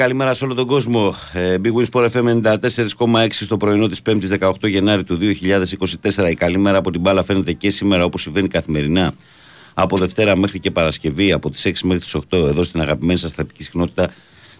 καλημέρα σε όλο τον κόσμο. Ε, Big Wins Sport FM 94,6 στο πρωινό της 5η 18 Γενάρη του 2024. Η καλημέρα από την μπάλα φαίνεται και σήμερα όπως συμβαίνει καθημερινά. Από Δευτέρα μέχρι και Παρασκευή, από τις 6 μέχρι τις 8, εδώ στην αγαπημένη σας θετική συχνότητα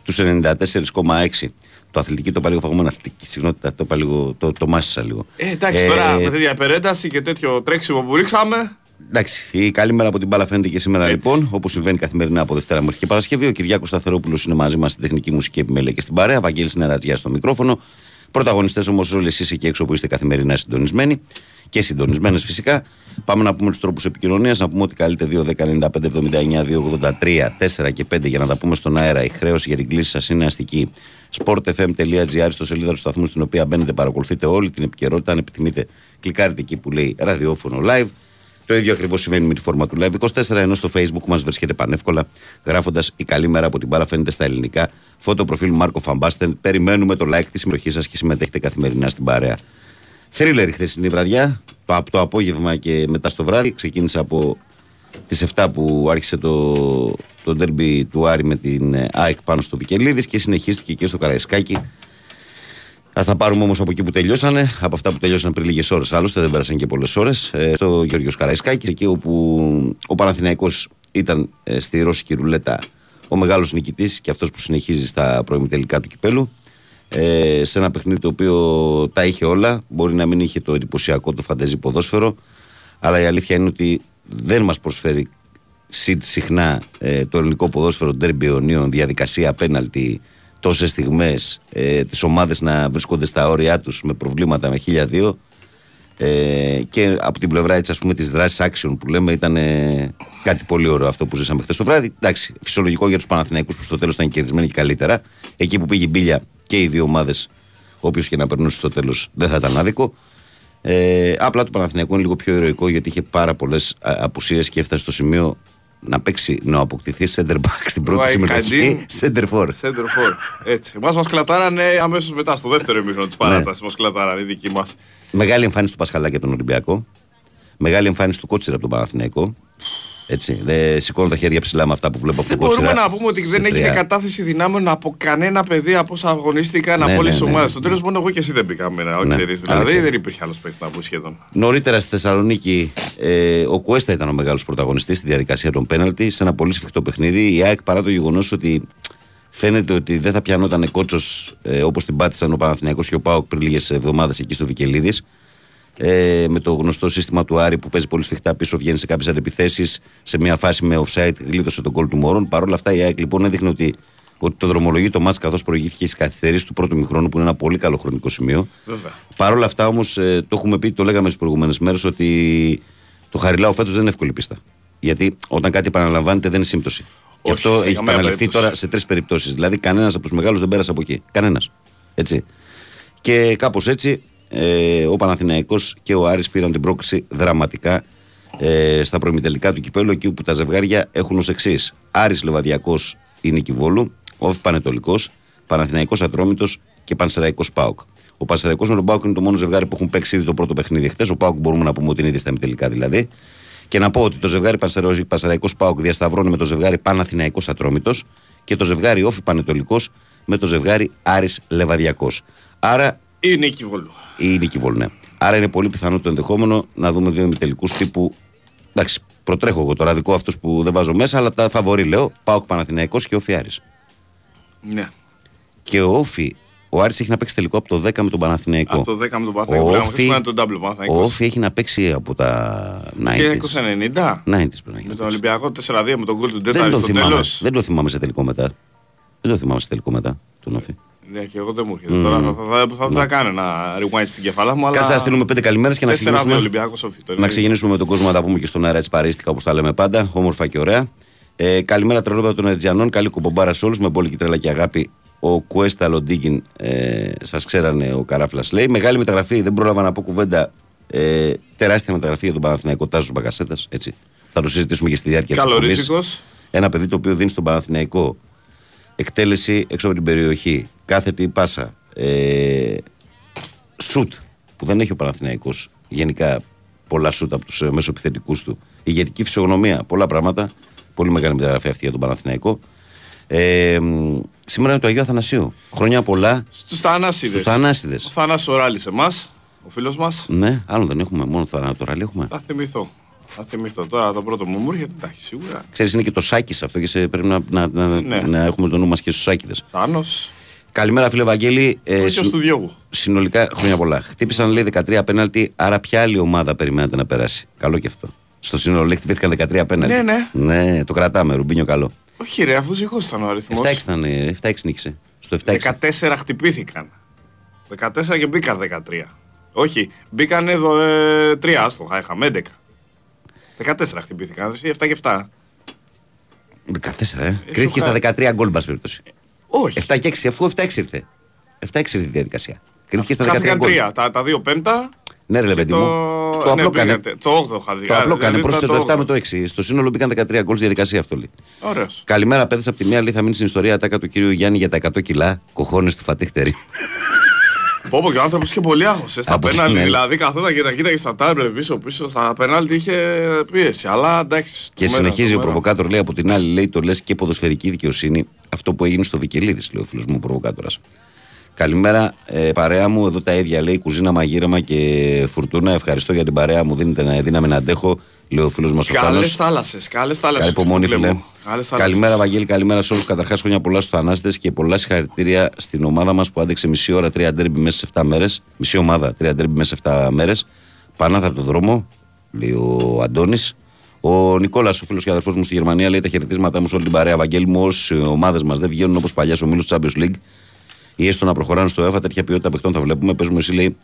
τους 94,6. Το αθλητική το είπα λίγο φαγωμένο, αυτική συχνότητα το, είπα λίγο, το, το μάσησα λίγο. Ε, εντάξει, τώρα με τέτοια υπερένταση και τέτοιο τρέξιμο που ρίξαμε. Εντάξει, η καλή μέρα από την μπάλα φαίνεται και σήμερα Έτσι. λοιπόν, όπως συμβαίνει καθημερινά από Δευτέρα μέχρι και Παρασκευή. Ο Κυριάκος Σταθερόπουλος είναι μαζί μας στην τεχνική μουσική επιμέλεια και στην παρέα. Βαγγέλης Νερατζιά στο μικρόφωνο. Πρωταγωνιστές όμως όλοι εσείς εκεί έξω που είστε καθημερινά συντονισμένοι και συντονισμένες φυσικά. Πάμε να πούμε τους τρόπους επικοινωνίας. Να πούμε ότι καλείτε 2.195.79.283 4 και 5 για να τα πούμε στον αέρα. Η χρέωση για την κλίση σας είναι αστική. sportfm.gr στο σελίδα του σταθμού στην οποία μπαίνετε, παρακολουθείτε όλη την επικαιρότητα. Αν επιθυμείτε, κλικάρετε εκεί που λέει ραδιόφωνο live. Το ίδιο ακριβώς συμβαίνει με τη φόρμα του Live 24, ενώ στο Facebook μας βρίσκεται πανεύκολα, γράφοντας Η καλή μέρα από την μπάλα φαίνεται στα ελληνικά. Φώτο προφίλ Μάρκο Φαμπάστεν. Περιμένουμε το like της συμμετοχής σας και συμμετέχετε καθημερινά στην παρέα. Θρίλερ η χθεσινή βραδιά, το, από το απόγευμα και μετά στο βράδυ. Ξεκίνησε από τις 7 που άρχισε το, το ντέρμπι του Άρη με την ε, ΑΕΚ πάνω στο Βικελίδης και συνεχίστηκε και στο Καραϊσκάκι. Α τα πάρουμε όμως από εκεί που τελειώσανε, από αυτά που τελειώσαν πριν λίγες ώρες. Άλλωστε δεν πέρασαν και πολλές ώρες. Ε, στο Γιώργο Καραϊσκάκης, εκεί όπου ο Παναθηναϊκός ήταν ε, στη ρώσικη ρουλέτα ο μεγάλος νικητής και αυτός που συνεχίζει στα προημιτελικά του κυπέλου. Ε, σε ένα παιχνίδι το οποίο τα είχε όλα. Μπορεί να μην είχε το εντυπωσιακό, το φανταζή ποδόσφαιρο. Αλλά η αλήθεια είναι ότι δεν μας προσφέρει συ- συχνά ε, το ελληνικό ποδόσφαιρο ντέρμπι αιωνίων, διαδικασία πέναλτι, τόσες στιγμές, ε, τις ομάδες να βρίσκονται στα όρια τους με προβλήματα με 1002. Ε, και από την πλευρά έτσι, ας πούμε, της δράσης action που λέμε ήταν ε, κάτι πολύ ωραίο αυτό που ζήσαμε χθες το βράδυ. Εντάξει, φυσιολογικό για τους Παναθηναϊκούς που στο τέλος ήταν κερδισμένοι και καλύτερα. Εκεί που πήγε η μπίλια και οι δύο ομάδες, όποιος και να περνούσε στο τέλος δεν θα ήταν άδικο. Ε, απλά το Παναθηναϊκό είναι λίγο πιο ηρωικό γιατί είχε πάρα πολλές απουσίες και έφτασε στο σημείο να παίξει, να αποκτηθεί center back στην πρώτη Βάει συμμετοχή, center for. Center for. Έτσι. Εμά μας κλατάρανε αμέσως μετά, στο δεύτερο ημίχρονο της παράτασης. Μας κλατάρανε οι δικοί μας. Μεγάλη εμφάνιση του Πασχαλάκη από τον Ολυμπιακό. Μεγάλη εμφάνιση του Κότσιρα από τον Παναθηναϊκό. Έτσι. Δεν σηκώνω τα χέρια ψηλά με αυτά που βλέπω από Δεν τον Κότσιρα. μπορούμε να πούμε ότι Σε δεν έγινε τρία. κατάθεση δυνάμεων από κανένα παιδί από όσα αγωνίστηκαν Ναι, από όλες ναι, τις ναι. ομάδες. Στο τέλος μόνο εγώ και εσύ δεν πήγαμε. να Ναι, ξέρεις. Δηλαδή αλήθεια. δεν υπήρχε άλλος παίκτης να βγει σχεδόν. Νωρίτερα στη Θεσσαλονίκη, ε, ο Κουέστα ήταν ο μεγάλος πρωταγωνιστής στη διαδικασία των πέναλτι σε ένα πολύ σφιχτό παιχνίδι. Η ΑΕΚ παρά το γεγονός ότι φαίνεται ότι δεν θα πιανόταν κότσος ε, όπως την πάτησαν ο Παναθηναϊκός και ο Πάοκ πριν λίγες εβδομάδες εκεί στο Βικελίδης. Ε, με το γνωστό σύστημα του Άρη που παίζει πολύ σφιχτά πίσω, βγαίνει σε κάποιες αντιπιθέσεις. Σε μια φάση με offside γλίτωσε τον κόλ του Μωρών. Παρ' όλα αυτά η ΑΕΚ λοιπόν έδειχνε ότι, ότι το δρομολογεί το μάτς καθώς προηγήθηκε στις καθυστερήσεις του πρώτου μηχρόνου που είναι ένα πολύ καλό χρονικό σημείο. Βέβαια. Παρ' όλα αυτά όμως, το έχουμε πει, το λέγαμε τις προηγούμενες μέρες, ότι το Χαριλάου φέτος δεν είναι εύκολη πίστα. Γιατί όταν κάτι επαναλαμβάνεται δεν είναι σύμπτωση. και Όχι, αυτό σε έχει καμία επαναληφθεί περίπτωση. τώρα σε τρεις περιπτώσεις. Δηλαδή, κανένας από τους μεγάλους δεν πέρασε από εκεί. Κανένας. Έτσι. Και κάπως έτσι, ε, ο Παναθηναϊκός και ο Άρης πήραν την πρόκληση δραματικά ε, στα προημιτελικά του κυπέλου, εκεί όπου τα ζευγάρια έχουν ως εξής. Άρης Λεβαδιακός η Νίκη Βόλου, Όφη Πανετολικός, Παναθηναϊκός Ατρόμητος και Πανσεραϊκός Πάοκ. Ο Πανσεραϊκός με τον Πάοκ είναι το μόνο ζευγάρι που έχουν παίξει ήδη το πρώτο παιχνίδι χθες. Ο Πάοκ μπορούμε να πούμε ότι είναι ήδη στα ημιτελικά δηλαδή. Και να πω ότι το ζευγάρι Πανσεραϊκός Πάοκ διασταυρώνει με το ζευγάρι Παναθηναϊκός Ατρόμητος και το ζευγάρι Όφη Πανετολικός με το ζευγάρι Άρης Λεβαδιακός. Άρα Η Νίκη Βολού. η Νίκη Βόλου, ναι. Άρα είναι πολύ πιθανό το ενδεχόμενο να δούμε δύο ημιτελικούς τύπου. Εντάξει, προτρέχω εγώ τώρα δικό αυτού που δεν βάζω μέσα, αλλά τα φαβορεί λέω. Πάοκ Παναθηναϊκός και Όφη Άρης. Ναι. Και ο Όφη Ο Άρης έχει να παίξει τελικό από το 10 με τον Παναθηναϊκό. Από το 10 με τον Παναθηναϊκό. Ο Πρέπει να Όφη- χρησιμοποιούμε τον double Ο Παναθηναϊκός. Όφη έχει να παίξει από τα 90s. 1990. 90s πρέπει να έχει Με να τον παίξει. Ολυμπιακό 4-2 με τον γκολ του Δεν Ντέταρη το, στο θυμάμαι, τέλος. δεν το θυμάμαι σε τελικό μετά. Δεν το θυμάμαι σε τελικό μετά τον Όφη. Ναι, και εγώ δεν μου έρχεται. Τώρα θα, θα, θα, θα, θα κάνω ένα rewind στην κεφαλά μου. Αλλά... Κάτσε να στείλουμε πέντε καλημέρες και να 4-2 ξεκινήσουμε. Ολυμπιακό Σόφι. το Να είναι. ξεκινήσουμε με τον κόσμο να τα πούμε και στον αέρα έτσι παρίστηκα όπως τα λέμε πάντα. Όμορφα και ωραία. Ε, καλημέρα τρελόπεδα των Ερτζιανών. Καλή κουμπομπάρα σε όλους. Με πολύ τρέλα και αγάπη. Ο Κουέστα Λοντίγκιν, ε, σας ξέρανε ο Καράφλας λέει. Μεγάλη μεταγραφή, δεν πρόλαβα να πω κουβέντα. Ε, τεράστια μεταγραφή για τον Παναθηναϊκό Τάσο Μπαγκασέτας. Έτσι. Θα το συζητήσουμε και στη διάρκεια της Καλορίζικος. Ένα παιδί το οποίο δίνει στον Παναθηναϊκό εκτέλεση έξω από την περιοχή. Κάθετη πάσα. Ε, σουτ που δεν έχει ο Παναθηναϊκός γενικά πολλά σουτ από τους μεσοεπιθετικού του. Ηγετική φυσιογνωμία, πολλά πράγματα. Πολύ μεγάλη μεταγραφή αυτή για τον Παναθηναϊκό. Ε, μ, σήμερα είναι το Αγίου Αθανασίου. Χρόνια πολλά Στους Θανάσιδες. στους Θανάσιδες. Ο Θανάσης ο Ράλης εμάς, ο φίλος μας. Ναι, άλλο δεν έχουμε, μόνο θα το ράλι έχουμε. Θα θυμηθώ. Θα θυμηθώ. Τώρα το πρώτο μου μου έρχεται, εντάξει, σίγουρα. Ξέρεις, είναι και το Σάκης αυτό και σε, πρέπει να, να, να, Ναι. να έχουμε το νου μας και στους Σάκηδε. Θάνος. Καλημέρα, φίλε Βαγγέλη. Ε, Ίσως συν- του Διόγου. συνολικά χρόνια πολλά. Χτύπησαν λέει 13 πέναλτι, άρα ποια άλλη ομάδα περιμένατε να περάσει; Καλό και αυτό. Στο σύνολο λέει χτυπήθηκαν 13 πέναλτι. Ναι, ναι. Ναι, το κρατάμε, ρουμπίνιο καλό. Όχι, ρε, αφού ζυγό ήταν ο αριθμός. 7-6 ήταν, ε, 7-6 νίκησε. Στο 7-6. 14 χτυπήθηκαν. 14 και μπήκαν 13. Όχι, μπήκαν εδώ ε, 3 άστοχα, είχαμε 11. 14 χτυπήθηκαν, εσύ 7 και 7. 14, ε. Κρίθηκε στα 13 γκολ, μπας περιπτώσει. Όχι. 7 και 6, αφού 7-6 ήρθε. 7-6 ήρθε η διαδικασία. Κρίθηκε στα 13 Χάθηκαν γκολ. 3. Τα, τα δύο πέμπτα. Ναι, ρε και Λεβέντι το... μου. Το ναι, απλό κάνε. μπήκατε. Το 8 είχα δει. Το Α, απλό δηλαδή κάνε. ήταν Πρόσθεσε το 7 8. με το 6. Στο σύνολο μπήκαν 13 γκολ στη διαδικασία αυτό λέει. Ωραίος. Καλημέρα, παιδε. Από τη μία λέει θα μείνει στην ιστορία ατάκα του κύριου Γιάννη για τα 100 κιλά. Κοχώνες του φατίχτερη. Πω πω και ο άνθρωπος είχε πολύ άγχος. ε, Στα Από- πέναλτι ναι. δηλαδή καθόταν και τα κοίταγε στα τάμπλε πίσω πίσω. Στα πέναλτι είχε πίεση. Αλλά εντάξει. Και το μέρα, συνεχίζει το ο μέρα. προβοκάτορ, λέει από την άλλη, λέει το λες και ποδοσφαιρική δικαιοσύνη. Αυτό που έγινε στο Βικελίδης, λέει ο φίλος μου ο προβοκάτορας. Καλημέρα, ε, παρέα μου. Εδώ τα ίδια λέει κουζίνα, μαγείρεμα και φουρτούνα. Ευχαριστώ για την παρέα μου. Δίνετε να δύναμη να αντέχω, λέει ο φίλος μας ο Θάνο. Καλές θάλασσες, καλές θάλασσες. Καλή υπομονή, φίλε φίλε. μου. Καλές θάλασσες. Καλημέρα, Βαγγέλη. Καλημέρα σε όλους. Καταρχάς, χρόνια πολλά στους Ανάστε και πολλά συγχαρητήρια στην ομάδα μας που άντεξε μισή ώρα τρία ντέρμπι μέσα σε 7 μέρες. Μισή ομάδα τρία ντέρμπι μέσα σε 7 μέρες. Πανάθα από το δρόμο, λέει ο Αντώνης. Ο Νικόλας, ο φίλος και αδερφός μου στη Γερμανία, λέει τα χαιρετίσματά μου σε όλη την παρέα. Βαγγέλη μου, όσοι ομάδες μας δεν βγαίνουν όπως παλιά ο μίλου Champions League ή έστω να προχωράνε στο ΕΦΑ, τέτοια ποιότητα παιχτών θα βλέπουμε. Πες μου, εσύ λέει,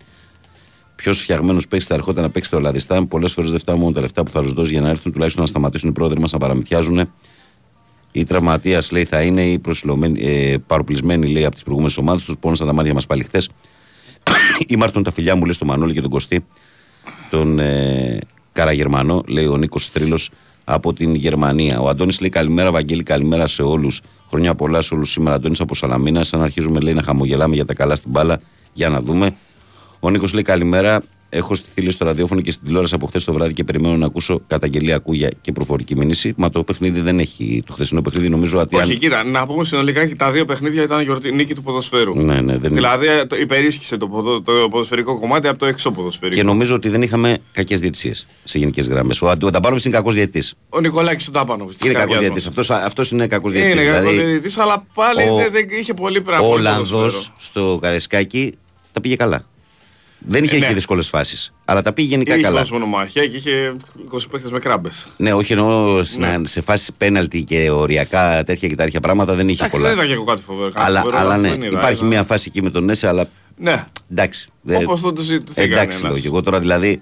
Ποιο φτιαγμένο παίξει θα ερχόταν να παίξει το Λαδιστάν. Πολλές φορές δεν φτάνουν μόνο τα λεφτά που θα τους δώσει για να έρθουν, τουλάχιστον να σταματήσουν οι πρόεδροι μας να παραμυθιάζουν. Η τραυματίας λέει θα είναι οι προσιλωμένοι, ε, παροπλισμένοι λέει από τις προηγούμενες ομάδες. Τους πόνεσαν τα μάτια μας πάλι χθες. η Μάρτον τα φιλιά μου λέει στο Μανώλη και τον Κωστή. Τον ε, Καραγερμανό, λέει ο Νίκος Τρίλο από την Γερμανία. Ο Αντώνης λέει καλημέρα, Βαγγέλη, καλημέρα σε όλους. Χρονιά πολλά σε όλους σήμερα. Αντώνης από Σαλαμίνα. Σαν να αρχίζουμε λέει να χαμογελάμε για τα καλά στην μπάλα. Για να δούμε. Ο Νίκος λέει καλημέρα. Έχω στηθεί στο ραδιόφωνο και στην τηλεόραση από χθες το βράδυ και περιμένω να ακούσω καταγγελία ακούγια και προφορική μήνυση. Μα το παιχνίδι δεν έχει. Το χθεσινό παιχνίδι νομίζω ότι. Όχι, αν- κοίτα, να πούμε συνολικά και τα δύο παιχνίδια ήταν γιορτή, νίκη του ποδοσφαίρου. Ναι, ναι, δεν Δηλαδή ε, το- υπερίσχυσε το, ποδο, το ποδοσφαιρικό κομμάτι από το έξω ποδοσφαιρικό. Και νομίζω ότι δεν είχαμε κακές διαιτησίες σε γενικές γραμμές. Ο, Αντι- ο Ταμπάνοβιτ είναι κακός διαιτητής. Ο Νικολάκης ο Τάπανοβιτ. Είναι κακός διαιτητής. Αυτός είναι κακός διαιτητής. Είναι κακός Δηλαδή, διαιτητής, αλλά πάλι ο- δεν, δεν είχε πολύ πράγμα. ο πολύ Ολλανδός ποδοσφαίρο. στο Καρεσκάκι τα πήγε καλά. Δεν είχε Ε, ναι. και δύσκολες φάσεις. Αλλά τα πήγε γενικά Είχε καλά. δώσει μονομαχία και είχε 20 παίχτε με κράμπες. Ναι, όχι εννοώ σε- Ναι. σε φάσεις πέναλτι και οριακά τέτοια και τέτοια πράγματα δεν είχε Εντάξει, πολλά. δεν ήταν και κάτι φοβερό. κάτι Αλλά, φοβερό, αλλά ναι, δεν είδα, υπάρχει είδα. μια φάση εκεί με τον Έσε, αλλά Ναι, εντάξει. δεν- όπως το συζητηθήκαν. εντάξει, λέω και εγώ τώρα δηλαδή.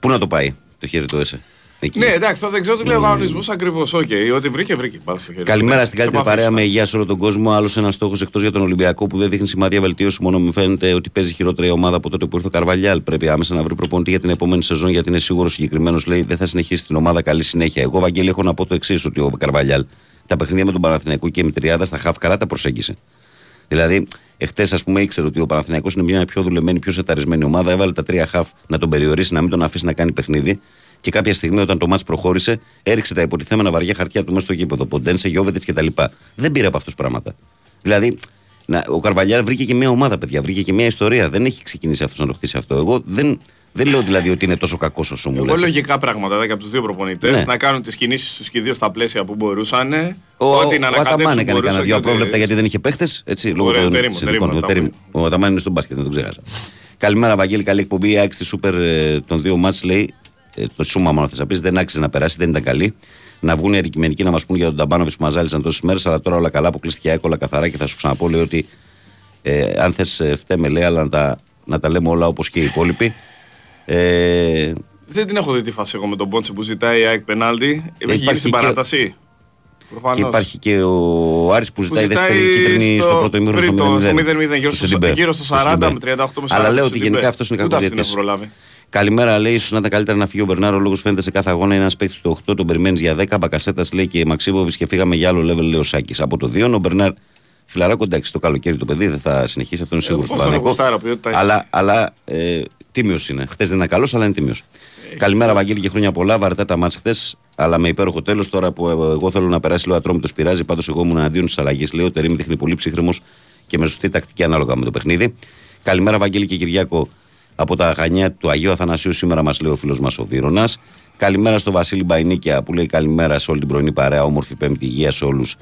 Πού να το πάει το χέρι ο Έσε. Εκεί. Ναι, εντάξει, τώρα δεν ξέρω τι λέει ο κανονισμός ακριβώς. Οκ, ότι βρήκε, βρήκε. Πάλι στο χέρι. Καλημέρα Ναι, στην καλύτερη σε επαφή παρέα με στα- υγεία σε όλο τον κόσμο. Άλλος ένας στόχος εκτός για τον Ολυμπιακό που δεν δείχνει σημάδια βελτίωσης. Μόνο μου φαίνεται ότι παίζει χειρότερη ομάδα από τότε που ήρθε ο Καρβαλιάλ. Πρέπει άμεσα να βρει προπονητή για την επόμενη σεζόν γιατί είναι σίγουρος συγκεκριμένος. Λέει δεν θα συνεχίσει την ομάδα καλή συνέχεια. Εγώ, Βαγγέλη, έχω να πω το εξής: Ότι ο Καρβαλιάλ τα παιχνίδια με τον Παναθηναϊκό και η Μητριάδα στα χαφ καλά τα προσέγγισε. Δηλαδή, εχθές, ας πούμε, ήξερε ότι ο Παναθηναϊκός είναι μια πιο δουλεμένη, πιο σεταρισμένη ομάδα. Έβαλε τα τρία χαφ να τον περιορίσει, να μην τον αφήσει να κάνει παιχνίδι. Και κάποια στιγμή, όταν το μάτς προχώρησε, έριξε τα υποτιθέμενα βαριά χαρτιά του μέσα στο γήπεδο. Ποντένσε, Γιώβετιτ κτλ. Δεν πήρε από αυτούς πράγματα. Δηλαδή, να, ο Καρβαλιάρ βρήκε και μια ομάδα, παιδιά. Βρήκε και μια ιστορία. Δεν έχει ξεκινήσει αυτός να το χτίσει αυτό. Εγώ δεν, Δεν λέω δηλαδή ότι είναι τόσο κακός όσο μου Εγώ λέτε. λογικά πράγματα δηλαδή, από τους δύο προπονητές Ναι. να κάνουν τις κινήσεις τους και οι δύο στα πλαίσια που μπορούσαν. Ο, Ό,τι να ο Αταμάν ανακατέψουν έκανε μπορούσαν κανένα και δύο ότι- απρόβλεπτα γιατί δεν είχε παίχτες. Έτσι, λόγω Ωραία, των τερίμο, συνθηκών. τερίμο, Ο Τερίμο. Ο Αταμάν είναι στον μπάσκετ, δεν τον ξέχασα. Καλημέρα, Βαγγέλη. Καλή εκπομπή. Η άξιση σούπερ ε, των δύο μάτς λέει. Ε, Το σούμα μόνο θες να πεις. Δεν άξιζε να περάσει, δεν ήταν καλή. Να βγουν οι αντικειμενικοί να μας πούν για τον Ταμπάνοβιτ που μα ζάλισαν τόσες μέρες. Αλλά τώρα όλα καλά, αποκλείστηκε άκολα καθαρά και θα σου ξαναπώ λέει ότι ε, αν θες φταίμε λέει, αλλά να τα, να τα λέμε όλα όπως και οι υπόλοιποι. Ε, Δεν την έχω δει τη φάση εγώ με τον Πόντσε που ζητάει η ΑΕΚ πενάλτη. Έχει γίνει υπάρχει στην και- παράταση. Προφανώς. και υπάρχει και ο Άρης που Που ζητάει δεύτερη κίτρινη στο, πρώτο ημίχρονο πριν στο το- 0-0. στο 0-0, γύρω Στο στο, Σιντιμπέ. γύρω στο Στο 40 Σιντιμπέ. με 38 με 40. Αλλά λέω στο ότι γενικά Σιντιμπέ. αυτός είναι Ούτε αυτή την κακό έχω προλάβει. Καλημέρα, λέει. ίσως να ήταν καλύτερα να φύγει ο Μπερνάρο. Ο λόγος φαίνεται σε κάθε αγώνα. Είναι ένας παίκτης του 8, τον περιμένεις για 10. Μπακασέτας λέει και Μαξίβοβι και φύγαμε για άλλο level, λέει ο Σάκης. Από το 2 ο Μπερνάρ. Φιλαράκο, εντάξει, το καλοκαίρι το παιδί δεν θα συνεχίσει, αυτό είναι σίγουρος πώς τον γουστάρω, ποιότητα έχεις. Αλλά, αλλά ε, τίμιος είναι. Χθες δεν ήταν καλός, αλλά είναι τίμιος. Καλημέρα, Βαγγέλη, και χρόνια πολλά. Βαρτά τα μάτια χθες, αλλά με υπέροχο τέλος. Τώρα που ε, εγώ θέλω να περάσει λίγο ατρόμητος πειράζει. Πάντως, εγώ ήμουν αντίον της αλλαγής. Λέω, ο Τερήμ δείχνει πολύ ψύχρεμος και με σωστή τακτική ανάλογα με το παιχνίδι. Καλημέρα, Βαγγέλη και Κυριάκο από τα Χανιά του Αγίου Αθανασίου. Σήμερα μας λέει ο φίλος μας ο Βίρονας. Καλημέρα στο Βασίλη Μπαϊνίκια που λέει καλημέρα σε όλη την πρωινή παρέα. Όμορφη Πέμπτη υγεία σε όλους.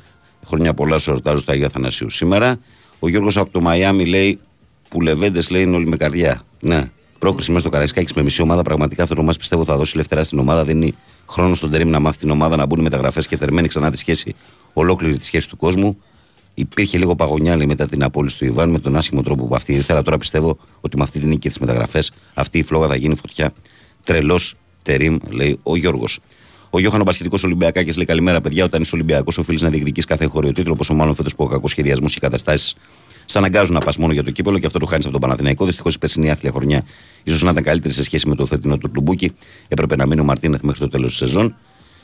Χρόνια πολλά σε εορτάζω στο Αγίου Αθανασίου σήμερα. Ο Γιώργος από το Μαϊάμι λέει που λεβέντε λέει είναι όλοι με καρδιά. Ναι. Πρόκριση μέσα στο Καραϊσκάκης με μισή ομάδα. Πραγματικά αυτό το μα πιστεύω θα δώσει λευτερά στην ομάδα. Δίνει χρόνο στον Τερήμ να μάθει την ομάδα να μπουν οι μεταγραφές και τερμένη ξανά τη σχέση, ολόκληρη τη σχέση του κόσμου. Υπήρχε λίγο παγωνιά λέει, μετά την απόλυση του Ιβάν με τον άσχημο τρόπο που αυτή ήθελα. Τώρα πιστεύω ότι με αυτή την νίκη και τις μεταγραφές αυτή η φλόγα θα γίνει φωτιά. Τρελός Τερήμ, λέει ο Γιώργος. Ο Γιώχανος Πασχετικός Ολυμπιακάκης λέει καλημέρα, παιδιά. Όταν είσαι Ολυμπιακός, οφείλεις να διεκδικείς κάθε χώριο τίτλο. Πόσο μάλλον φέτος που ο κακός σχεδιασμός και οι καταστάσεις σε αναγκάζουν να πας μόνο για το κύπελο και αυτό το χάνεις από τον Παναθηναϊκό. Δυστυχώς η περσινή άθλια χρονιά ίσως να ήταν καλύτερη σε σχέση με το φετινό του Τλουμπούκι. Έπρεπε να μείνει ο Μαρτίνεθ μέχρι το τέλος της σεζόν.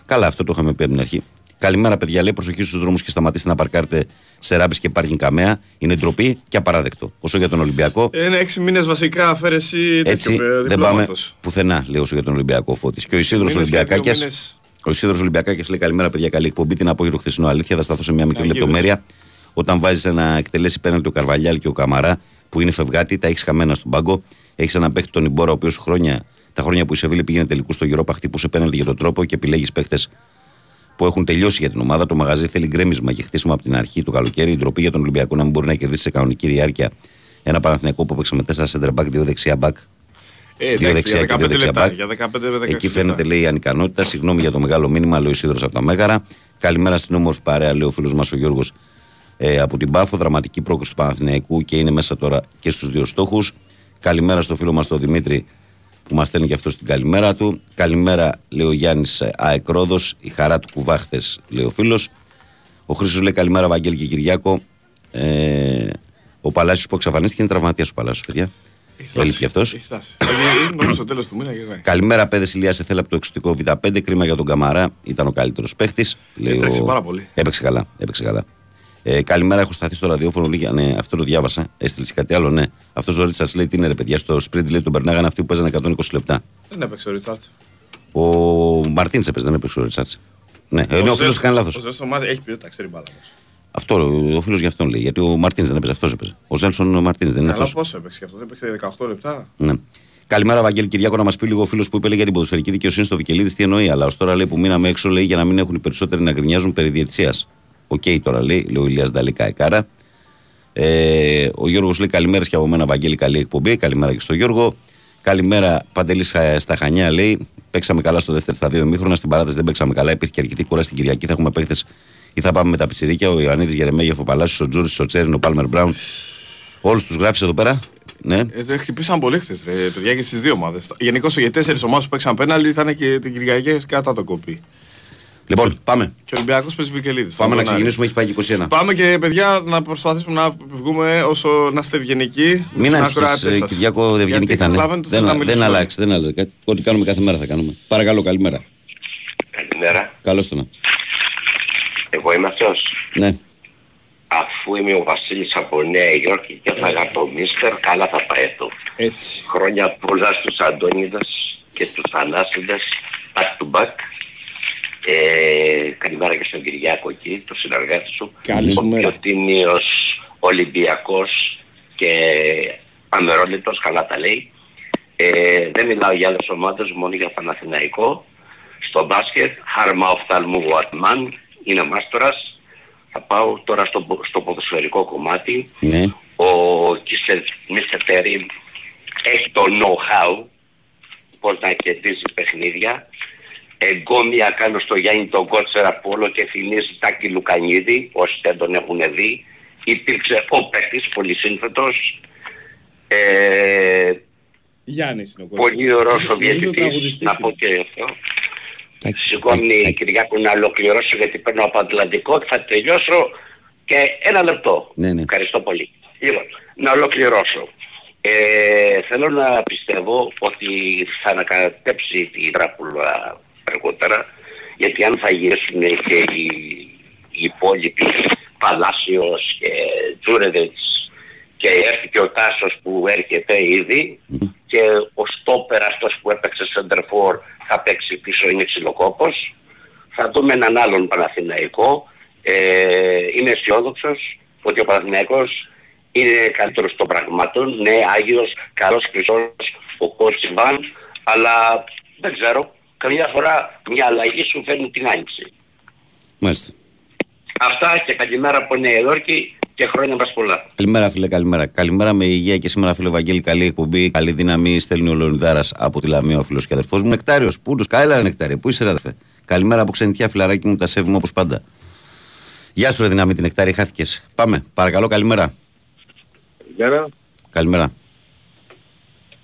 Καλά, αυτό το είχαμε πει από την αρχή. Καλημέρα, παιδιά. Λέει προσοχή στους δρόμους και σταματήστε να παρκάρετε σε ράμπες και πάρκινγκ καμέα. Είναι ντροπή και απαράδεκτο. Όσο για τον Ολυμπιακό, Είναι 6 μήνες βασικά αφαίρεση έτσι τέτοιο ε, δεν πάμε διπλώματος. πουθενά, λέω όσο για τον Ολυμπιακό Φώτης. Και ο Ισίδρος Μήνες και δύο Ολυμπιακάκια. μήνες. Ο Ισίδρος Ολυμπιακάκη λέει καλημέρα, παιδιά. Καλή εκπομπή. Την απόγευμα χθεσινό αλήθεια. Θα σταθώ σε μια μικρή Αγίδες. λεπτομέρεια. Όταν βάζεις να εκτελέσει πέναλτι ο Καρβαλιάλ και ο Καμαρά, που είναι φευγάτη, τα έχεις χαμένα στον πάγκο. Έχεις ένα παίχτη τον Ιμπόρα, ο οποίος χρόνια, τα χρόνια που η Σεβίλη πήγαινε τελικούς στο γυρό χτύπουσε πέναλτι για τον τρόπο και επιλέγεις παίχτε που έχουν τελειώσει για την ομάδα. Το μαγαζί θέλει γκρέμισμα και χτίσιμο από την αρχή του καλοκαίρι. Η ντροπή για τον Ολυμπιακό να μην μπορεί να κερδίσει σε κανονική διάρκεια ένα Παναθηναϊκό που έπαιξε με 4 center back, 2 δεξιά back. Ε, Δύο εντάξει, δεξιά για και δύο 15 δεξιά λεπτά. back. Για 15 με 16 Εκεί φαίνεται λεπτά. λέει η ανικανότητα. Συγγνώμη για το μεγάλο μήνυμα, λέει ο Σίδωρος από τα Μέγαρα. Καλημέρα στην όμορφη παρέα, λέει ο φίλος μας ο Γιώργος ε, από την Πάφο. Δραματική πρόκληση του Παναθηναϊκού και είναι μέσα τώρα και στους δύο στόχους. Καλημέρα στο φίλο μας τον Δημήτρη που μας στέλνει και αυτός στην καλημέρα του. Καλημέρα, λέει ο Γιάννης Αεκρόδο. Η χαρά του κουβάχθες, λέει ο φίλος. Ο Χρήσο λέει καλημέρα, Βαγγέλη και Κυριάκο. Ε, ο Παλάσιος που εξαφανίστηκε είναι τραυματίας ο Παλάσιος, παιδιά. Έχει Έλειπε φτάσει. κι αυτός. Έχει φτάσει. Θα γίνει- Νομίζω στο τέλος του μήνα γυρνάει. Καλημέρα, παιδες Ηλίας. Σε θέλα από το εξωτικό Β5. Κρίμα για τον Καμαρά. Ήταν ο καλύτερος παίχτης. Έτρεξε πάρα πολύ. Έπαιξε καλά. Έπαιξε καλά. Ε, καλημέρα, έχω σταθεί στο ραδιόφωνο. Λίγα, ναι, αυτό το διάβασα. Έστειλες κάτι άλλο, ναι. Αυτός ο Ρίτσαρντς λέει τι είναι ρε παιδιά. Στο sprint λέει τον περνάγανε αυτοί που παίζανε 120 λεπτά. Δεν έπαιξε ο Ρίτσαρντς. Ο Μαρτίν έπαιζε, δεν έπαιξε ο Ρίτσαρντς. Ναι, ενώ ο φίλος κάνει λάθος. Ο Ζέλσον Μάρτινς έχει ποιότητα, ξέρει μπάλα όμως. Αυτό ο φίλος για αυτόν λέει. Γιατί ο Μαρτίν δεν έπαιζε, αυτός έπαιζε. Ο Ζέλσον ο Μάρτινς δεν είναι Αλλά αυτός. πόσο έπαιξε και αυτό, δεν έπαιξε 18 λεπτά. Ναι. Καλημέρα, Βαγγέλη Κυριάκο, να μας πει λίγο ο φίλος που είπε λέει, για την ποδοσφαιρική δικαιοσύνη στο Βικελίδη τι εννοεί. Αλλά ως τώρα λέει που μείναμε έξω λέει για να μην έχουν οι περισσότεροι να γκρινιάζουν περί διαιτησίας. Οκ, τώρα λέει, λέει ο Ηλίας Νταλίκα Εκάρα. Ε, ο Γιώργος λέει καλημέρα και από μένα, Βαγγέλη, καλή εκπομπή. Καλημέρα και στο Γιώργο. Καλημέρα, Παντελής ε, στα Χανιά λέει. Παίξαμε καλά στο δεύτερο στα δύο ημίχρονα. Στην παράταση δεν παίξαμε καλά. Υπήρχε και αρκετή κουράση στην Κυριακή. Θα έχουμε παίχτες ή θα πάμε με τα πιτσιρίκια. Ο Ιωαννίδης Γερεμέγεφ, ο Παλάσιος, ο Τζούρι, ο Τσέριν, ο Πάλμερ Μπράουν. Όλους τους γράφεις εδώ πέρα. Ναι. Ε, δεν χτυπήσαν πολύ χθες, ρε παιδιά, και στις δύο ομάδες. Γενικώς οι τέσσερις ομάδες που παίξαν πέναλτι ήταν και την Κυριακή κατά το κοπή. Λοιπόν, πάμε. Και ο Ολυμπιακός παίζει Βικελίδης. Πάμε να ξεκινήσουμε, έχει πάει 21. Πάμε και παιδιά να προσπαθήσουμε να βγούμε όσο να είστε ευγενικοί. Μην στους ανησυχείς, ακροατές ε, σας. Κυριάκο, δεν βγαίνει Γιατί και θα είναι. καταλαβαίνετε ότι θέλω να Δεν, δεν μιλήσουμε. αλλάξει, δεν αλλάζει κάτι. Ό,τι κάνουμε κάθε μέρα θα κάνουμε. Παρακαλώ, καλημέρα. Καλημέρα. Καλώς το να. Εγώ είμαι αυτός. Ναι. Αφού είμαι ο Βασίλης από Νέα Υόρκη και έφαγα το Μίστερ, καλά θα πάει αυτό. Έτσι. Χρόνια πολλά στους Αντώνιδες και στους Θανάσιδες, back to back. Ε, καλημέρα και στον Κυριάκο εκεί, το συνεργάτη σου. Καλή σου Ο μέρα. πιο τίμιος Ολυμπιακός και αμερόληπτος, καλά τα λέει. Ε, δεν μιλάω για άλλες ομάδες, μόνο για Παναθηναϊκό. Στο μπάσκετ, Χάρμα Οφθαλμού Γουατμάν, είναι μάστορας. Θα πάω τώρα στο, στο ποδοσφαιρικό κομμάτι. Ναι. Ο Κίσερ Μίστερ Τέρι έχει το know-how πώς να κερδίζει παιχνίδια. Εγκόμια κάνω στο Γιάννη τον Κότσερα που όλο και θυμίζει Τάκη Λουκανίδη, όσοι δεν τον έχουν δει. Υπήρξε ο παίκτης, πολύ σύνθετος. Ε, Γιάννης είναι ο πολύ ωραίος Νομίζω Σοβιετικής, τραγουδιστής να πω είναι. και αυτό. Εντάξει, Συγγνώμη εντάξει. Κυριάκου να ολοκληρώσω γιατί παίρνω από Ατλαντικό και θα τελειώσω και ένα λεπτό. Ναι, ναι. Ευχαριστώ πολύ. Λοιπόν, να ολοκληρώσω. Ε, θέλω να πιστεύω ότι θα ανακατέψει τη Δράκουλα αργότερα γιατί αν θα γυρίσουν και οι, οι υπόλοιποι Παλάσιος και Τζούρεδετς και έρθει και ο Τάσος που έρχεται ήδη και ο Στόπερ αυτός που έπαιξε Σεντερφόρ θα παίξει πίσω είναι ξυλοκόπος. Θα δούμε έναν άλλον Παναθηναϊκό. Ε, είμαι αισιόδοξος ότι ο Παναθηναϊκός είναι καλύτερος των πραγμάτων. Ναι, Άγιος, καλός χρυσός, ο Κότσιμπαν, αλλά δεν ξέρω. Καμιά φορά μια αλλαγή σου φέρνει την άνοιξη. Μάλιστα. Αυτά και καλημέρα από Νέα Υόρκη και χρόνια μας πολλά. Καλημέρα, φίλε, καλημέρα. Καλημέρα με υγεία και σήμερα, φίλε Βαγγέλη. Καλή εκπομπή, καλή δύναμη. Στέλνει ο Λεωνιδάρας από τη Λαμία, ο φίλος και αδερφός μου. Νεκτάριος, πού του, καλά, νεκτάριο. Πού είσαι, ρε, αδερφέ. Καλημέρα από ξενιτιά, φιλαράκι μου, τα σέβουμε όπως πάντα. Γεια σου, ρε δύναμη, την νεκτάρη, χάθηκες. Πάμε, παρακαλώ, καλημέρα. Καλημέρα. Καλημέρα.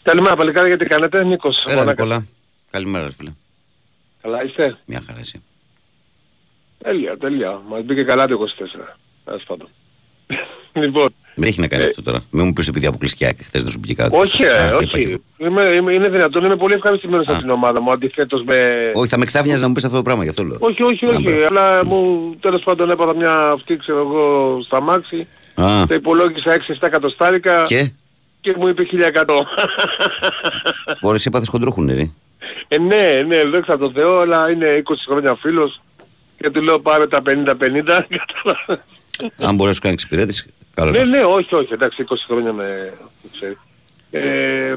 Καλημέρα παλικάρια γιατί κάνετε. Νίκος. Έλα, Μαλάκα. Νικόλα. Καλημέρα, ρε φίλε. Καλά είστε; Μια χαρά εσύ. Τέλεια, τέλεια. Μας μπήκε καλά το 24. Ας πάντων. λοιπόν, Δεν έχει να κάνει Ε, αυτό τώρα. Μην μου πεις επειδή αποκλειστικά και χθες δεν σου πήγε κάτι. όχι, Α, ε, είπα και όχι. εγώ. Είμαι, είμαι, είναι δυνατόν, είμαι πολύ ευχαριστημένος Α. από την ομάδα μου, αντιθέτως με... Όχι, θα με ξάφνιαζε να μου πεις αυτό το πράγμα, γι' αυτό λέω. όχι, όχι, Α, όχι, μπράβο. αλλά μου τέλος πάντων έπαθα μια αυτή, ξέρω εγώ, στα μάξι, Α, τα υπολόγισα 6-7 εκατοστάρικα και; και μου είπε 1100. Μπορεί εσύ έπαθες χοντρόχουνε, ρε. Ε, ναι, ναι, δόξα τω Θεώ, αλλά είναι 20 χρόνια φίλος και του λέω πάρε τα 50-50. Αν μπορείς να σου κάνει εξυπηρέτηση, καλό Ναι, είναι αυτό. ναι, όχι, όχι, εντάξει, 20 χρόνια με ξέρει. Ε, α,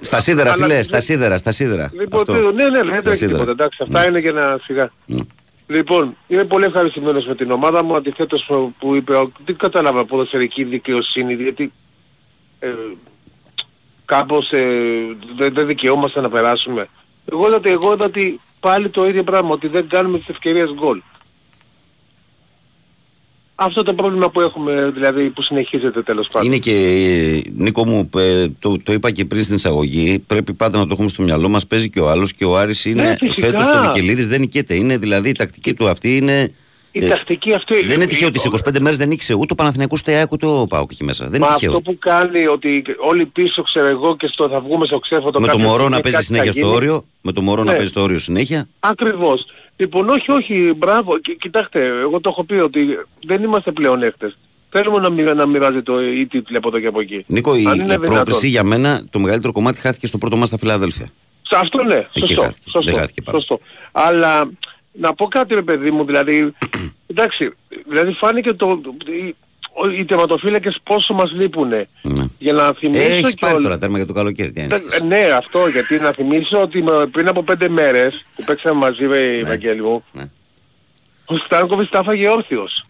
Στα σίδερα, αλλά- φίλε, στα σίδερα, στα σίδερα. Λοιπόν, Αυτό. ναι, ναι, ναι, δεν Στα τρέχει σίδερα. τίποτα, εντάξει, αυτά είναι για να σιγά. Ναι. Λοιπόν, είμαι πολύ ευχαριστημένος με την ομάδα μου, αντιθέτως που- που είπε, ο- δεν κατάλαβα ποδοσφαιρική δικαιοσύνη, γιατί ε, κάπως ε, δεν, δεν δικαιόμαστε να περάσουμε. Εγώ είδα, ότι- εγώ είδα ότι πάλι το ίδιο πράγμα, ότι δεν κάνουμε τις ευκαιρίες γκολ. Αυτό το πρόβλημα που έχουμε, δηλαδή που συνεχίζεται τέλος πάντων. Είναι και, ε, Νίκο μου, ε, το, το είπα και πριν στην εισαγωγή, πρέπει πάντα να το έχουμε στο μυαλό μας, παίζει και ο άλλος και ο Άρης είναι Ναι, φυσικά. φέτος το Βικελίδης δεν νικέται. Είναι δηλαδή η τακτική του αυτή είναι... Η ε, τακτική αυτή... δεν είναι τυχαίο ότι στις 25 μέρες δεν νίκησε ούτε ο Παναθηναϊκός ούτε η ΑΕΚ ούτε ο ΠΑΟΚ εκεί μέσα. Δεν Μα είναι αυτό τυχαίο. που κάνει ότι όλοι πίσω ξέρω εγώ και στο θα βγούμε στο ξέφωτο Με το κάποια μωρό στιγμή να παίζει κάτι θα συνέχεια στο γίνει. όριο, με το μωρό να Ναι. παίζει στο όριο συνέχεια. Ακριβώς. Λοιπόν, όχι, όχι, μπράβο. Κι- κοιτάξτε, εγώ το έχω πει ότι δεν είμαστε πλέον έχτες. Θέλουμε να, μοιρα- να μοιράζεται το η τίτλη από εδώ και από εκεί. Νίκο, η, Αν η είναι δυνατόν. πρόκληση για μένα, το μεγαλύτερο κομμάτι χάθηκε στο πρώτο μας στα Φιλαδέλφια. Σε αυτό ναι, Εκεί σωστό. χάθηκε. σωστό, Δεν χάθηκε πάρα. σωστό. Αλλά να πω κάτι ρε παιδί μου, δηλαδή, εντάξει, δηλαδή φάνηκε το, οι, ο- οι τερματοφύλακες πόσο μας λείπουνε. Ναι. Για να θυμίσω Ε, έχεις πάρει κιόλας- τώρα τέρμα για το καλοκαίρι. τι Ε, άνοιξες. Ναι, αυτό γιατί να θυμίσω ότι με- πριν από πέντε μέρες που παίξαμε μαζί με η Βαγγέλη μου, Ναι. ο Στάνκοβιτς τα έφαγε όρθιος.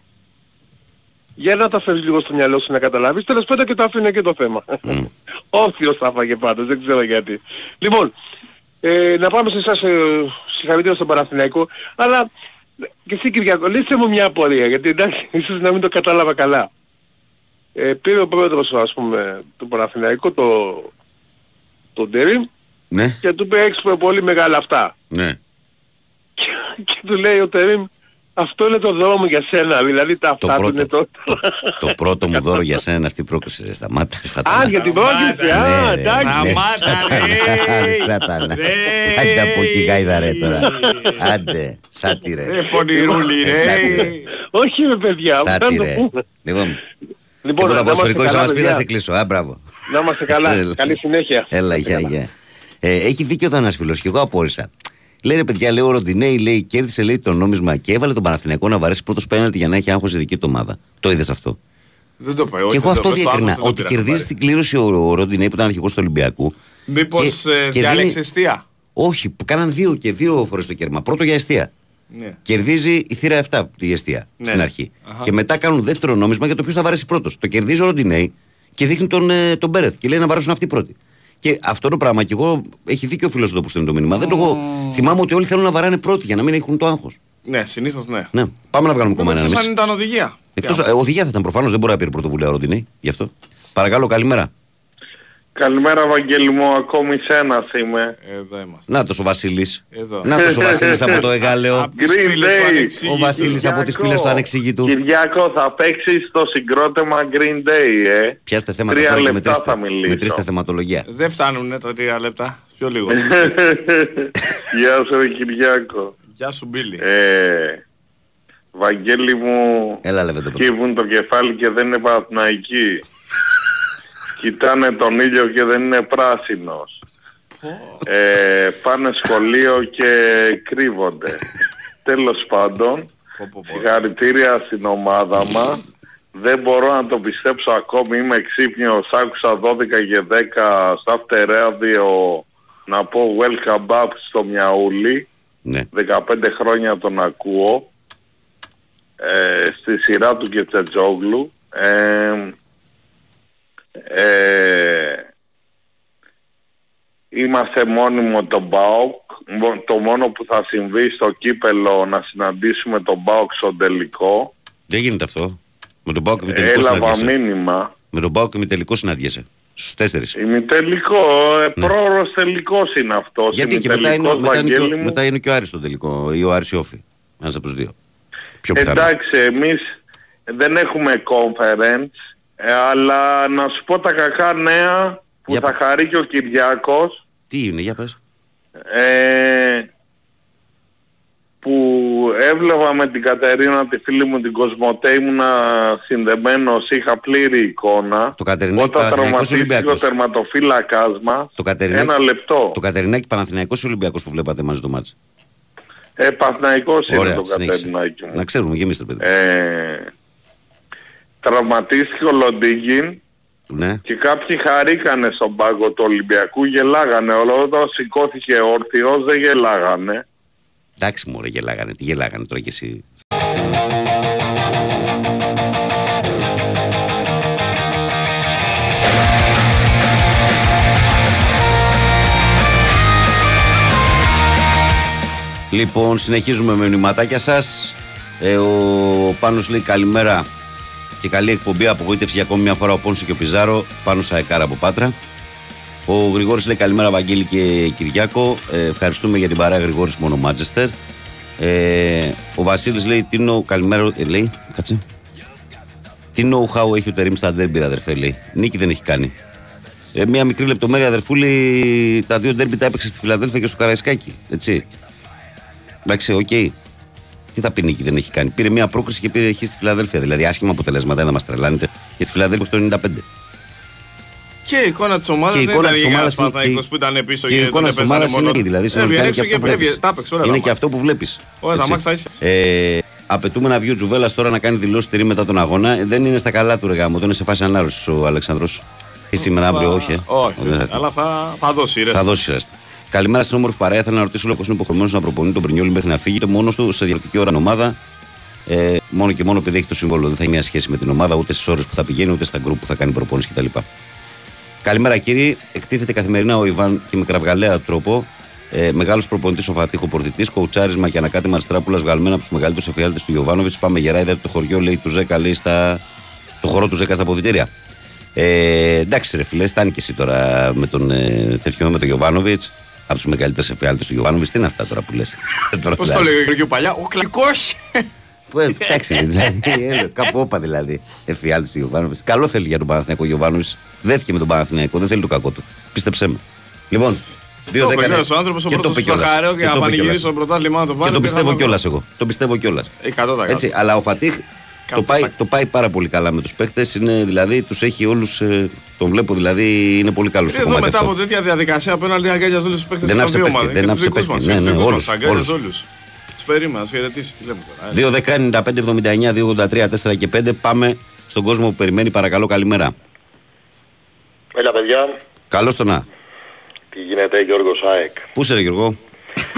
Για να τα φέρεις λίγο στο μυαλό σου να καταλάβεις, τέλος πάντων και το άφηνε και το θέμα. Μμ. όρθιος τα έφαγε πάντως, δεν ξέρω γιατί. Λοιπόν, ε, να πάμε σε εσάς ε, συγχαρητήρια στον Παναθηναϊκό, αλλά και εσύ Κυριακό, λύσε μου μια απορία, γιατί εντάξει, ίσως να μην το κατάλαβα καλά. Ε, πήρε ο πρόεδρος, ας πούμε, του Παναθηναϊκού, το, τον Τέρι, Ναι, και του είπε έχεις πολύ μεγάλα αυτά. ναι. Και, και του λέει ο Τερίμ, αυτό είναι το δρόμο για σένα, δηλαδή τα Το αυτά του πρώτο, είναι το... το, το πρώτο μου δώρο για σένα είναι αυτή η πρόκληση. Ρε, σταμάτα, σατανά. Α, για την πρόκληση, α, Ναι, ρε, εντάξει. ναι, Σταμάτα, σατανά, ρε. ρε, σατανά. Ρε. Άντε από εκεί γάιδα ρε τώρα. Άντε, σάτι ρε. Ε, πονηρούλη, Ε, σάτι, ρε. ρε. Όχι ρε παιδιά, Σάτι να το ρε. πούμε. Λοιπόν, Λοιπόν, τίποτα να είμαστε ποδοσφαιρικό, καλά, άμα πει θα παιδιά. σε κλείσω. Α, μπράβο. Να είμαστε καλά. Έλα. Καλή συνέχεια. Έλα, γεια, γεια. Ε, έχει δίκιο εδώ ένα φίλο και εγώ απόρρισα. Λέει ρε παιδιά, λέει ο Ροντινέη, λέει, κέρδισε λέει, το νόμισμα και έβαλε τον Παναθηναϊκό να βαρέσει πρώτος πέναλτι για να έχει άγχος η δική του ομάδα. Το είδες αυτό; Δεν το πάει. και εγώ αυτό διέκρινα. Ότι κερδίζει την κλήρωση ο, ο Ροντινέη που ήταν αρχηγός του Ολυμπιακού. Μήπως και- και διάλεξε δίνει- εστία. Όχι, που κάναν δύο και δύο φορές το κέρμα. Πρώτο για αιστεία. Ναι. Κερδίζει η θύρα 7 η αιστεία Ναι. στην αρχή. Αχα. Και μετά κάνουν δεύτερο νόμισμα για το ποιος θα βαρέσει πρώτος. Το κερδίζει ο Ροντινέη και δείχνει τον, ε, τον Μπέρεθ και λέει να βαρέσουν αυτοί πρώτοι. Και αυτό το πράγμα, και εγώ έχει δίκιο ο φίλος εδώ που στέλνει το μήνυμα. Δεν το έχω. Θυμάμαι ότι όλοι θέλουν να βαράνε πρώτοι για να μην έχουν το άγχος. Ναι, συνήθως ναι. Ναι, πάμε να βγάλουμε κομμένα Εκτός εμεί. αν ήταν οδηγία. Εκτός οδηγία θα ήταν προφανώς, δεν μπορεί να πήρε πρωτοβουλία ο Ροντινέη γι' αυτό. Παρακαλώ, καλημέρα. Καλημέρα Βαγγέλη μου, ακόμη σένας είμαι. Εδώ είμαστε. Να ο Βασίλης. Εδώ. Να ο Βασίλης από το Εγάλεο. Απ' τις Green πύλες του Day. ανεξήγητου. Ο Βασίλης από τις πύλες του ανεξήγητου. Κυριακό θα παίξεις στο συγκρότημα Green Day, ε. Πιάστε θέματα Τρία τώρα και λεπτά μετρήστε, θα μιλήσω. μετρήστε θεματολογία. Δεν φτάνουν τα τρία λεπτά. Πιο λίγο. Γεια σου ρε Κυριάκο. Γεια σου Μπίλι. Ε, Βαγγέλη μου, Έλα λεβέ το πρώτο. κύβουν το κεφάλι και δεν είναι Παναθηναϊκοί. Κοιτάνε τον ήλιο και δεν είναι πράσινος. Ε, πάνε σχολείο και κρύβονται. Τέλος πάντων, Πω, πω, πω. συγχαρητήρια στην ομάδα μας. Δεν μπορώ να το πιστέψω ακόμη, είμαι ξύπνιος, άκουσα 12 και 10 στα φτερέδιο να πω welcome back στο Μιαούλι. Ναι. 15 χρόνια τον ακούω ε, στη σειρά του και Τσετζόγλου ε, ε, είμαστε μόνιμο τον ΠΑΟΚ Μο- το μόνο που θα συμβεί στο κύπελο να συναντήσουμε τον ΠΑΟΚ στο τελικό Δεν γίνεται αυτό. Με τον Πάο και με τελικό έλαβα συναντιέσαι. μήνυμα Με τον Πάο και με τελικό συναντιέσαι. Στους τέσσερις. ημιτελικό, ε, πρόωρος τελικός είναι αυτός Ναι. Γιατί και μετά είναι, ημιτελικός, μετά, είναι και, Βαγγέλη ο- μου. μετά είναι και ο Άρης στον τελικό ή ο Άρης Ιόφη. Ένας από τους δύο. Πιο πιθανό. Εντάξει, εμείς δεν έχουμε conference, ε, αλλά να σου πω τα κακά νέα που Για θα πες. χαρεί και ο Κυριάκος, Τι είναι, για πες. ε, που έβλεπα με την Κατερίνα τη φίλη μου την Κοσμοτέ ήμουνα συνδεμένος, είχα πλήρη εικόνα. Το Κατερινάκι Όταν Παναθηναϊκός τραυματίστηκε ο Ολυμπιακός. τερματοφύλακας μας, Το Κατερινάκι, ένα λεπτό. το Κατερινάκι Παναθηναϊκός ή Ολυμπιακός που βλέπατε μαζί το μάτς. Ε, Παθηναϊκός είναι Ωραία, το συνέχισε. Κατερινάκι μου. Να ξέρουμε, γεμίστε παιδί. Ε, τραυματίστηκε ο Λοντίγκιν Ναι. Και κάποιοι χαρήκανε στον πάγκο του Ολυμπιακού, γελάγανε. Όλο όταν σηκώθηκε όρθιος δεν γελάγανε. Εντάξει μου, γελάγανε. Τι γελάγανε τώρα κι εσύ. Λοιπόν, συνεχίζουμε με μηνυματάκια σας. Ε, ο Πάνος λέει καλημέρα και καλή εκπομπή. Απογοήτευση για ακόμη μια φορά ο Πόνσο και ο Πιζάρο. Πάνω Σαεκάρα από Πάτρα. Ο Γρηγόρης λέει καλημέρα Βαγγέλη και Κυριάκο. Ε, ευχαριστούμε για την παρέα Γρηγόρης μόνο Μάντσεστερ. Ε, ο Βασίλης λέει τι νο... καλημέρα ε, λέει, κάτσε. Τι know-how έχει ο Τερίμ στα ντέρμπι, ρε αδερφέ, λέει. Νίκη δεν έχει κάνει. Ε, μια μικρή λεπτομέρεια, αδερφούλη, τα δύο ντέρμπι τα έπαιξε στη Φιλαδέλφια και στο Καραϊσκάκι. Έτσι. Εντάξει, οκ. Τι θα πει νίκη δεν έχει κάνει. Πήρε μια πρόκριση και πήρε χ στη Φιλαδέλφια. Δηλαδή, άσχημα αποτελέσματα, δεν θα μας τρελάνετε. Και στη Φιλαδέλφια το 95. Και η εικόνα της ομάδας Και η δεν εικόνα ήταν της για ομάδας ένας είναι- Παναθηναϊκός και- που ήταν πίσω Και η και εικόνα τον της έπαιζανε ομάδας είναι μόνο. εκεί. Δηλαδή, Έβγαινε συνολικά είναι έξω και αυτός που έβγαινε, βλέπει. τα έπαιξε όλα Είναι τα και μάτς. αυτό που βλέπεις. Όλα τα μάτς τα ίσια. Ε, απαιτούμε να βγει ο Τζουβέλλα τώρα να κάνει δηλώσεις τερή μετά τον αγώνα. Ε, δεν είναι στα καλά του ρεγάμου. Δεν είναι σε φάση ανάρρωσης ο Αλεξανδρός. Και σήμερα, αύριο, όχι. ε. Όχι, Δεν θα έρθει. αλλά θα, θα δώσει ρε. Θα δώσει ρέστα. Καλημέρα στην όμορφη παρέα. Θέλω να ρωτήσω πώ είναι υποχρεωμένος να προπονεί τον Πρινιόλη μέχρι να φύγει μόνο του σε διαφορετική ώρα ομάδα. Ε, μόνο και μόνο επειδή έχει το συμβόλαιο. Δεν θα έχει μια σχέση με την ομάδα ούτε στις ώρες που θα πηγαίνει ούτε στα γκρουπ που θα κάνει προπόνηση κτλ. Καλημέρα κύριε. Εκτίθεται καθημερινά ο Ιβάν και με κραυγαλαία τρόπο. Ε, Μεγάλος προπονητής ο Φατίχο Πορτιτής, κοουτσάρισμα και ανακάτεμα Αστράπουλα βγαλμένα από τους μεγαλύτερους εφιάλτες του Γιωβάνοβιτ. Πάμε γερά, είδατε το χωριό λέει του Ζέκα, λέει στα. το χώρο του Ζέκα στα ποδητήρια. Ε, εντάξει, ρε φιλέ, φτάνει και εσύ τώρα με τον ε, τέτοιο με τον Γιωβάνοβιτ. Από τους μεγαλύτερους εφιάλτες του Γιωβάνοβιτς. Τι είναι αυτά τώρα που λες; Πώς το λέει ο Γιώργο Παλιά, ο κλαϊκός. Εντάξει, δηλαδή. ε, Κάπου όπα δηλαδή. Εφιάλτης του Γιωβάνοβιτς. Καλό θέλει για τον Παναθηναϊκό Γιωβάνοβιτς. Δέθηκε με τον Παναθηναϊκό, δεν θέλει το κακό του. Πίστεψέ με. Λοιπόν, δύο Το είπε δέκα. κιόλας ο άνθρωπος ο και το πρώτος είπε στο κιόλας. χαρέο Και και να το είπε πανηγυρίσει κιόλας. το πρωτάθλημα να το Και πάρει. το και θα πιστεύω το- κιόλας εγώ. Το πιστεύω κιόλας. 100%. Έτσι, αλλά ο Φατίχ το πάει, το πάει πάρα πολύ καλά με τους παίχτες. Δηλαδή τους έχει όλους. τον βλέπω δηλαδή είναι πολύ καλός στο Εδώ κομμάτι μετά αυτό. από τέτοια διαδικασία απέναντι αγκάλιαζε όλους τους παίχτες Δεν των άφησε δύο παίχτη, ομάδων. δεν Και άφησε τους δικούς παίχτη. μας, Ναι, και ναι, τους όλους, δικούς μας, αγκάλιαζε όλους. όλους. Τους περίμενας, να σου χαιρετήσεις, τι λέμε τώρα. ε. 2-10-95-79-2-83-4 και 5. Πάμε στον κόσμο που περιμένει, παρακαλώ, καλημέρα. Έλα παιδιά, Καλώς το να. τι γίνεται Γιώργος ΑΕΚ. Πού είσαι, ρε Γιώργο;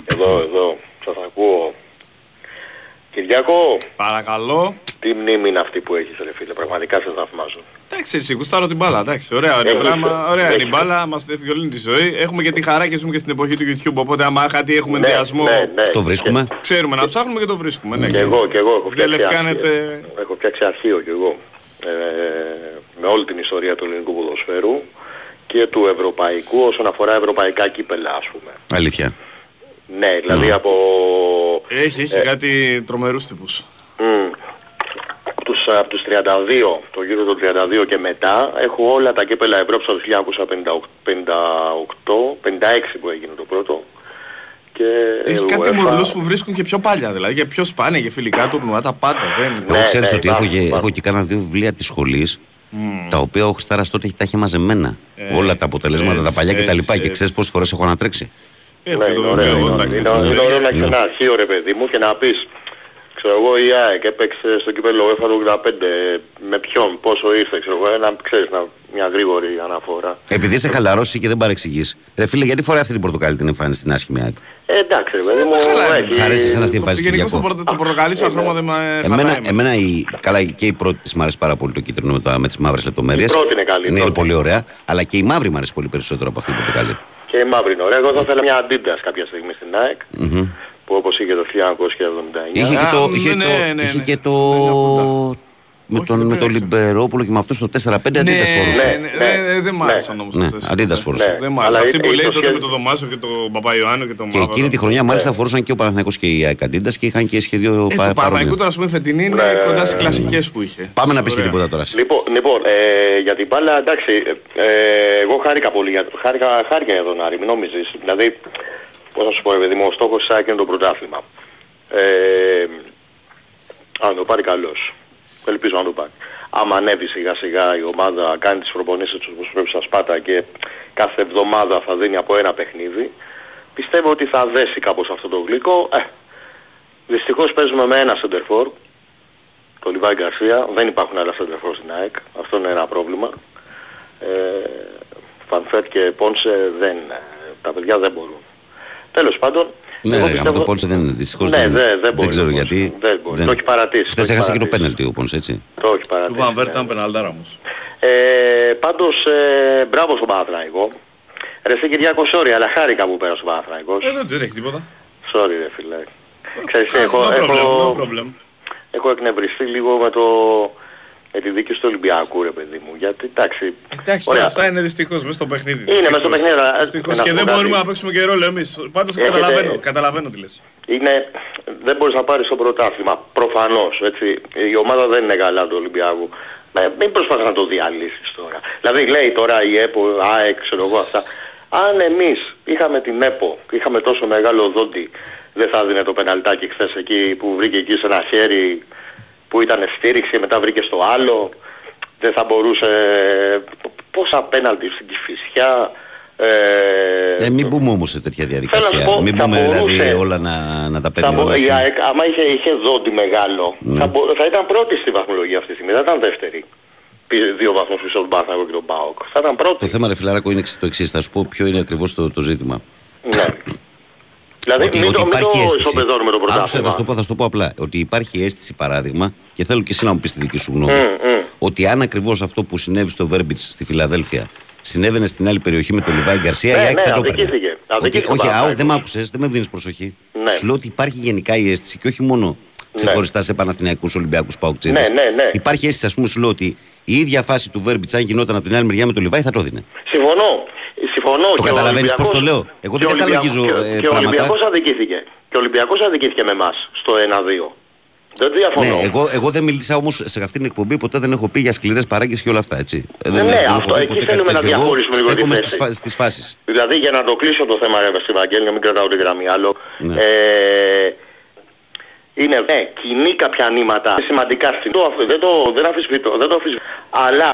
Εδώ, εδώ, σας ακούω. Κυριάκο, Παρακαλώ. τι μνήμη είναι αυτή που έχεις ρε φίλε, πραγματικά σε θαυμάζω. Εντάξει, εσύ γουστάρω την μπάλα. Εντάξει, ωραία, είναι Έχεις, πράγμα. Ωραία είναι η έχεις. μπάλα, μας διευκολύνει τη ζωή. Έχουμε και τη χαρά και ζούμε και στην εποχή του YouTube. Οπότε, άμα κάτι έχουμε Ναι, ενδιασμό, ναι, ναι. Το βρίσκουμε. ξέρουμε να ψάχνουμε και το βρίσκουμε. Ναι. Και εγώ, και εγώ έχω φτιάξει Διαλευκάνεται. αρχείο. Έχω φτιάξει αρχείο κι εγώ. Ε, με όλη την ιστορία του ελληνικού ποδοσφαίρου και του ευρωπαϊκού όσον αφορά ευρωπαϊκά κύπελα ας πούμε. Αλήθεια. Ναι, δηλαδή από... Έχει, έχει κάτι τρομερούς τύπους. Μμ. Από τους, από τους 32, το γύρο των 32 και μετά, έχω όλα τα κύπελα Ευρώπης από το 1958, 56 που έγινε το πρώτο. Και Έχει UEFA. κάτι μουρλούς που βρίσκουν και πιο παλιά δηλαδή. Και πιο σπάνια και φιλικά τουρνουά τα πάντα. Δεν... Εγώ Ναι, ξέρεις ναι, ότι έχω υπάρχουν, και, υπάρχουν. έχω και κάνα δύο βιβλία της σχολής. Τα οποία ο Χριστάρα τότε τα είχε μαζεμένα. όλα τα αποτελέσματα, τα Ε, έτσι, παλιά κτλ. έτσι, Και έτσι. ξέρεις πόσες φορές έχω ανατρέξει. Έχω Ναι, και το είναι ωραίο, βιβλίο εγώ, είναι εντάξει, είναι- στην είναι ωραίο να ιστορία. έχεις ένα αρχείο ρε παιδί μου και να πεις ξέρω εγώ η ΑΕΚ έπαιξε στο κύπελο UEFA το 85 με ποιον, πόσο ήρθε ξέρω εγώ, να ξέρεις να, μια γρήγορη αναφορά. Επειδή είσαι χαλαρώσει και δεν παρεξηγείς. Ρε φίλε, γιατί φοράει αυτή την πορτοκάλη την εμφάνιση στην άσχημη ΑΕΚ; Ε, εντάξει ρε παιδί μου, χαλάει. έχει- Σ' αρέσει εσένα αυτή η Το- εμφάνιση του Γενικώς το, Κυριακού. πορτο- το πορτοκαλί σαν χρώμα δεν με Εμένα, χαλάει. εμένα η, καλά, και η πρώτη της μου αρέσει πάρα πολύ το κίτρινο με, τα- με τις μαύρες λεπτομέρειε. Η πρώτη είναι καλή, η Είναι πρώτη. πολύ ωραία. Αλλά και η μαύρη μου αρέσει πολύ περισσότερο από αυτή την πορτοκαλί. Και η μαύρη είναι ωραία. Εγώ θα ήθελα μια Adidas κάποια στιγμή στην ΑΕΚ που όπως είχε το 1979. Είχε και Α, το. ναι, Είχε ναι, το, ναι, είχε ναι. και το Δεν με Όχι, τον, δεν με τον πειράζει. Λιμπερόπουλο και με αυτό στο 4-5 Ναι, αντίθετο φορούσε. ναι, ναι, Ναι, ναι, δεν μ' ναι. άρεσαν όμως Ναι, αυτές. Αντίτας φορούσε. Ναι. Δεν μ' Αλλά άρεσε. Αυτή είναι- που λέει είναι τότε το με τον Δωμάζο και τον Παπαϊωάννου και τον Και Μαύρο. εκείνη τη χρονιά μάλιστα φορούσαν και ο Παναθηναϊκός και η ΑΕΚ Αντίτας και είχαν και σχέδιο Ε, πα- του παρόμοιο. Παναθηναϊκού τώρα, ας πούμε, φετινή είναι Ναι, κοντά ναι, στις ναι, κλασικές που είχε. Πάμε να πεις και Ωραία. τίποτα τώρα. εσύ. Λοιπόν, λοιπόν ε, για την μπάλα, εντάξει, ε, εγώ χάρηκα πολύ, για, χάρηκα, χάρηκα για τον Άρη, μην νομίζεις. Δηλαδή, πώς να σου πω ρε παιδί μου, ο στόχος της ΑΕΚ είναι το πρωτάθλημα. Ε, αν το πάρει καλός. Ελπίζω να το πάρει. Άμα ανέβει σιγά σιγά η ομάδα, κάνει τις προπονήσεις τους όπως πρέπει στα Σπάτα και κάθε εβδομάδα θα δίνει από ένα παιχνίδι, πιστεύω ότι θα δέσει κάπως αυτό το γλυκό. Ε, δυστυχώς παίζουμε με ένα σεντερφόρ, το Λιβάη Γκαρσία. Δεν υπάρχουν άλλα σεντερφόρ στην ΑΕΚ. Αυτό είναι ένα πρόβλημα. Ε, Φανφέτ και Πόνσε δεν, ε, τα παιδιά δεν μπορούν. Τέλος πάντων, Ναι, εγώ ρε, άμα πιστεύω- το Πόνσε δεν είναι δυστυχώς. Ναι, δεν, δεν, δεν, μπορεί, ξέρω ο Πόνσε. γιατί. Δεν μπορεί. Το έχει παρατήσει. το Χθες έχει έχασε και το παρατήσει. πέναλτι ο Πόνσε, έτσι. Το έχει Του παρατήσει. Βανβέρ ναι. ήταν πεναλτάρα όμως. Ε, πάντως, ε, μπράβο στον Παναθηναϊκό. Ρε εσύ Κυριάκο, sorry, αλλά χάρηκα που πέρασε ο Παναθηναϊκός. Ε, δεν τρέχει τίποτα. Sorry ρε φίλε. Ξέρεις, Ε, έχω, no problem, έχω, no problem. έχω εκνευριστεί λίγο με το... Με τη δίκη του Ολυμπιακού ρε παιδί μου. Γιατί εντάξει. Εντάξει, ωραία. αυτά είναι δυστυχώς μέσα στο παιχνίδι. Είναι μέσα στο παιχνίδι, αλλά- Δυστυχώς να και σου δεν πω κάτι. μπορούμε να παίξουμε και ρόλο εμείς. Πάντως Έχετε- καταλαβαίνω, καταλαβαίνω τι λες. είναι, δεν μπορείς να πάρεις το πρωτάθλημα. Προφανώς, έτσι. Η ομάδα δεν είναι καλά του Ολυμπιακού. Ε, μην προσπαθείς να το διαλύσεις τώρα. Δηλαδή λέει τώρα η ΕΠΟ, ΑΕΚ, ξέρω εγώ αυτά. Αν εμείς είχαμε την ΕΠΟ, είχαμε τόσο μεγάλο δόντι, δεν θα δίνει το πεναλτάκι χθες εκεί που βρήκε εκεί σε ένα χέρι που ήταν στήριξη, μετά βρήκε στο άλλο. Δεν θα μπορούσε... Πόσα πέναλτι στην Κηφισιά. Ε, Ε, μην μπούμε όμως σε τέτοια Θέλω να διαδικασία. σου πω, Μην θα μπούμε δηλαδή μπορούσε. όλα να, να τα Θα παίρνει μπο... όλα. η στην- ΑΕΚ, άμα είχε, είχε δόντι μεγάλο, Ναι. θα, μπο... θα ήταν πρώτη στη βαθμολογία αυτή τη στιγμή, δεν ήταν δεύτερη. Πήρε δύο βαθμούς πίσω από τον Παναθηναϊκό και τον ΠΑΟΚ. Θα ήταν πρώτη. Το θέμα, ρε φιλαράκο, είναι το εξής. Θα σου πω ποιο είναι ακριβώς το, το ζήτημα. Ναι. δηλαδή ότι, μην ότι το, μην υπάρχει το αίσθηση. ισοπεδώνουμε το Άκουσε, πρωτάθλημα. θα σου το πω, θα σου το πω απλά. Ότι υπάρχει αίσθηση, παράδειγμα, και θέλω και εσύ να μου πεις τη δική σου γνώμη. Ότι αν ακριβώς αυτό που συνέβη στο Βέρμπιτς στη Φιλαδέλφια συνέβαινε στην άλλη περιοχή με τον Λιβάη Γκαρσία, Ναι, η ΑΕΚ ναι, θα το αδικήθηκε. έπαιρνε. Ότι, Αδικήθηκε ο όχι, α, Παναθηναϊκός. δεν μ' άκουσες, δεν με δίνεις προσοχή. Ναι. Σου λέω ότι υπάρχει γενικά η αίσθηση και όχι μόνο ξεχωριστά σε Παναθηναϊκούς Ολυμπιακούς Παουκτζίδες. Ναι, ναι, ναι. Υπάρχει αίσθηση, ας πούμε, σου λέω ότι η ίδια φάση του Βέρμπιτς, αν γινόταν από την άλλη μεριά με τον Λιβάη, θα το δίνε. Συμφωνώ. Συμφωνώ. Το και ο καταλαβαίνεις πώς Ολυμπιακός- το λέω. Εγώ δεν και ο καταλογίζω, Ολυμπιακός- ε, και, και ο πράγματα. Ολυμπιακός αδικήθηκε. Και ο Ολυμπιακός αδικήθηκε με εμάς στο 1-2. Δεν διαφωνώ. Ναι, εγώ, εγώ δεν μίλησα όμως σε αυτήν την εκπομπή, ποτέ δεν έχω πει για σκληρές παράγκε και όλα αυτά, έτσι. Ε, Ναι, δεν, ναι, δεν έχω αυτό, πει εκεί ποτέ θέλουμε κάτι να τέτοιο. Εγώ διαχωρίσουμε λίγο τη στέκομαι θέση. στις, φα- στις φάσεις. Δηλαδή για να το κλείσω το θέμα ρε Βαγγέλη, να μην κρατάω τη γραμμή άλλο. Ναι. Ε, είναι ναι, κοινή κάποια νήματα σημαντικά στην το, αφ- δεν το, δεν αφισβητώ, δεν το αφισβητώ. Αλλά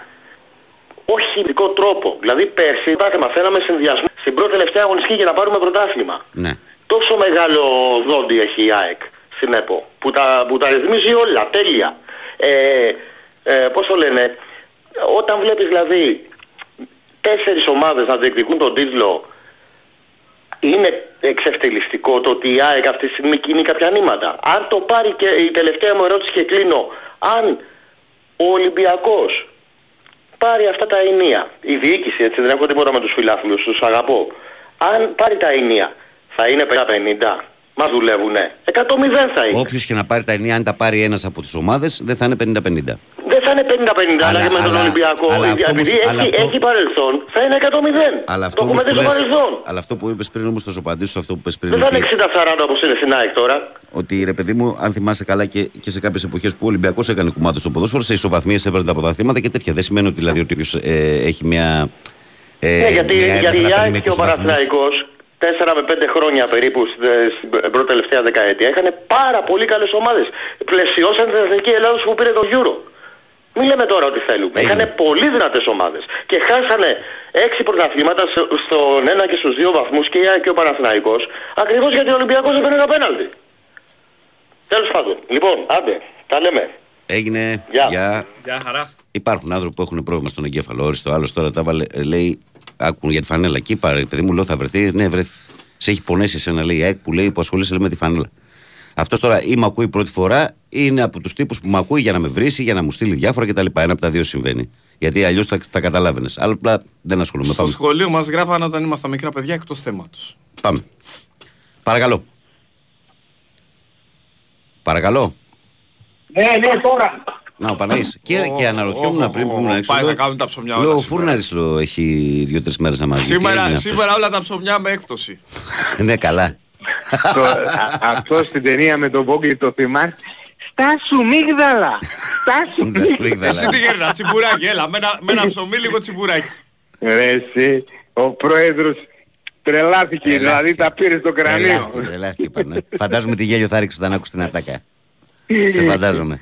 όχι ειδικό τρόπο. Δηλαδή πέρσι πάτε μαθαίναμε συνδυασμό στην πρώτη τελευταία αγωνιστική για να πάρουμε πρωτάθλημα. Ναι. Τόσο μεγάλο δόντι έχει η ΑΕΚ στην ΕΠΟ που τα, που τα ρυθμίζει όλα, τέλεια. Ε, ε, πώς το λένε, όταν βλέπεις δηλαδή τέσσερις ομάδες να διεκδικούν τον τίτλο είναι εξευτελιστικό το ότι η ΑΕΚ αυτή τη στιγμή κινεί κάποια νήματα. Αν το πάρει και η τελευταία μου ερώτηση και κλείνω, αν ο Ολυμπιακός πάρει αυτά τα ενία, η διοίκηση έτσι δεν έχω τίποτα με τους φιλάθλους, τους αγαπώ, αν πάρει τα ενία θα είναι 50-50. Μας δουλεύουνε. 100-0 θα είναι. Όποιος και να πάρει τα ενία, αν τα πάρει ένας από τις ομάδες, δεν θα είναι 50-50. Δεν θα είναι 50-50 αλλά, Αλλά- και με τον αλλά- Ολυμπιακό. αλλά αυτό επειδή όμως- έχει, αλλά αυτό- έχει παρελθόν, θα είναι 100-0. Αλλά το αυτό, έχουμε όμως δει που στο λες- παρελθόν. αλλά αυτό που είπες πριν όμως θα σου απαντήσω σε αυτό που είπε πριν. Δεν θα είναι ότι- 60-40 όπως είναι στην ΑΕΚ τώρα. ότι ρε παιδί μου, αν θυμάσαι καλά και, και σε κάποιες εποχές που ο Ολυμπιακός έκανε κουμάτο στο ποδόσφαιρο, σε ισοβαθμίες έπαιρνε τα πρωταθλήματα και τέτοια. Δεν σημαίνει ότι δηλαδή ότι όποιος, ε, έχει μια. Ε, Ναι, γιατί, μια γιατί έδρα η να παίρνει ΑΕΚ με και ο 20 βαθμούς. Παναθηναϊκός 4 με 5 χρόνια περίπου στη- στην πρώτη τελευταία δεκαετία είχαν πάρα πολύ καλές ομάδες. Πλαισιώσαν την Εθνική Ελλάδα που πήρε το Euro. Μην λέμε τώρα ότι θέλουμε. Έγινε. Είχαν πολύ δυνατές ομάδες. Και χάσανε 6 πρωταθλήματα στο- στον 1 και στους 2 βαθμούς και η ΑΕΚ και ο Παναθηναϊκός ακριβώς γιατί ο Ολυμπιακός έπαιρνε τα πέναλτι. Τέλος πάντων. Λοιπόν, άντε, τα λέμε. Έγινε Γεια. για. Γεια χαρά. Υπάρχουν άνθρωποι που έχουν πρόβλημα στον εγκέφαλο. Όριστο άλλος τώρα τα βάλε, ε, λέει, άκουν για τη φανέλα. Και είπα, ρε παιδί μου, λέω θα βρεθεί. Ναι, βρε, σε έχει πονέσει εσένα, λέει η ΑΕΚ που λέει που ασχολείσαι λέει, με τη φανέλα. Αυτός τώρα ή με ακούει πρώτη φορά ή είναι από τους τύπους που με ακούει για να με βρήσει, για να μου στείλει διάφορα κτλ. Ένα από τα δύο συμβαίνει. Γιατί αλλιώς θα τα καταλάβαινες. Αλλά απλά δεν ασχολούμαι. Στο Πάμε. σχολείο μας γράφανε όταν ήμασταν μικρά παιδιά εκτός θέματος. Πάμε. Παρακαλώ. Παρακαλώ. Ναι, ναι, τώρα. Να, ο Παναγής. Και, και αναρωτιόμουν ω, πριν που ω, ήμουν έξω. πάει, λέω- θα κάνουν τα ψωμιά όλα Λέω, ο σήμερα. Φούρναρης λέω, έχει δύο-τρεις μέρες να μαζί. Σήμερα, σήμερα όλα τα ψωμιά με έκπτωση. ναι, καλά. Το- α- αυτό στην ταινία με τον Μπόγκλι το θυμάσαι; Στάσου μίγδαλα! Στάσου μίγδαλα! Μίγδαλα. Εσύ τι γέρνα, τσιμπουράκι, έλα, με ένα, με ένα ψωμί λίγο τσιμπουράκι. Ρε εσύ, ο πρόεδρος τρελάθηκε, δηλαδή τα πήρε στο κρανίο. Τρελάθηκε, τρελάθηκε πάνω. Φαντάζομαι τι γέλιο θα ρίξει όταν άκουσε την ατάκα. Σε φαντάζομαι.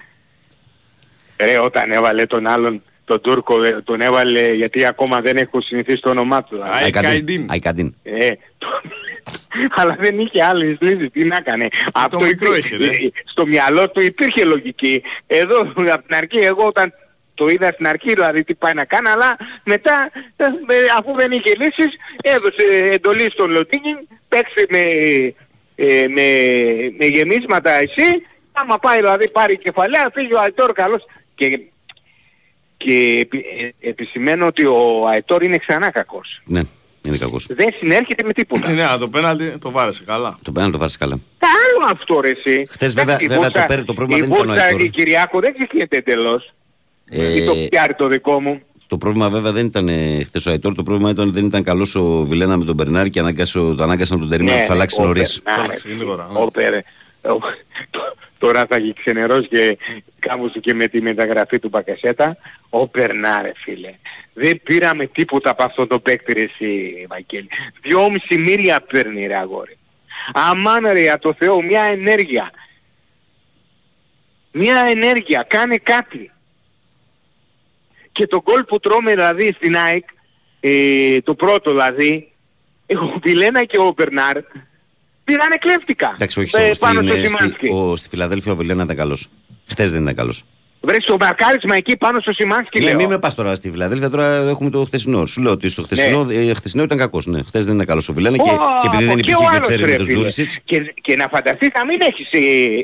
Ρε όταν έβαλε τον άλλον, τον Τούρκο, ε, τον έβαλε γιατί ακόμα δεν έχω συνηθίσει το όνομά του. δηλαδή. Αϊ, Αϊκαϊντίν. Αϊκαντίν. Ε, το- αλλά δεν είχε άλλες λύσεις, τι να έκανε. Αυτό μικρό υπήρχε- είχε, ρε. ε, Στο μυαλό του υπήρχε λογική. Εδώ από την αρχή εγώ όταν το είδα στην αρχή δηλαδή τι πάει να κάνει, αλλά μετά ε, ε, αφού δεν είχε λύσεις έδωσε εντολή στον Λοτίνιν, παίξε με, ε, με, με γεμίσματα εσύ, άμα πάει δηλαδή πάρει κεφαλαία, φύγει ο Αϊτόρ καλός. Και, και επι- ε, επισημαίνω ότι ο Αϊτόρ είναι ξανά κακός. Ναι, είναι κακός. Δεν συνέρχεται με τίποτα. Ε, Ναι, αλλά το πέναλτι το βάρεσε καλά. Το πέρα να το βάρεις καλά. Τα άλλο αυτό ρε εσύ. Χτες βέβαια- Εντάξει, η βέβαια Βούτσα- το πέρα- το πρόβλημα η δεν ήταν ο Βούτσα, Αϊτόρ. Η Κυριάκο δεν ξεχνιέται εντελώς. Ε, Ή το πιάρι το δικό μου. Το πρόβλημα βέβαια δεν ήταν χθες ο Αϊτόρ. Το πρόβλημα ήταν ότι δεν ήταν καλός ο Βιλένα με τον Μπερνάρ και ανάγκασε, το ανάγκασαν τον Τερίμα να τους αλλάξει ο νωρίς. Μπερνάρ, Άλλαξε γρήγορα, ναι. Ο Περ- ο- το- Τώρα θα έχει ξενερώσει και κάπου και με τη μεταγραφή του Μπακασέτα. Ο Περνάρε φίλε. Δεν πήραμε τίποτα από αυτόν τον παίκτη ρε εσύ Βαγγέλη. Δυόμιση μίλια παίρνει ρε αγόρι. Αμάν ρε για το Θεό μια ενέργεια. Μια ενέργεια. Κάνε κάτι. Και το γκολ που τρώμε δηλαδή στην ΑΕΚ, ε, το πρώτο δηλαδή, ο Βιλένα και ο Μπερνάρ πήρανε κλέφτηκα. Εντάξει, όχι ε, όμως, πάνω στην, στο ε, Σιμάνσκι. στη, ο, στη Φιλαδέλφια ο Βιλένα ήταν καλός. Χθες δεν ήταν καλός. Βρες το μαρκάρισμα εκεί πάνω στο Σιμάνσκι Ναι, λέω. μην με πας τώρα στη Φιλαδέλφια, τώρα έχουμε το χθεσινό. Σου λέω ότι στο χθεσινό, ε, χθεσινό ήταν κακός. Ναι, χθες δεν ήταν καλός ο Βιλένα και, Ω, και επειδή δεν από εκεί υπήρχε ο και ο άλλος, Τσέρι ρε, με τον φίλε. Τζούρισιτς. Και, και να φανταστείς να μην έχεις ε,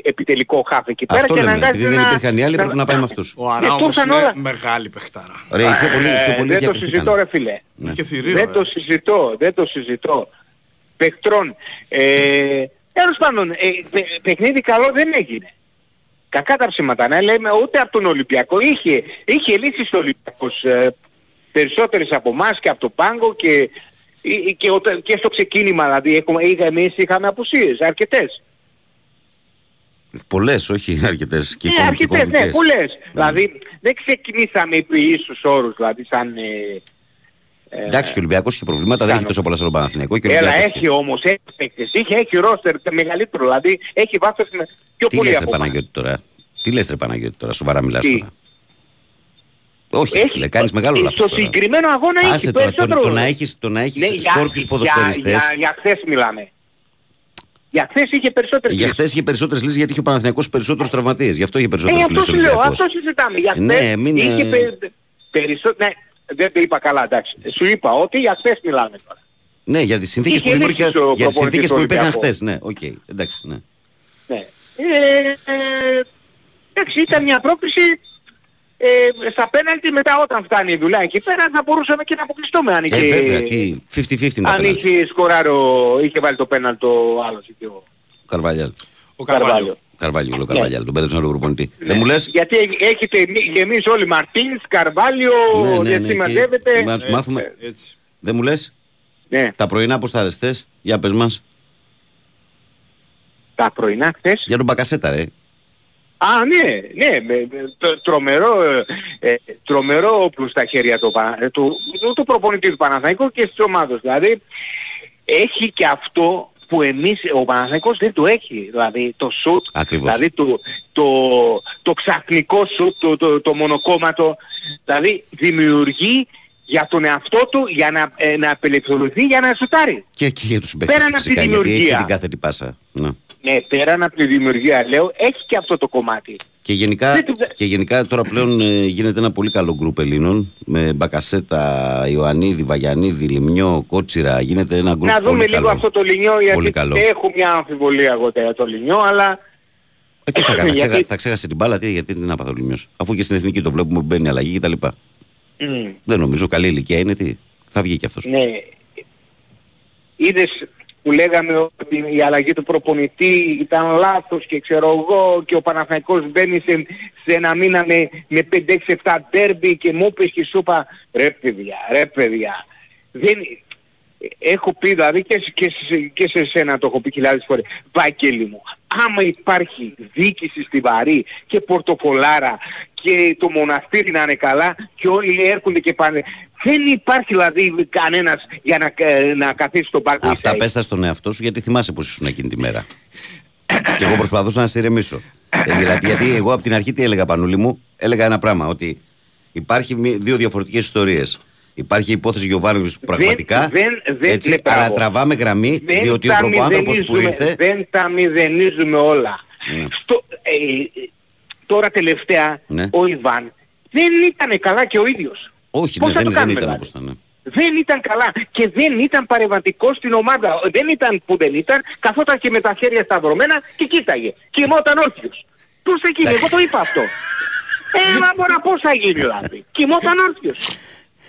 επιτελικό χάφ εκεί πέρα Αυτό και να λέμε. Επειδή δεν να- υπήρχαν οι άλλοι, πρέπει να πάει με αυτούς. Ο Αρά Ε, όμως τόσαν είναι όλα. μεγάλη παιχτάρα. Ωραία, πιο πολύ, πιο Ε, πολύ δεν το διακριθήκαν. συζητώ ρε φίλε. Ναι. Είχε θηρίο. Δεν ε. το συζητώ, δεν το συζητώ. Παιχτρών. Ε, τέλος πάντων, ε, παι- παιχνίδι καλό δεν έγινε. Κακά τα ψήματα, ναι, λέμε ούτε από τον Ολυμπιακό. Είχε, είχε λύσεις ο Ολυμπιακός ε, περισσότερες από εμάς και από το Πάγκο και, ε, και, όταν- και στο ξεκίνημα δηλαδή έχουμε, είχα, εμείς είχαμε απουσίες, αρκετές. Πολλές, όχι αρκετές και Ναι, κομ- και αρκετές, ναι, κομβικές. πολλές. Δηλαδή δεν ξεκινήσαμε επί ίσους όρους, δηλαδή σαν... Ε, Εντάξει, και ο Ολυμπιακός είχε προβλήματα, δεν κάνω. έχει τόσο πολλά στον Παναθηναϊκό. Και ο Έλα, Ολυμπιακός έχει όμως, έχει παίκτες, είχε, έχει ρόστερ μεγαλύτερο, δηλαδή έχει βάθος στην- πιο Τι πολύ λες ρε από εμάς. Παναγιώτη τώρα. Τι λες ρε Παναγιώτη τώρα, σοβαρά μιλάς Τι; τώρα. Όχι, Έχει- φίλε, κάνεις μεγάλο ε, λάθος Στο τώρα. συγκεκριμένο αγώνα Άσε έχει τώρα, το, περισσότερο. το να έχεις, το να έχεις Ναι, για- σκόρπιους για- ποδοσφαιριστές. Για, για χθες μιλάμε. Για χθες είχε περισσότερες Για λύσεις. χθες είχε περισσότερες λύσεις γιατί είχε ο Παναθηναϊκός περισσότερους τραυματίες. Γι' αυτό είχε Ε, περισσότερες αυτό λύσεις. σου λέω, αυτό συζητάμε. Για Ναι, χθες μην, είχε ε, πε, περισσότερο... Ναι, δεν το είπα καλά, εντάξει. Σου είπα ότι για χθες μιλάμε τώρα. Ναι, για τις συνθήκες Είχε που, υπήρχε, λύσεις ο για τις προπονητής συνθήκες του που υπήρχαν Ολυμπιακού. χθες. Ναι, οκ, εντάξει, ναι. Ναι. Ε, ε, εντάξει, ήταν μια πρόκριση ε, στα πέναλτι μετά όταν φτάνει η δουλειά εκεί πέρα θα μπορούσαμε και να αποκλειστούμε αν είχε, Ε, βέβαια, τι 50-50 είναι τα αν πέναλτι. είχε σκοράρο, είχε βάλει το πέναλτι το άλλο εκεί ο Καρβαλιάλ. Ο Καρβάλιο. Καρβάλιο. Καρβάλιο, λέω Καρβαλιάλ, τον πέτρεψε τον προπονητή. Δεν μου λες; Γιατί έχ- έχετε γεμίσει όλοι Μαρτίνς, Καρβάλιο, Ναι, ναι, ναι, δεν και συμμαζεύετε. να τους μάθουμε. Έτσι. Δεν μου λες; Ναι, Τα πρωινά πώς θα δες θες, Για πες μας. τα πρωινά χθες; Για τον Μπακασέτα, ρε. Α, ναι, ναι, με, με, το, τρομερό, ε, ε, τρομερό όπλο στα χέρια του, Πα- ε, του, του, του προπονητή του Παναθηναϊκού και της ομάδος. Δηλαδή, έχει και αυτό που εμείς, ο Παναθηναϊκός δεν το έχει. Δηλαδή, το σουτ, Ακριβώς. δηλαδή το, το, το ξαφνικό σουτ, το, το, το μονοκόμματο. Δηλαδή, δημιουργεί για τον εαυτό του για να, ε, να απελευθερωθεί για να σουτάρει. Και, και για τους συμπαίκτες Πέραν του από τη φυσικά, γιατί έχει και δημιουργία. την κάθετη πάσα. Ναι. Ναι, πέραν από τη δημιουργία, λέω, έχει και αυτό το κομμάτι. Και γενικά, Δεν του- και γενικά τώρα πλέον ε, γίνεται ένα πολύ καλό γκρουπ Ελλήνων με Μπακασέτα, Ιωαννίδη, Βαγιανίδη, Λιμιό, Κότσιρα. Γίνεται ένα γκρουπ Να πολύ δούμε καλό. λίγο αυτό το λινιό Πολύ γιατί καλό. έχω μια αμφιβολία εγώ για το λινιό αλλά Ε, τι θα κάνει, θα, Γιατί- ξέχα- θα ξέχασε την μπάλα, τι, γιατί την άπαθα ο Λιμιός. Αφού και στην εθνική το βλέπουμε που μπαίνει αλλαγή κτλ. μ, Δεν νομίζω, καλή ηλικία είναι, τι. Θα βγει κι αυτός. ναι είδες που λέγαμε ότι η αλλαγή του προπονητή ήταν λάθος και ξέρω εγώ και ο Παναθηναϊκός μπαίνει σε, σε ένα μήνα με, με 5-6-7 ντέρμπι και μου είπες και σου είπα ρε παιδιά, ρε παιδιά δεν, έχω πει δηλαδή και, σε- και, σε, και σε σένα το έχω πει χιλιάδες φορές Βάκελη μου άμα υπάρχει διοίκηση στη Βαρύ και πορτοφολάρα και το μοναστήρι να είναι καλά και όλοι έρχονται και πάνε δεν υπάρχει δηλαδή κανένας για να, ε, να καθίσει στον πάρκο Αυτά πες τα στον εαυτό σου γιατί θυμάσαι πως ήσουν εκείνη τη μέρα. και εγώ προσπαθούσα να σε ηρεμήσω. Ε, δηλαδή, γιατί εγώ από την αρχή τι έλεγα Πανούλη μου, έλεγα ένα πράγμα, ότι υπάρχει μη- δύο διαφορετικές ιστορίες. Υπάρχει η υπόθεση Γιωβάνοβιτς που πραγματικά, δεν- δεν- έτσι, ναι, μπράβο. αλλά τραβάμε γραμμή, δεν διότι ο τα προπάνθρωπος που μηδενίζουμε- ήρθε... Δεν τα μηδενίζουμε όλα. Ναι. Στο, ε, ε, τώρα τελευταία Ναι. ο Ιβάν δεν ήταν καλά και ο ίδιος. Όχι, Πώς ναι, θα δεν, το δεν κάνουμε, ήταν δηλαδή; όπως ήταν. ναι. Δεν ήταν καλά και δεν ήταν παρεμβατικός στην ομάδα. Δεν ήταν που δεν ήταν, καθόταν και με τα χέρια σταυρωμένα και κοίταγε. Κοιμόταν όρθιος. Πώς θα γίνει, εγώ το είπα αυτό. Ε, μα μπορεί πώς θα γίνει δηλαδή; Κοιμόταν όρθιος.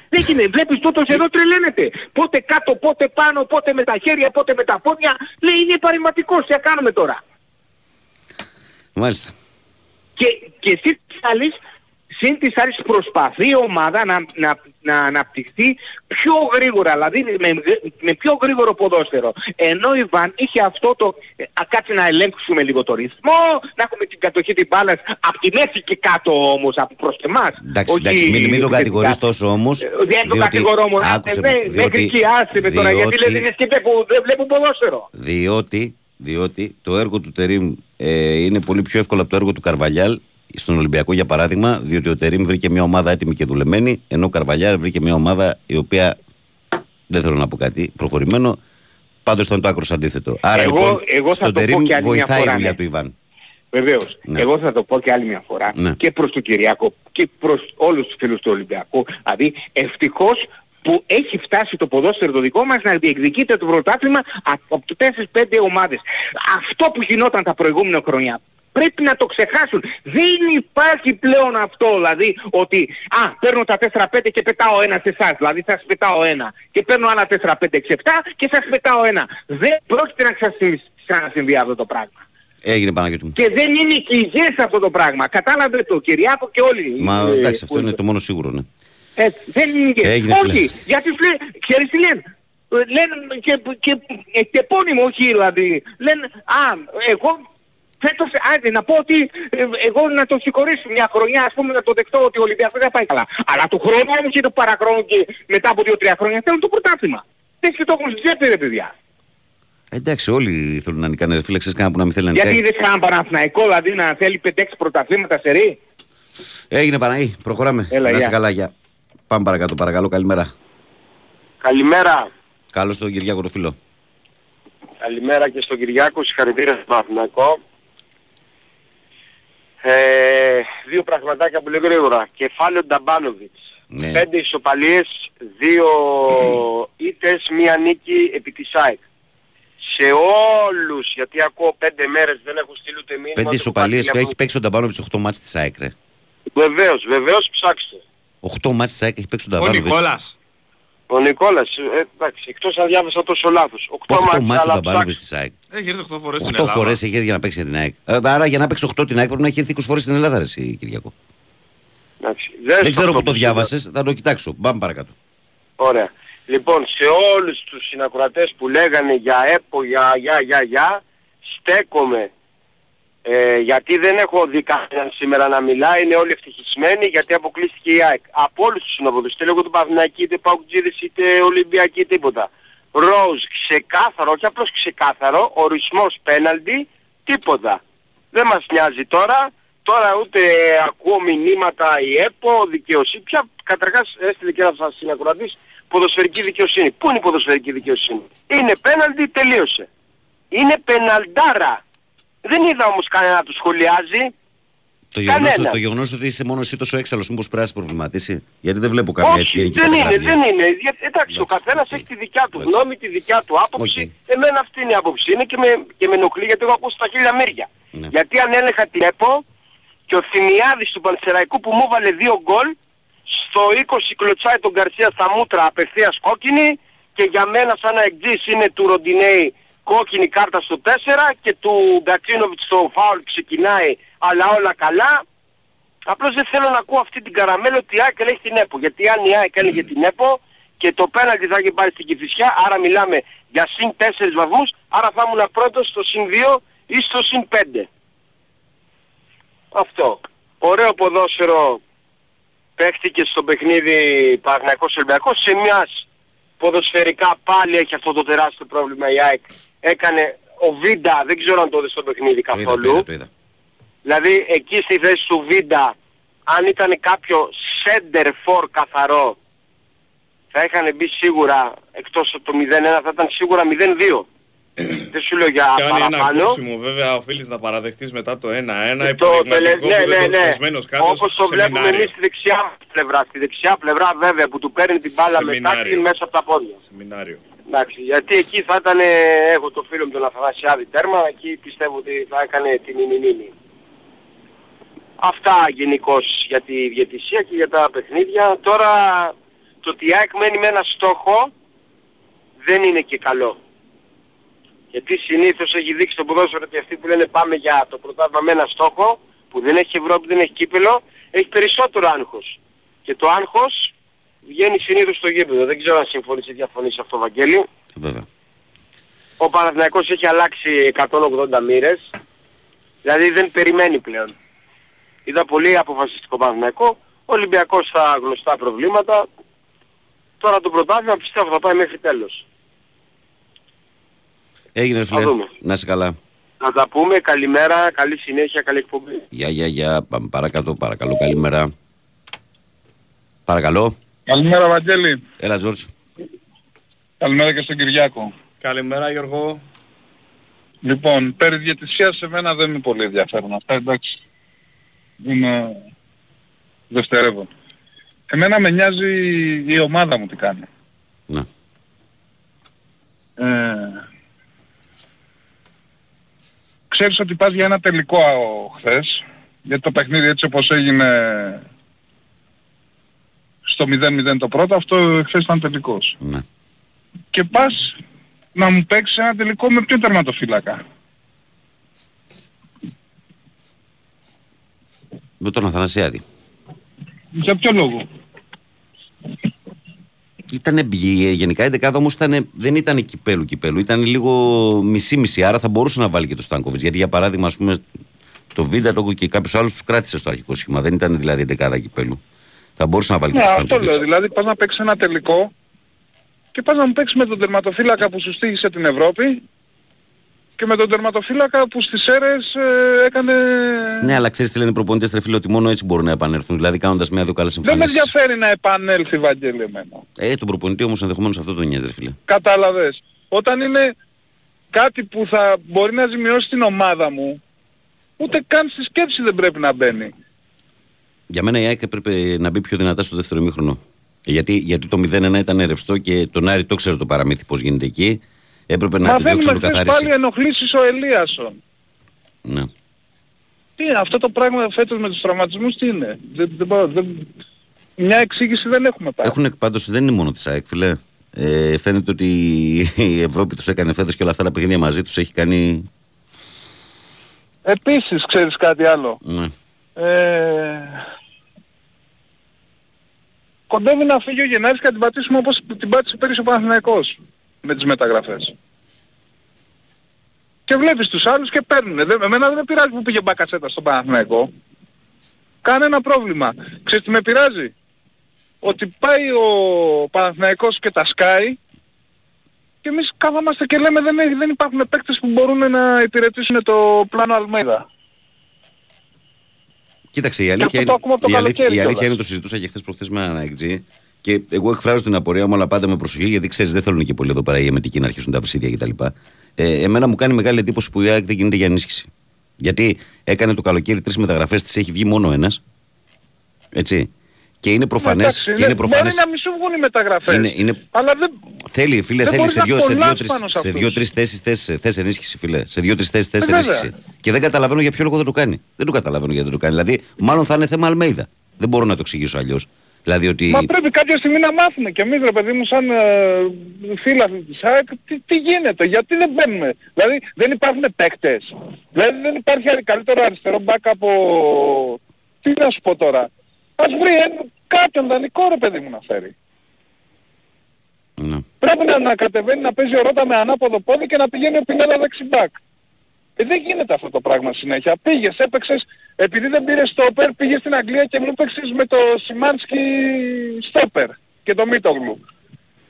Δεν γίνεται. Βλέπεις τούτος εδώ τρελαίνεται. Πότε κάτω, πότε πάνω, πότε με τα χέρια, πότε με τα πόδια. Λέει είναι παρεμβατικός. Τι θα κάνουμε τώρα; Μάλιστα. Και, και εσύ της άλλης, συν της άλλης προσπαθεί η ομάδα να, να, να αναπτυχθεί πιο γρήγορα, δηλαδή με, με πιο γρήγορο ποδόσφαιρο. Ενώ η Βαν είχε αυτό το, ε, α, κάτσε να ελέγξουμε λίγο το ρυθμό, να έχουμε την κατοχή της μπάλας από τη μέση και κάτω όμως, από προς εμάς. Εντάξει, Όχι εντάξει, μην, μην τον επιθετικά. κατηγορείς τόσο όμως. Ε, Δεν το διότι- κατηγορώ μόνο. άκουσε Ε, με, δε- διότι- Μέχρι εκεί άσε με τώρα, γιατί διότι- λες είναι σκέπτε που δεν βλέπουν ποδόσφαιρο. Διότι, διότι το έργο του Τερίμ ε, είναι πολύ πιο εύκολο από το έργο του Καρβαλιάλ στον Ολυμπιακό για παράδειγμα, διότι ο Τερίμ βρήκε μια ομάδα έτοιμη και δουλεμένη, ενώ ο Καρβαλιάλ βρήκε μια ομάδα η οποία δεν θέλω να πω κάτι προχωρημένο. Πάντως ήταν το άκρος αντίθετο. Άρα Εγώ- λοιπόν, εγώ θα στον το πω Τερίμ και άλλη μια βοηθάει φορά, η δουλειά ναι. του Ιβάν. Βεβαίως. Ναι. Εγώ θα το πω και άλλη μια φορά Ναι. και προς τον Κυριάκο και προς όλους τους φίλους του Ολυμπιακού. Δηλαδή ευτυχώς που έχει φτάσει το ποδόσφαιρο το δικό μας να διεκδικείται το πρωτάθλημα από τις 4-5 ομάδες. Αυτό που γινόταν τα προηγούμενα χρόνια πρέπει να το ξεχάσουν. Δεν υπάρχει πλέον αυτό, δηλαδή ότι α, παίρνω τα 4-5 και πετάω ένα σε εσάς, δηλαδή σας πετάω ένα και παίρνω άλλα 4-5-6-7 και σας πετάω ένα. Δεν πρόκειται να ξανασυμβεί- ξανασυμβεί αυτό το πράγμα. Έγινε Παναγιώτη μου. Και δεν είναι και υγιές αυτό το πράγμα. Κατάλαβε το Κυριάκο και όλοι. Μα ε, εντάξει, αυτό που- είναι το μόνο σίγουρο. Ναι. Έτσι, δεν είναι υγιές. Έγινε, όχι, φίλε. γιατί σου λέει, ξέρεις τι λένε; Ε, Λένε και, και, και, και επώνυμο, όχι δηλαδή. Λένε, α, εγώ φέτος, άντε να πω ότι ε, εγώ να το συγχωρήσω μια χρονιά, ας πούμε να το δεχτώ ότι ο Ολυμπιακός δεν πάει καλά. Αλλά του χρόνου όμως και το παραχρόνου και μετά από 2-3 χρόνια θέλουν το πρωτάθλημα. Δεν και το έχουν στην τσέπη ρε παιδιά. Εντάξει, όλοι θέλουν να νικάνε. ρε Φίλε, ξέρεις κανένα που να μην θέλει να Γιατί νικάει. είδες κανένα Παναθηναϊκό δηλαδή να θέλει 5-6 πρωταθλήματα σε ρί; Έγινε Παναγί, προχωράμε. Έλα, να είσαι γεια. καλά, γεια. Πάμε παρακάτω, παρακαλώ, καλημέρα. Καλημέρα. Καλώς τον Κυριάκο το φίλο. Καλημέρα και στον Κυριάκο, συγχαρητήρια στον Παθηνακό. Ε, δύο πραγματάκια πολύ γρήγορα. Κεφάλαιο Νταμπάνοβιτς. Ναι. Πέντε ισοπαλίες, δύο ήττες, μία νίκη επί της ΑΕΚ. Σε όλους, γιατί ακούω πέντε μέρες δεν έχω στείλει ούτε μήνυμα. Πέντε ούτε ισοπαλίες κουπάκι που έχει από- παίξει ο Νταμπάνοβιτς 8 μάτς της ΑΕΚ ρε. Βεβαίως, βεβαίως ψάξτε. 8 μάτς της ΑΕΚ έχει παίξει ο Ο Νταμπάνοβιτς. Νικόλας. Ο Νικόλας, ε, εντάξει, εκτός αν διάβασα τόσο λάθος. Οκτώ 8 μάτς, μάτς ο αλλά Νταμπάνοβιτς ψάξτε. της ΑΕΚ. Έχει έρθει 8 φορές στην 8 Ελλάδα. φορές έχει έρθει για να παίξει την ΑΕΚ. Ε, Άρα για να παίξει 8 την ΑΕΚ πρέπει να έχει έρθει 20 φορές στην Ελλάδα ρε εσύ, Κυριακό. Εντάξει, Δεν ξέρω αυτό που το που είπα. διάβασες, θα το κοιτάξω. Πάμε παρακάτω. Ωραία. Λοιπόν, σε όλους τους συνακροατές που λέγανε για ΕΠΟ, για, για, για, για, στέκομαι. Ε, γιατί δεν έχω δει κανέναν σήμερα να μιλάει, είναι όλοι ευτυχισμένοι γιατί αποκλείστηκε η ΑΕΚ. Από όλους τους συνοδοτούς, είτε λόγω του Παυνακή, είτε Παουκτζίδης, είτε Ολυμπιακή, τίποτα. Ροζ, ξεκάθαρο, όχι απλώς ξεκάθαρο, ορισμός πέναλτι, τίποτα. Δεν μας νοιάζει τώρα. Τώρα ούτε ακούω μηνύματα η ΕΠΟ, δικαιοσύνη. Πια καταρχάς έστειλε και ένας συνακροατής ποδοσφαιρική δικαιοσύνη. Πού είναι η ποδοσφαιρική δικαιοσύνη; Είναι πέναλτι, τελείωσε. Είναι πεναλντάρα. Δεν είδα όμως κανένα να του σχολιάζει. Το γεγονός, Κανένα. το γεγονός ότι είσαι μόνος εσύ τόσο έξαλλος μήπως πρέπει να σε προβληματίσει; Γιατί δεν βλέπω καμία έτσι Όχι, γενική δεν είναι, καταγραφή. δεν είναι. Για- Εντάξει, ο Εντάξει, καθένας οκ. έχει τη δικιά του Εντάξει. γνώμη, τη δικιά του άποψη. Οκ. Εμένα αυτή είναι η άποψη. Είναι και με, και με ενοχλεί γιατί εγώ ακούω στα χίλια μέρια. Ναι. Γιατί αν έλεγα την ΕΠΟ και ο Θημιάδης του Πανσεραϊκού που μου έβαλε δύο γκολ στο 20 κλωτσάει τον Γκαρσία στα μούτρα απευθείας κόκκινη και για μένα σαν να εκτζής είναι του Ροντινέη κόκκινη κάρτα στο 4 και του Γκατσίνοβιτς στο φάουλ ξεκινάει αλλά όλα καλά. Απλώς δεν θέλω να ακούω αυτή την καραμέλα ότι η ΑΕΚ έχει την ΕΠΟ. Γιατί αν η ΑΕΚ έλεγε την ΕΠΟ και το πέναλτι θα είχε πάρει στην Κηφισιά, άρα μιλάμε για συν 4 βαθμούς, άρα θα ήμουν πρώτος στο συν 2 ή στο συν 5. Αυτό. Ωραίο ποδόσφαιρο παίχτηκε στο παιχνίδι Παναθηναϊκός Ολυμπιακός. Σε μιας ποδοσφαιρικά πάλι έχει αυτό το τεράστιο πρόβλημα η ΑΕΚ. Έκανε ο Βίντα, δεν ξέρω αν το είδες στο παιχνίδι Το είδα, καθόλου. το είδα, το είδα. Δηλαδή εκεί στη θέση του Βίντα, αν ήταν κάποιο center for καθαρό, θα είχαν μπει σίγουρα, εκτός από το 0-1, θα ήταν σίγουρα 0-2. Δεν σου λέω για Κάνει ένα παραπάνω. κόψιμο βέβαια οφείλεις να παραδεχτείς μετά το 1-1 Και το τελε... υποδειγματικό ναι, που ναι, δεν ναι. πεσμένος κάτω Όπως το σε βλέπουμε σεμινάριο. εμείς στη δεξιά πλευρά. Στη δεξιά πλευρά βέβαια που του παίρνει την μπάλα μετά Σεμινάριο. και μέσα από τα πόδια. Σεμινάριο. Εντάξει, γιατί εκεί θα ήταν, έχω το φίλο μου τον Αθανασιάδη τέρμα, εκεί πιστεύω ότι θα έκανε την ινινίνη. Αυτά γενικώς για τη διαιτησία και για τα παιχνίδια. Τώρα το ότι η ΑΕΚ μένει με ένα στόχο δεν είναι και καλό. Γιατί συνήθως έχει δείξει το ποδόσφαιρο ότι αυτοί που λένε πάμε για το πρωτάθλημα με ένα στόχο, που δεν έχει Ευρώπη, δεν έχει κύπελο, έχει περισσότερο άγχος. Και το άγχος βγαίνει συνήθως στο γήπεδο. Δεν ξέρω αν συμφωνείς ή διαφωνείς αυτό, Βαγγέλη. Ε, Βέβαια. Ο Παναθηναϊκός έχει αλλάξει 180 μοίρες. Δηλαδή δεν περιμένει πλέον. Είδα πολύ αποφασιστικό Παναθηναϊκό. Ο Ολυμπιακός στα γνωστά προβλήματα. Τώρα το πρωτάθλημα πιστεύω θα πάει μέχρι τέλος. Έγινε φίλε. δούμε. Να είσαι καλά. Να τα πούμε. Καλημέρα, καλή συνέχεια, καλή εκπομπή. Γεια, γεια, γεια. Πάμε παρακάτω, παρακαλώ. Καλημέρα. Παρακαλώ. Καλημέρα Βαγγέλη. Έλα, Τζόρτζ. Καλημέρα και στον Κυριάκο. Καλημέρα Γιώργο. Λοιπόν, περί διαιτησίας σε μένα δεν είναι πολύ ενδιαφέρον αυτά, εντάξει. Είναι δευτερεύον. Εμένα με νοιάζει η ομάδα μου τι κάνει. Ναι. Ε, ξέρεις ότι πας για ένα τελικό α, χθες, γιατί το παιχνίδι έτσι όπως έγινε στο 0-0 το πρώτο, αυτό χθες ήταν τελικός. ναι. Και πας να μου παίξεις ένα τελικό με ποιον τερματοφύλακα. Με τον Αθανασιάδη. Για ποιο λόγο; Ήταν γενικά η δεκάδα όμως ήταν, δεν ήταν κυπέλου κυπέλου. Ήταν λίγο μισή-μισή. Άρα θα μπορούσε να βάλει και το Στάνκοβιτς. Γιατί για παράδειγμα, ας πούμε, το Βίντα το και κάποιους άλλους τους κράτησε στο αρχικό σχήμα. Δεν ήταν δηλαδή η δεκάδα κυπέλου. Θα μπορούσε να βάλει Ναι, και το αυτό Στάνκοβιτς. λέω. Δηλαδή πας να παίξεις ένα τελικό και πας να μου παίξεις με τον τερματοφύλακα που σου στήγησε την Ευρώπη και με τον τερματοφύλακα που στις αίρες ε, έκανε... Ναι, αλλά ξέρεις τι λένε οι προπονητές, τρεφίλε, ότι μόνο έτσι μπορούν να επανέλθουν. Δηλαδή κάνοντας μια-δύο καλέ Δεν με εμφανίσει. ενδιαφέρει να επανέλθει Βαγγέλη εμένα. Ε, τον προπονητή όμως ενδεχομένως αυτό το νοιάζει, ρε φίλε. Κατάλαβες. Όταν είναι κάτι που θα μπορεί να ζημιώσει την ομάδα μου, ούτε καν στη σκέψη δεν πρέπει να μπαίνει. Για μένα η ΑΕΚ έπρεπε να μπει πιο δυνατά στο δεύτερο ημίχρονο. Γιατί, γιατί το 0-1 ήταν ρευστό και τον Άρη το ξέρει το παραμύθι πώς γίνεται εκεί. Έπρεπε να Μα επιδιώξει να δεν το με χθες καθαρίσει. πάλι ενοχλήσεις ο Ελίασον. Ναι. Τι είναι, αυτό το πράγμα φέτος με τους τραυματισμούς τι είναι; Δεν, δεν, μπορώ- δεν, μια εξήγηση δεν έχουμε πάρει. Έχουν πάντως δεν είναι μόνο της ΑΕΚ, φιλέ. Ε, φαίνεται ότι η Ευρώπη τους έκανε φέτος και όλα αυτά τα παιχνίδια μαζί τους έχει κάνει. Επίσης, ξέρεις κάτι άλλο; Ναι. Ε, κοντεύει να φύγει ο Γενάρης και να την πατήσουμε όπως την πάτησε πέρυσι ο Παναθηναϊκός με τις μεταγραφές. Και βλέπεις τους άλλους και παίρνουνε. Δεν, εμένα δεν με πειράζει που πήγε μπακασέτα στον Παναθηναϊκό. Κανένα πρόβλημα. Ξέρεις τι με πειράζει; Ότι πάει ο Παναθηναϊκός και τα σκάει και εμείς κάθομαστε και λέμε δεν, έχει- δεν υπάρχουν παίκτες που μπορούν να υπηρετήσουν το πλάνο Αλμέιδα. Κοίταξε, η αυτό αλήθεια, το είναι, ακούμε από το η αλήθεια, καλοκαίρι η αλήθεια κιόλας. είναι το συζητούσα και χθες προχθές με έναν AXG και εγώ εκφράζω την απορία μου, αλλά πάντα με προσοχή γιατί ξέρεις, δεν θέλουν και πολύ εδώ πέρα οι εμετικοί να αρχίσουν τα βρυσίδια κτλ. Ε, εμένα μου κάνει μεγάλη εντύπωση που η ΑΕΚ δεν γίνεται για ενίσχυση. Γιατί έκανε το καλοκαίρι τρεις μεταγραφές, τη έχει βγει μόνο ένας. Έτσι. Και είναι προφανές. Εντάξει, Και ναι, είναι προφανές, Μπορεί να μην σου βγουν οι μεταγραφές. Είναι- είναι- Αλλά δεν... Θέλει, φίλε, Δεν θέλει μπορείς σε να δύο, σε δύο, κολλάς τρεις, πάνω σε σε αυτούς. δύο τρεις θέσεις θες, θες ενίσχυση, φίλε. Σε δύο τρεις θέσεις θες Ε, βέβαια. ενίσχυση. Και δεν καταλαβαίνω για ποιο λόγο δεν το κάνει. Δεν το καταλαβαίνω γιατί δεν το κάνει. Δηλαδή, μάλλον θα είναι θέμα Αλμέιδα. Δεν μπορώ να το εξηγήσω αλλιώς. Δηλαδή ότι. Μα πρέπει κάποια στιγμή να μάθουμε και εμείς ρε παιδί μου σαν ε, φίλαθλοι της ΑΕΚ τι, τι γίνεται, γιατί δεν μπαίνουμε. Δηλαδή δεν υπάρχουν παίκτες. Δηλαδή δεν υπάρχει άλλη- καλύτερο αριστερό μπακ από... Τι να σου πω τώρα; Ας βρει ένα, κάποιον δανεικό ρε παιδί μου να φέρει. Ναι. Πρέπει να, να κατεβαίνει να παίζει ο Ρότα με ανάποδο πόδι και να πηγαίνει ο Πινέδα δεξιμπάκ. Ε, δεν γίνεται αυτό το πράγμα συνέχεια. Πήγες, έπαιξες, επειδή δεν πήρες στόπερ, πήγες στην Αγγλία και μου έπαιξες με το Σιμάνσκι στόπερ και το Μίτογλου.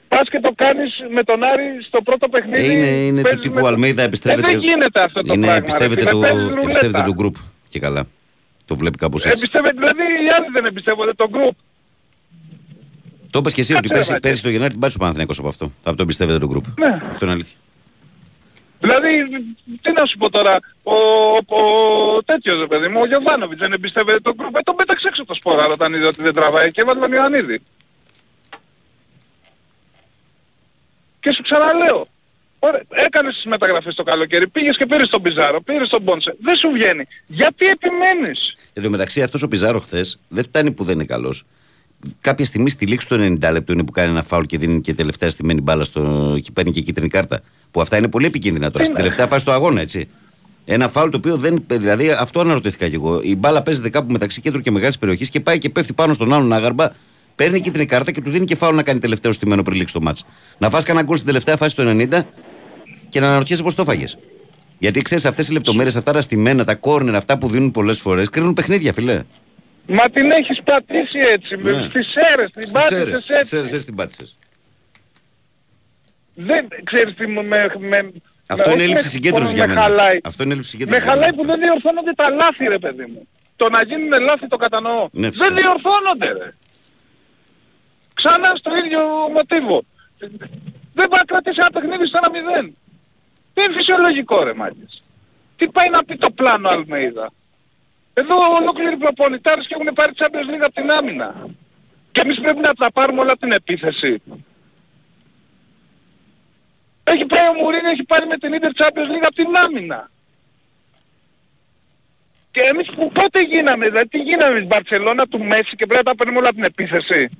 Πας και το κάνεις με τον Άρη στο πρώτο παιχνίδι. Ε, είναι είναι του παίζεις τύπου με το- Αλμέιδα, εμπιστεύεται. Ε, δεν γίνεται αυτό το είναι, πράγμα. Εμπιστεύεται, ρε το, φίλε, παίζεις ρουλέτα. εμπιστεύεται το group. Και καλά. Το βλέπει κάπως έτσι. Εμπιστεύεται, δηλαδή οι άλλοι δεν εμπιστεύονται το group. Το είπες και εσύ ότι Κάτσε, ρε, πέρσι, Μάκη. πέρσι το Γενάρη την πάτησε ο Παναθηναϊκός από αυτό. Από το εμπιστεύεται το group. Ναι. Αυτό είναι αλήθεια. Δηλαδή, τι να σου πω τώρα, ο, ο, ο τέτοιος ρε παιδί μου, ο Γιωβάνοβιτς δεν εμπιστεύεται τον γκρουπ, ε, τον πέταξε έξω το σπορά όταν είδε ότι δεν τραβάει και έβαλε τον Ιωαννίδη. Και σου ξαναλέω, ωραία, έκανες τις μεταγραφές το καλοκαίρι, πήγες και πήρες τον Πιζάρο, πήρες τον Μπόνσε, δεν σου βγαίνει. Γιατί επιμένεις; Εν τω μεταξύ, αυτός ο Πιζάρο χθες δεν φτάνει που δεν είναι καλός. Κάποια στιγμή στη λήξη του 90 λεπτού είναι που κάνει ένα φάουλ και δίνει και τελευταία στημένη μπάλα στο. και παίρνει και κίτρινη κάρτα. Που αυτά είναι πολύ επικίνδυνα τώρα. Στην Είναι. τελευταία φάση του αγώνα, έτσι. Ένα φάουλ το οποίο δεν. Δηλαδή, αυτό αναρωτήθηκα κι εγώ. Η μπάλα παίζεται κάπου μεταξύ κέντρου και μεγάλης περιοχής και πάει και πέφτει πάνω στον άλλον άγαρμπα. Παίρνει κίτρινη κάρτα και του δίνει και φάουλ να κάνει τελευταίο στημένο πριν λήξει το μάτς. Να φας κανένα γκολ στην τελευταία φάση του 90 και να αναρωτιέσαι πώς το φάγες. Γιατί ξέρεις αυτές οι λεπτομέρειες, αυτά τα στημένα, τα κόρνερ, αυτά που δίνουν πολλές φορές, κρίνουν παιχνίδια, φιλέ. Μα την έχεις πατήσει έτσι, Ναι. ναι. στις αίρες, την Στις πάτησες αίρες, έτσι. στις αίρες, έτσι την πάτησες. Δεν ξέρεις τι με... με, με Αυτό με- είναι όχι έλλειψη με- συγκέντρωσης με για μένα. χαλάει. Αυτό είναι έλλειψη Με συγκέντρωση. χαλάει που δεν διορθώνονται τα λάθη ρε παιδί μου. Το να γίνουν λάθη το κατανοώ. Ναι, φυσικά. δεν διορθώνονται ρε. Ξανά στο ίδιο μοτίβο. Δεν πάει να κρατήσει ένα παιχνίδι στο ένα μηδέν. Δεν είναι φυσιολογικό ρε μάγκες. Τι πάει να πει το πλάνο Αλμέιδα; Εδώ ολόκληροι προπονητάρες και έχουν πάρει Champions League από την άμυνα. Και εμείς πρέπει να τα πάρουμε όλα από την επίθεση. Έχει πάει ο Μουρίνιο, έχει πάρει με την Inter Champions League από την άμυνα. Και εμείς που πότε γίναμε, δηλαδή τι γίναμε στην Μπαρτσελώνα του Μέση και πρέπει να τα παίρνουμε όλα από την επίθεση.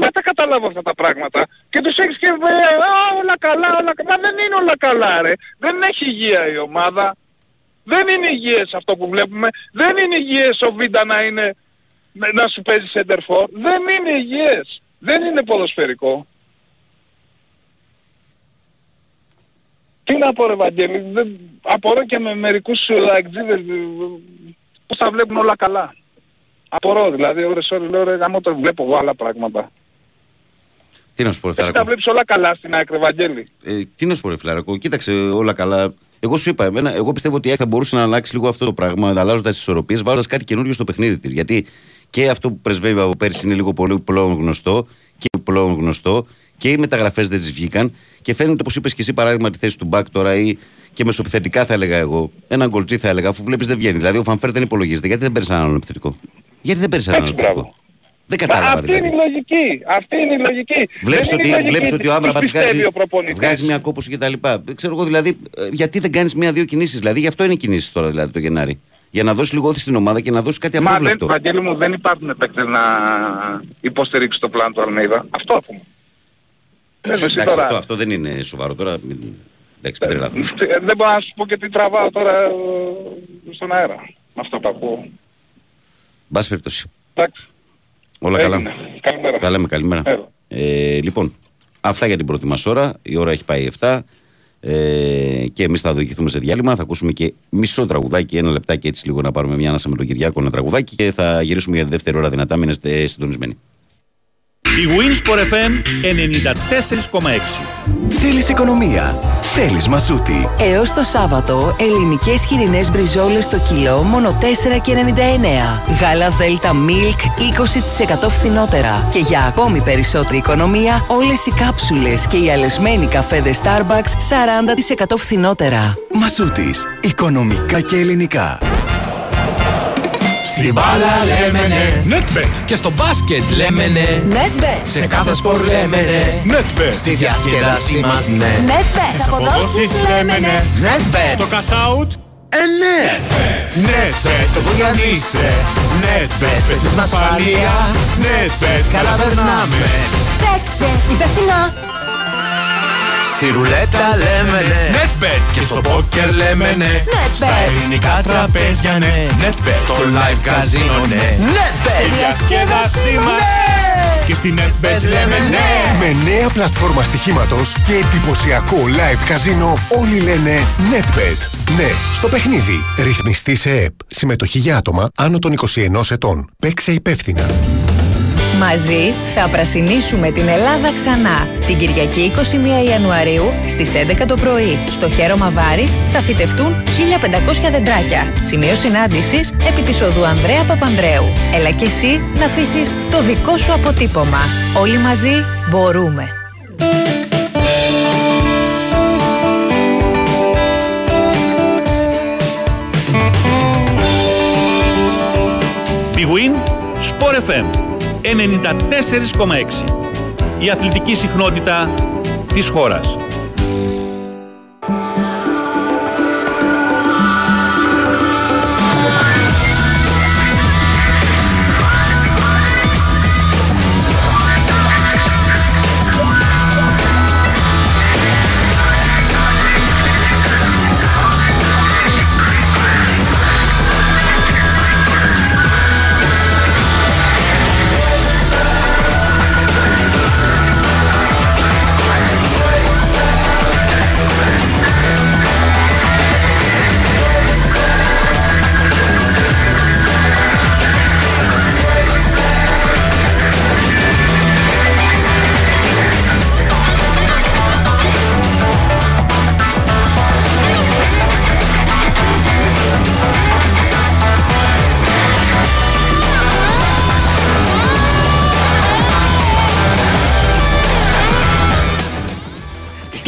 Δεν τα καταλάβω αυτά τα πράγματα. Και τους έχεις και ε, α, όλα καλά, όλα καλά. Μα δεν είναι όλα καλά ρε. Δεν έχει υγεία η ομάδα. Δεν είναι υγιές αυτό που βλέπουμε. Δεν είναι υγιές ο Βίντα να είναι να σου παίζει center for. Δεν είναι υγιές. Δεν είναι ποδοσφαιρικό. Τι να πω ρε Βαγγέλη, δεν... απορώ και με μερικούς αεξίδες πώς τα βλέπουν όλα καλά. Απορώ δηλαδή, ώρες ώρες λέω ρε γάμο το βλέπω εγώ άλλα πράγματα. Τι να σου πω, ρε Εσύ τα φιλαράκο. βλέπεις όλα καλά στην άκρη Βαγγέλη. Ε, τι να σου πω, ρε φιλαράκο. Κοίταξε όλα καλά. Εγώ σου είπα, εμένα, εγώ πιστεύω ότι η ΑΕΚ θα μπορούσε να αλλάξει λίγο αυτό το πράγμα, αλλάζοντας τις ισορροπίες, βάζοντας κάτι καινούριο στο παιχνίδι της. Γιατί και αυτό που πρεσβεύει από πέρσι είναι λίγο πολύ πλέον γνωστό και πλέον γνωστό και οι μεταγραφές δεν τι βγήκαν και φαίνεται όπως είπες και εσύ παράδειγμα τη θέση του Μπακ τώρα ή και μεσοπιθετικά θα έλεγα εγώ. Έναν γκολτζή θα έλεγα, αφού βλέπεις δεν βγαίνει. Δηλαδή ο Φανφέρ δεν υπολογίζεται. Γιατί δεν παίρνεις έναν άλλον επιθετικό. Γιατί δεν παίρνεις έναν άλλον Έτσι, μπράβο. επιθετικό. Δεν Μα κατάλαβα αυτή είναι δηλαδή. η λογική. Αυτή είναι η λογική. Βλέπεις Δεν είναι ότι, η λογική βλέπεις ότι ο του Άμπραμπατ πιστεύει βγάζει, ο προπονητής. βγάζει μια κόπωση κτλ. Ξέρω εγώ δηλαδή, ε, γιατί δεν κάνεις μία-δύο κινήσεις. Δηλαδή, γι' αυτό είναι κινήσεις τώρα δηλαδή το Γενάρη. Για να δώσεις λίγο όθηση στην ομάδα και να δώσεις κάτι Μα δεν, απρόβλεπτο. Βαγγέλη μου, δεν υπάρχουν παίκτες να υποστηρίξει το πλάνο του Αλμέιδα. Αυτό ακούμε. Δεν εσύ Εντάξει, τώρα. αυτό, αυτό δεν είναι σοβαρό τώρα. μην- Εντάξει, μην τρελαθούμε. Ε, Δεν μπορώ να σου πω και τι τραβάω τώρα ε, στον αέρα. Με αυτό που ακούω. Μπας περιπτώσει. Εντάξει. Όλα Έγινε. καλά. Καλημέρα. Τα λέμε καλημέρα. Έλα. Ε, λοιπόν, αυτά για την πρώτη μας ώρα. Η ώρα έχει πάει 7. Ε, και εμείς θα οδηγηθούμε σε διάλειμμα. Θα ακούσουμε και μισό τραγουδάκι, ένα λεπτάκι έτσι λίγο να πάρουμε μια ανάσα με τον Κυριάκο, ένα τραγουδάκι και θα γυρίσουμε για τη δεύτερη ώρα δυνατά. Μείνετε συντονισμένοι. Η Winsport FM 94,6. Θέλεις οικονομία. Θέλεις μασούτη. Έως το Σάββατο, ελληνικές χοιρινές μπριζόλες το κιλό μόνο 4,99. Γάλα Δέλτα Milk 20% φθηνότερα. Και για ακόμη περισσότερη οικονομία, όλες οι κάψουλες και οι αλεσμένοι καφέδες Starbucks 40% φθηνότερα. Μασούτης. Οικονομικά και ελληνικά. Στην μπάλα λέμε ναι. Netbet. Και στο μπάσκετ λέμε ναι. NetBet. Σε κάθε σπορ λέμε ναι. Netbet. Στη διασκέδασή μας ναι. NetBet. Στις αποδόσεις λέμε ναι. Netbet. Στο cash out ε, ναι! Netbet, το που για είσαι Netbet, παίζεις με ασφαλεία Netbet, καλά περνάμε Παίξε υπεύθυνα. Στη ρουλέτα λέμε ναι Netbet και στο πόκερ λέμε ναι Netbet. Στα ελληνικά τραπέζια ναι Netbet, στο live καζίνο ναι Netbet. Στη διασκέδασή μας Και στη Netbet λέμε ναι Με νέα πλατφόρμα στοιχήματος και εντυπωσιακό live καζίνο όλοι λένε NetBet. Ναι, στο παιχνίδι. Ρυθμιστή σε ΕΠ. Συμμετοχή για άτομα άνω των 21 ετών. Παίξε υπεύθυνα. Μαζί θα πρασινίσουμε την Ελλάδα ξανά. Την Κυριακή 21 Ιανουαρίου στις 11 το πρωί. Στο Χέρωμα Βάρης θα φυτευτούν 1500 δεντράκια. Σημείο συνάντησης επί της οδού Ανδρέα Παπανδρέου. Έλα και εσύ να αφήσεις το δικό σου αποτύπωμα. Όλοι μαζί μπορούμε. Big Win, Sport FM 94,6. Η αθλητική συχνότητα της χώρας.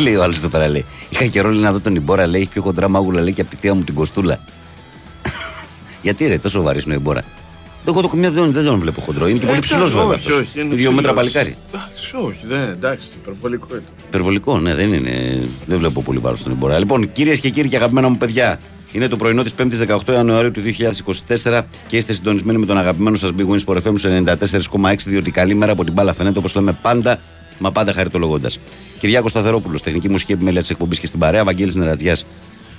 Λέει ο άλλος εδώ πέρα, λέει. Είχα καιρό λέει, να δω τον Ιμπόρα, λέει, έχει πιο κοντρά μάγουλα, λέει, και από τη θεία μου την Κοστούλα. Γιατί ρε, τόσο βαρύς είναι ο Ιμπόρα. Εγώ το κομμάτι δεν, δεν τον βλέπω χοντρό. Είναι και πολύ ψηλός βέβαια. Όχι, αυτός. όχι. είναι Δύο μέτρα ψηλός. παλικάρι. Εντάξει, όχι, δεν, εντάξει, υπερβολικό είναι. Υπερβολικό, ναι, δεν είναι. Δεν βλέπω πολύ βάρος στον Ιμπόρα. Λοιπόν, κυρίες και κύριοι και αγαπημένα μου παιδιά, είναι το πρωινό της 5η 18 Ιανουαρίου του 2024 και είστε συντονισμένοι με τον αγαπημένο σας Big Wins Sport FM στου 94,6 διότι καλή μέρα από την μπάλα φαίνεται όπως λέμε πάντα, μα πάντα χαριτολογώντας. Κυριάκο Σταθερόπουλος, τεχνική μουσική επιμέλεια της εκπομπής και στην παρέα, Βαγγέλης Νερατζιάς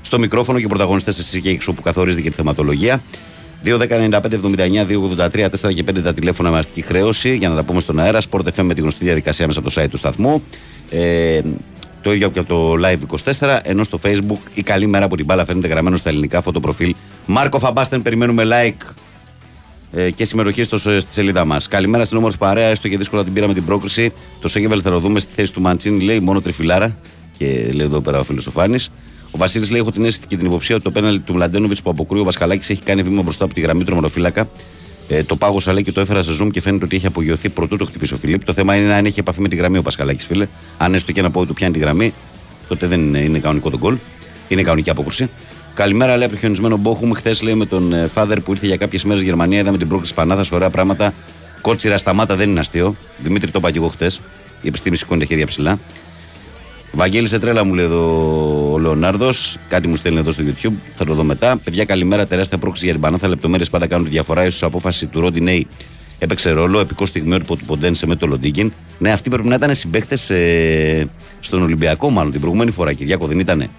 στο μικρόφωνο και πρωταγωνιστές εσεί και έξω που καθορίζετε και τη θεματολογία. 2.195.79, 283, 4 και 5 τα τηλέφωνα με αστική χρέωση για να τα πούμε στον αέρα. Sport FM με τη γνωστή διαδικασία μέσα από το site του σταθμού. Ε, το ίδιο και από το Live 24. Ενώ στο Facebook η καλή μέρα από την μπάλα φαίνεται γραμμένο στα ελληνικά φωτοπροφίλ. Μάρκο Φαμπάστεν, περιμένουμε like ε, και συμμετοχή στο, στη σελίδα μας. Καλημέρα στην όμορφη παρέα, έστω και δύσκολα την πήραμε την πρόκριση. Το Σέγεβελ θα το δούμε στη θέση του Μαντσίνη, λέει μόνο τριφυλάρα. Και λέει εδώ πέρα ο φίλος ο Φάνης. Ο Βασίλης λέει: Έχω την αίσθηση και την υποψία ότι το πέναλτι του Μλαντένοβιτς που αποκρούει ο Βασκαλάκης έχει κάνει βήμα μπροστά από τη γραμμή του ρωματοφύλακα. Ε, το πάγωσα λέει και το έφερα σε zoom και φαίνεται ότι έχει απογειωθεί πρωτού το χτυπήσει ο Φιλίπ. Το θέμα είναι αν έχει επαφή με τη γραμμή ο Πασχαλάκη, φίλε. Αν έστω και ένα πόδι του πιάνει τη γραμμή, τότε δεν είναι, είναι κανονικό το γκολ. Είναι κανονική απόκρουση. Καλημέρα, λέει από το χιονισμένο Μπόχουμ. Χθες λέει με τον ε, Φάδερ που ήρθε για κάποιες μέρες στη Γερμανία. Είδαμε την πρόκληση Πανάθας, ωραία πράγματα. Κότσιρα σταμάτα δεν είναι αστείο. Δημήτρη το είπα και εγώ χθες. Η επιστήμη σηκώνει τα χέρια ψηλά. Βαγγέλη σε τρέλα μου λέει εδώ ο Λεωνάρδος. Κάτι μου στέλνει εδώ στο YouTube. Θα το δω μετά. Παιδιά, καλημέρα. Τεράστια πρόκληση για την Πανάθα. Λεπτομέρειες πάντα κάνουν τη διαφορά. σω απόφαση του Ρόντι έπαιξε ρόλο. Επικό στιγμιότυπο του Ποντένσε με το Λοντίγκιν. Ναι, αυτοί πρέπει να ήταν συμπαίχτε ε, στον Ολυμπιακό, μάλλον την προηγούμενη φορά. Κυριάκο δεν ήταν.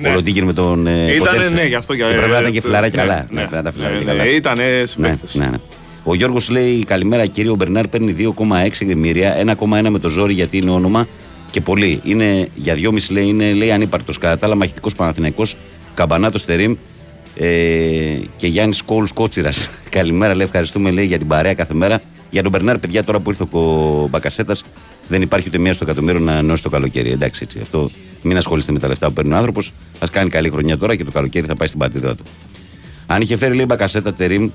Ναι. Ο Λοντίγκιν με τον. Ε, Ήτανε, Ποντένσε. ναι, γι' αυτό και- Και πρέπει να ήταν και ε, φιλαράκι ναι, καλά. ναι. Ναι, πρέπει να ήταν φιλαράκι Ναι, ναι, καλά. ήτανε Ναι, συμπαίκτες. ναι, ναι. Ο Γιώργος λέει: Καλημέρα κύριε. Ο Μπερνάρ παίρνει 2,6 εκατομμύρια. 1,1 με το ζόρι γιατί είναι όνομα και πολύ. Είναι για 2,5 λέει, είναι λέει ανύπαρκτος. Κατά τα άλλα, μαχητικός Παναθηναϊκός, Καμπανάτος Τερήμ ε, και Γιάννης Κόλς Κότσιρας. Καλημέρα, λέει. Ευχαριστούμε λέει, για την παρέα κάθε μέρα. Για τον Μπερνάρ, παιδιά, τώρα που ήρθε ο Μπακασέτας, δεν υπάρχει ούτε μία στο εκατομμύριο να νιώσει το καλοκαίρι. Εντάξει, έτσι. Αυτό μην ασχολείστε με τα λεφτά που παίρνει ο άνθρωπος. Α κάνει καλή χρονιά τώρα και το καλοκαίρι θα πάει στην πατρίδα του. Αν είχε φέρει λέει Μπακασέτα Τερήμ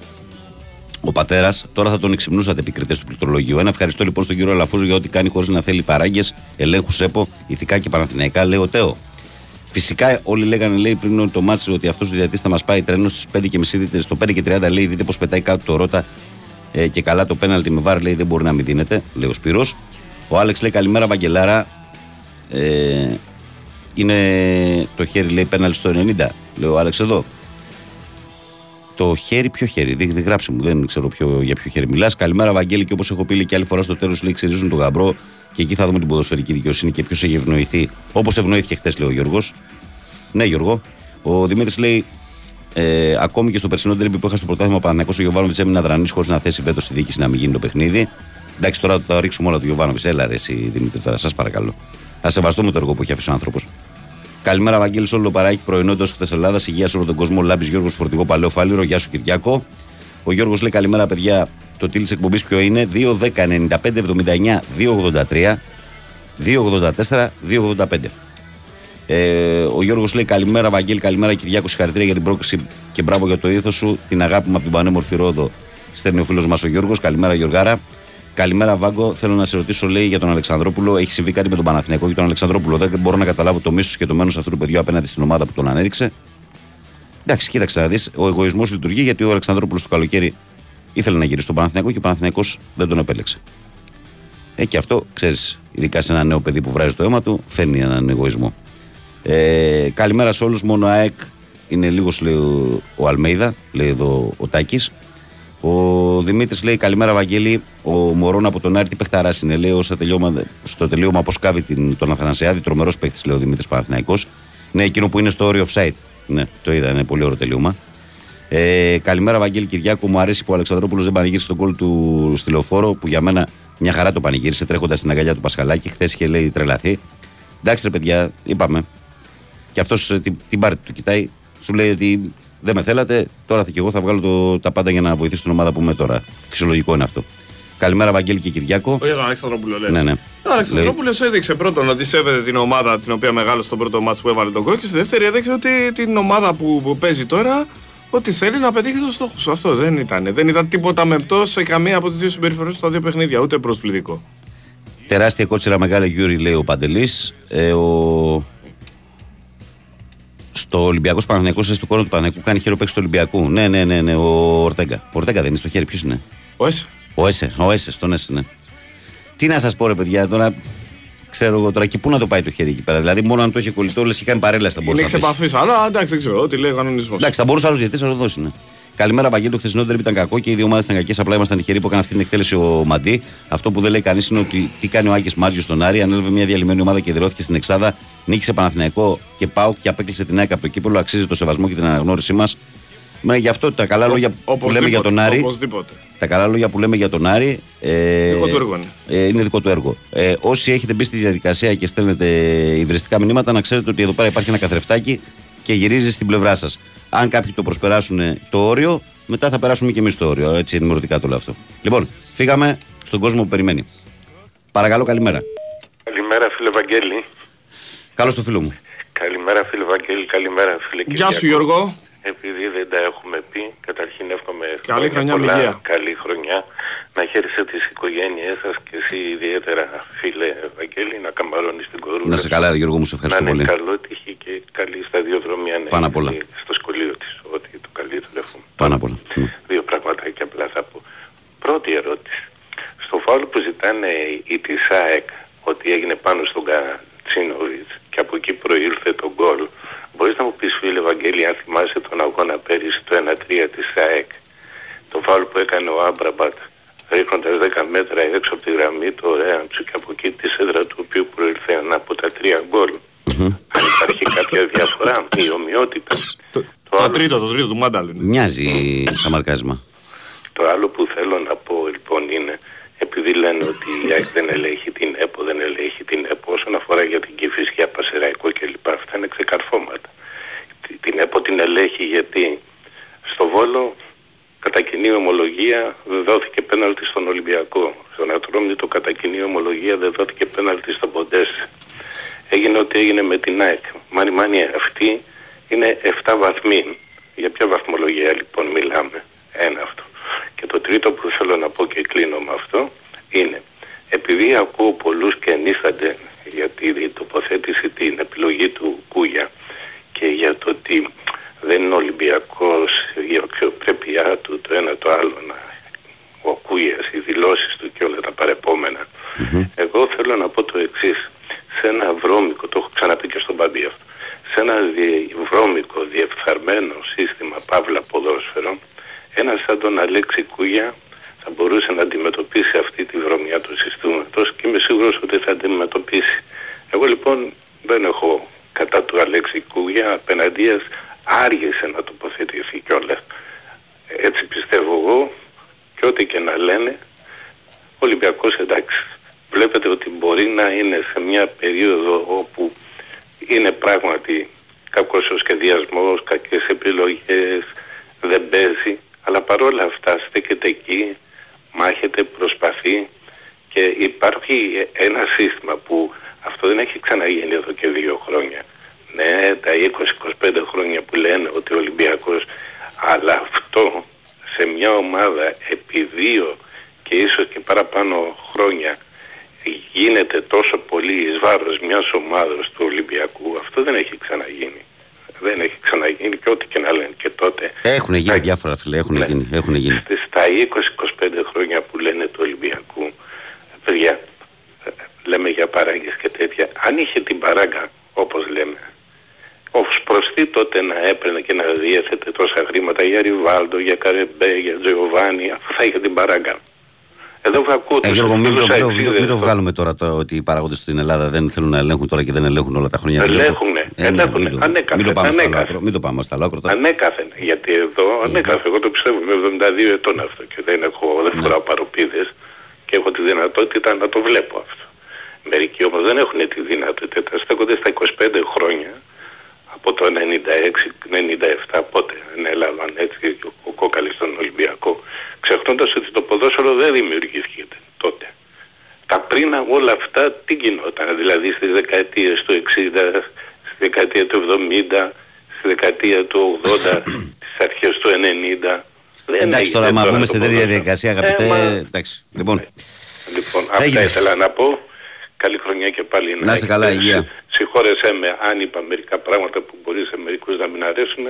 ο πατέρας, τώρα θα τον εξυμνούσατε επικριτές του πληκτρολογίου. Ένα ευχαριστώ λοιπόν στον κύριο Λαφούζο για ό,τι κάνει χωρίς να θέλει παράγκες, ελέγχους ΕΠΟ, ηθικά και παναθηναϊκά, λέει ο Τέο. Φυσικά όλοι λέγανε λέει, πριν το μάτσο ότι αυτός ο διατή θα μας πάει τρένο στις 5 και μισή, δείτε, στο 5 και 30 λέει, δείτε πώς πετάει κάτω το ρότα ε, και καλά το πέναλτι με βάρ λέει δεν μπορεί να μην δίνεται, λέει ο Σπύρος. Ο Άλεξ λέει καλημέρα Βαγγελάρα. Ε, είναι το χέρι λέει πέναλτι στο 90, λέει ο Άλεξ εδώ. Το χέρι, ποιο χέρι, δεν, δεν γράψε μου, δεν ξέρω ποιο, για ποιο χέρι μιλάς. Καλημέρα, Βαγγέλη, και όπως έχω πει λέει, και άλλη φορά στο τέλος, λέει ξερίζουν τον γαμπρό και εκεί θα δούμε την ποδοσφαιρική δικαιοσύνη και ποιος έχει ευνοηθεί. Όπως ευνοήθηκε χθες, λέει ο Γιώργος. Ναι, Γιώργο. Ο Δημήτρης λέει, ε, ακόμη και στο περσινό τρίπι που είχα στο πρωτάθλημα Παναγιακό, ο Γιωβάνοβιτς έμεινε αδρανής χωρίς να θέσει βέτος στη διοίκηση να μην γίνει το παιχνίδι. Εντάξει, τώρα θα ρίξουμε όλα του Γιωβάνοβιτς. Έλα, ρε, εσύ, Δημήτρη, τώρα σας παρακαλώ. Α σεβαστούμε το έργο που έχει αφήσει ο άνθρωπος. Καλημέρα, Βαγγέλη, σε όλο το παράκι πρωινό εντό χθες Ελλάδας. Υγείας σε όλο τον κόσμο. Λάμπης Γιώργος Φορτηγό Παλαιό Φάληρο. Γεια σου, Κυριάκο. Ο Γιώργος λέει καλημέρα, παιδιά. Το τίλ της εκπομπής ποιο είναι; 2, 10, 95, 79, 283, 284, 285. Ε, ο Γιώργος λέει καλημέρα, Βαγγέλη, καλημέρα Κυριάκο. Συγχαρητήρια για την πρόκληση και μπράβο για το ήθος σου. Την αγάπη μου από την πανέμορφη Ρόδο. Στέλνει ο φίλος μας ο Γιώργος. Καλημέρα, Γιωργάρα. Καλημέρα, Βάγκο. Θέλω να σε ρωτήσω, λέει, για τον Αλεξανδρόπουλο. Έχει συμβεί κάτι με τον Παναθηναϊκό και τον Αλεξανδρόπουλο. Δεν μπορώ να καταλάβω το μίσος και το μένος αυτού του παιδιού απέναντι στην ομάδα που τον ανέδειξε. Εντάξει, κοίταξε να δεις. Ο εγωισμός λειτουργεί γιατί ο Αλεξανδρόπουλος το καλοκαίρι ήθελε να γυρίσει στον Παναθηναϊκό και ο Παναθηναϊκός δεν τον επέλεξε. Ε, και αυτό, ξέρεις, ειδικά σε ένα νέο παιδί που βράζει το αίμα του, φέρνει έναν εγωισμό. Ε, καλημέρα σε όλους. Μόνο ΑΕΚ είναι λίγος, λέει ο, ο Αλμέιδα, λέει εδώ ο Τάκης. Ο Δημήτρης λέει: Καλημέρα, Βαγγέλη. Ο Μωρόν από τον Άρη τι παιχταρά είναι. Λέει: στο τελείωμα, στο τελείωμα αποσκάβει την, τον Αθανασιάδη. Τρομερός παίχτης, λέει ο Δημήτρης Παναθυναϊκό. Ναι, εκείνο που είναι στο όριο offside. Ναι, το είδα, είναι πολύ ωραίο τελείωμα. Ε, καλημέρα, Βαγγέλη Κυριάκου. Μου αρέσει που ο Αλεξανδρόπουλος δεν πανηγύρισε τον κόλ του στη λεωφόρο που για μένα μια χαρά το πανηγύρισε τρέχοντας στην αγκαλιά του Πασχαλάκη. Χθες είχε λέει τρελαθεί. Εντάξει, ρε παιδιά, είπαμε. Και αυτός την, την πάρτη του κοιτάει, σου λέει ότι δεν με θέλατε, τώρα θα και εγώ θα βγάλω το, τα πάντα για να βοηθήσω την ομάδα που είμαι τώρα. Φυσιολογικό είναι αυτό. Καλημέρα, Βαγγέλη και Κυριάκο. Όχι τον Αλεξανδρόπουλο, λες. Ναι, ναι. Ο Αλεξανδρόπουλος έδειξε πρώτον ότι σέβεται την ομάδα την οποία μεγάλωσε στο πρώτο μάτς που έβαλε τον γκολ και στη δεύτερη έδειξε ότι την ομάδα που, που παίζει τώρα ότι θέλει να πετύχει το στόχο σου. Αυτό δεν ήταν. Δεν ήταν τίποτα μεπτό σε καμία από τις δύο συμπεριφορές στα δύο παιχνίδια, ούτε προσβλητικό. Τεράστια κότσιρα μεγάλη Γιούρι, λέει ο Παντελής. Ε, ο... Στο Ολυμπιακός Παναγενικό, στο κόρο του Παναγενικού, κάνει χέρο παίξει του Ολυμπιακού. Ναι, ναι, ναι, ναι, ο Ορτέγκα. Ο Ορτέγκα δεν είναι στο χέρι, ποιος είναι; Ο Έσε. Ο Έσε, ο Έσε, τον Έσε, ναι. Τι να σας πω, ρε παιδιά, τώρα ξέρω εγώ τώρα και πού να το πάει το χέρι εκεί πέρα. Δηλαδή, μόνο αν το είχε κολλητό, λε και κάνει παρέλαση θα Είναι μπορούσε εξ να πέσει. επαφή, αλλά εντάξει, δεν ξέρω, ό,τι λέει ο κανονισμός. Εντάξει, θα μπορούσε άλλο γιατί να το δώσει. Ναι. Καλημέρα, Βαγγέλη. Το χθεσινό τρίπ ήταν κακό και οι δύο ομάδες ήταν κακές. Απλά ήμασταν τυχεροί που έκανε αυτή την εκτέλεση ο Μαντί. Αυτό που δεν λέει κανείς είναι ότι τι κάνει ο Άκης Μάρτιο στον Άρη. Ανέλαβε μια διαλυμένη ομάδα και δηλώθηκε στην Εξάδα. Νίκησε Παναθηναϊκό και Πάουκ και απέκλεισε την ΑΕΚ από το κύπελο. Αξίζει το σεβασμό και την αναγνώρισή μας. Μα γι' αυτό τα καλά λόγια που λέμε για τον Άρη. Οπωσδήποτε. Τα καλά λόγια που λέμε για τον Άρη. Ε, Δικό του έργο είναι. Ε, είναι δικό του έργο. Ε, όσοι έχετε μπει στη διαδικασία και στέλνετε υβριστικά μηνύματα, να ξέρετε ότι εδώ πέρα υπάρχει ένα καθρεφτάκι και γυρίζει στην πλευρά σας. Αν κάποιοι το προσπεράσουν το όριο, μετά θα περάσουμε και εμείς το όριο. Έτσι ενημερωτικά το λέω αυτό. Λοιπόν, φύγαμε στον κόσμο που περιμένει. Παρακαλώ, καλημέρα. Καλημέρα φίλε Βαγγέλη. Καλώς το φίλο μου. Καλημέρα φίλε Βαγγέλη, καλημέρα φίλε Γεια σου Γιώργο. επειδή δεν τα έχουμε πει, καταρχήν εύχομαι Καλή χρονιά με πολλά, υγεία. καλή χρονιά, να χαίρεσαι τις οικογένειές σας και εσύ ιδιαίτερα φίλε Βαγγέλη, να καμαρώνεις την κορούνα Να σε καλά, ρε Γιώργο μου, σε ευχαριστώ να είναι πολύ. καλό τύχη και καλή σταδιοδρομία να Πάνω απ' όλα. είναι στο σχολείο της, ότι το καλύτερο εύχομαι. Πάνω απ' όλα. Δύο πραγματάκια απλά θα πω. Πρώτη ερώτηση. Στο φάουλ που ζητάνε οι της ΑΕΚ ότι έγινε πάνω στον Κατσίνοβιτς και από εκεί προήλθε το γκολ. Μπορείς να μου πεις φίλε Βαγγέλη αν θυμάσαι τον αγώνα πέρυσι το 1-3 της ΑΕΚ. Το φάουλ που έκανε ο Άμπραμπατ ρίχνοντας 10 μέτρα έξω από τη γραμμή το Ρέαντσου και από εκεί τη σέντρα του οποίου προήλθε ένα από τα τρία γκολ. Αν υπάρχει κάποια διαφορά ή ομοιότητα. Το τρίτο, το τρίτο του Μάνταλ. είναι. Μοιάζει σαν μαρκάρισμα. Το άλλο που θέλω να πω λοιπόν είναι επειδή λένε ότι η ΑΕΚ δεν ελέγχει την ΕΠΟ, δεν ελέγχει την ΕΠΟ όσον αφορά για την Κηφισιά, Πασεραϊκό κλπ. Αυτά είναι ξεκαρφώματα. Τι- Την ΕΠΟ την ελέγχει γιατί στο Βόλο κατά κοινή ομολογία δεν δόθηκε πέναλτι στον Ολυμπιακό. Στον Ατρόμητο κατά κοινή ομολογία δεν δόθηκε πέναλτι στον Ποντέσε. Έγινε ό,τι έγινε με την ΑΕΚ. Μάνι μάνι αυτή είναι 7 βαθμοί. Για ποια βαθμολογία λοιπόν μιλάμε. Ένα αυτό. Και το τρίτο που θέλω να πω και κλείνω με αυτό είναι επειδή ακούω πολλούς και ενίστανται για τη τοποθέτηση την επιλογή του Κούγια και για το ότι δεν είναι Ολυμπιακός η αξιοπρέπειά του το ένα το άλλο να ο Κούγιας, οι δηλώσεις του και όλα τα παρεπόμενα. Εγώ θέλω να πω το εξής. Σε ένα βρώμικο, το έχω ξαναπεί και στον Παντή αυτό, σε ένα δι- βρώμικο, διεφθαρμένο σύστημα παύλα ποδόσφαιρο, ένας σαν τον Αλέξη Κούγια θα μπορούσε να αντιμετωπίσει αυτή τη βρωμιά του συστήματος και είμαι σίγουρος ότι θα αντιμετωπίσει. Εγώ λοιπόν δεν έχω κατά του Αλέξη Κούγια απέναντίας άργησε να τοποθετηθεί κιόλας. Έτσι πιστεύω εγώ και ό,τι και να λένε ο Ολυμπιακός εντάξει. Βλέπετε ότι μπορεί να είναι σε μια περίοδο όπου είναι πράγματι κακός ο σχεδιασμός, κακές επιλογές, δεν παίζει, αλλά παρόλα αυτά στέκεται εκεί, μάχεται, προσπαθεί και υπάρχει ένα σύστημα που αυτό δεν έχει ξαναγίνει εδώ και δύο χρόνια. Ναι, τα 20-25 χρόνια που λένε ότι ο Ολυμπιακός, αλλά αυτό σε μια ομάδα επί δύο και ίσως και παραπάνω χρόνια γίνεται τόσο πολύ εις βάρος μιας ομάδας του Ολυμπιακού, αυτό δεν έχει ξαναγίνει. Δεν έχει ξαναγίνει και ό,τι και να λένε και τότε. Έχουν γίνει διάφορα φίλε, έχουν γίνει. Έχουν γίνει. Στις- Στα 20-25 χρόνια που λένε του Ολυμπιακού, παιδιά, ε, λέμε για παράγκες και τέτοια, αν είχε την παράγκα, όπως λέμε, ως προς τι τότε να έπαιρνε και να διέθετε τόσα χρήματα για Ριβάλντο, για Καρεμπέ, για Τζεοβάνι, αφού θα είχε την παράγκα. Εδώ ακούω Ε, τους Γιώργο, μην το, φίλους μην το- αεξίδες μην το εδώ. βγάλουμε τώρα, τώρα ότι οι παράγοντες στην Ελλάδα δεν θέλουν να ελέγχουν τώρα και δεν ελέγχουν όλα τα χρόνια. Ελέγχουνε, Ε, ναι, ελέγχουνε, μην το- ανέκαθεν, Μην το πάμε στο άλλο ανέκαθεν. άκρο. Μην το πάμε στο άλλο άκρο τώρα. Ανέκαθεν. Γιατί εδώ, ανέκαθεν, εγώ το πιστεύω, είμαι 72 ετών αυτό και δεν έχω, δεν φοράω παροπίδες και έχω τη δυνατότητα να το βλέπω αυτό. Μερικοί όμως δεν έχουν τη δυνατότητα, στέκονται στα 25 χρόνια από το 96-97 πότε ανέλαβαν έτσι ο, ο Κόκαλης στον Ολυμπιακό ξεχνώντας ότι το ποδόσφαιρο δεν δημιουργήθηκε τότε. Τα πριν όλα αυτά τι γινόταν, δηλαδή στις δεκαετίες του 60, στη δεκαετία του 70, στη δεκαετία του 80, στις αρχές του 90. Δεν Εντάξει έγινε τώρα, μα το μπούμε σε τέτοια ποδόσφαιρο. διαδικασία, Ε, αγαπητέ. μα- Εντάξει. Λοιπόν, Λοιπόν, αυτά Έγινε. ήθελα να πω. Καλή χρονιά και πάλι Να είστε καλά, έχετε. υγεία. Συγχώρεσέ με αν είπα μερικά πράγματα που μπορείς σε μερικούς να μην αρέσουν,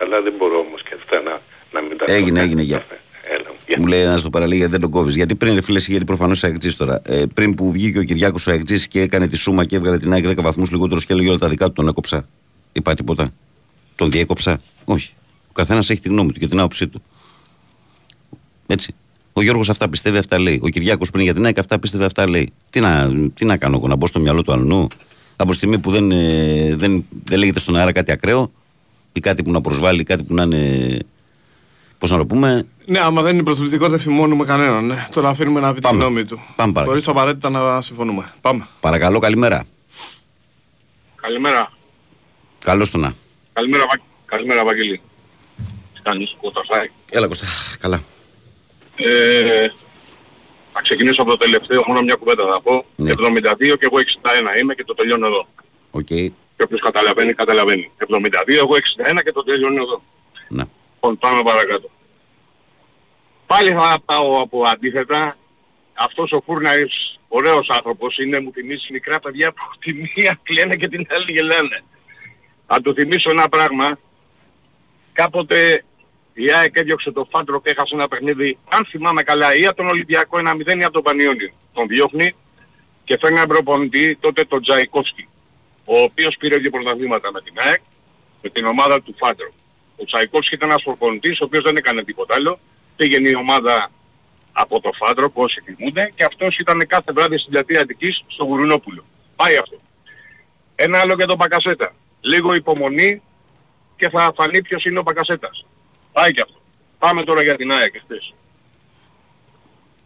αλλά δεν μπορώ όμως και αυτά να, να μην τα πω. έγινε, έγινε γεια. Έλα, Μου λέει ένας το παραλίγο γιατί δεν τον κόβεις. Γιατί πριν, ρε φίλε, γιατί προφανώς είσαι αεκτζή τώρα. Ε, πριν που βγήκε ο Κυριάκος ο αεκτζή και έκανε τη σούμα και έβγαλε την ΑΕΚ 10 βαθμούς λιγότερου και έλεγε όλα τα δικά του, τον έκοψα. Είπα τίποτα. Τον διέκοψα. Όχι. Ο καθένας έχει τη γνώμη του και την άποψή του. Έτσι. Ο Γιώργος αυτά πιστεύει, αυτά λέει. Ο Κυριάκος πριν για την ΑΕΚ αυτά πίστευε, αυτά λέει. Τι να, τι να κάνω εγώ, να μπω στο μυαλό του αλλού. Από τη στιγμή που δεν, ε, δεν, δεν λέγεται στον αέρα κάτι ακραίο ή κάτι που να προσβάλλει, κάτι που να είναι. Πώς να το πούμε, Ναι, άμα δεν είναι προσβλητικό δεν φημώνουμε κανέναν. Ναι. Τώρα αφήνουμε να πει τη γνώμη του. Πάμε παρακάτω. Χωρίς απαραίτητα να συμφωνούμε. Πάμε. Παρακαλώ, καλημέρα. Καλημέρα. Καλώς τονα. Καλημέρα, Βα... Καλημέρα Βαγγελή. Τι κάνεις, Κωστασάκη. Έλα Κώστα, καλά. Ε, θα ξεκινήσω από το τελευταίο, μόνο μια κουβέντα θα πω. Ναι. 72 και εγώ 61 είμαι και το τελειώνω εδώ. Οκ. Και όποιος καταλαβαίνει, καταλαβαίνει. 72, εγώ 61 και το τελειώνω εδώ. Ναι. Λοιπόν, πάμε παρακάτω. Πάλι θα πάω από αντίθετα. Αυτός ο Φούρναρης, ωραίος άνθρωπος είναι, μου θυμίζει μικρά παιδιά που τη μία κλαίνε και την άλλη γελάνε. Θα του θυμίσω ένα πράγμα. Κάποτε η ΑΕΚ έδιωξε το Φάντρο και έχασε ένα παιχνίδι, αν θυμάμαι καλά, ή από τον Ολυμπιακό 1-0 ή από τον Πανιόνιο. Τον διώχνει και φέρνει έναν προπονητή, τότε τον Τζαϊκόφσκι, ο οποίος πήρε δύο πρωταθλήματα με την ΑΕΚ, με την ομάδα του Φάντρο. Ο Τσαϊκόφσκι ήταν ένας προπονητής, ο οποίος δεν έκανε τίποτα άλλο. Πήγαινε η ομάδα από το Φάντρο, που όσοι θυμούνται, και αυτός ήταν κάθε βράδυ στην πλατεία Αττικής στο Γουρουνόπουλο. Πάει αυτό. Ένα άλλο για τον Πακασέτα. Λίγο υπομονή και θα φανεί ποιος είναι ο Πακασέτας. Πάει και αυτό. Πάμε τώρα για την ΑΕΚ χθες.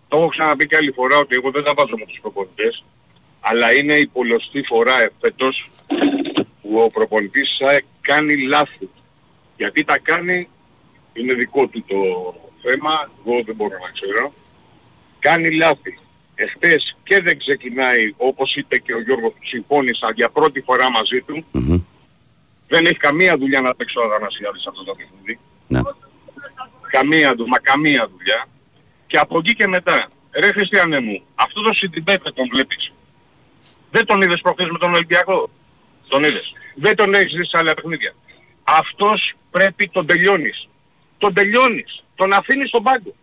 Το έχω ξαναπεί και άλλη φορά ότι εγώ δεν τα βάζω με τους προπονητές, αλλά είναι η πολλωστή φορά φέτος που ο προπονητής της ΑΕΚ κάνει λάθη. Γιατί τα κάνει είναι δικό του το θέμα, εγώ δεν μπορώ να ξέρω. Κάνει λάθη. Εχθές και δεν ξεκινάει, όπως είπε και ο Γιώργος που συμφώνησα για πρώτη φορά μαζί του, δεν έχει καμία δουλειά να παίξει ο Αγανασιάδης σε αυτό το παιχνίδι. Ναι. Καμία του, μα καμία δουλειά. Και από εκεί και μετά, ρε Χριστιανέ μου, αυτό το Σιντιμπέπε τον βλέπεις. Δεν τον είδες προχθές με τον Ολυμπιακό; Τον είδες. Δεν τον έχεις δει σε άλλα παιχνίδια. Αυτός πρέπει τον τελειώνεις. Τον τελειώνεις. Τον αφήνεις στον πάγκο.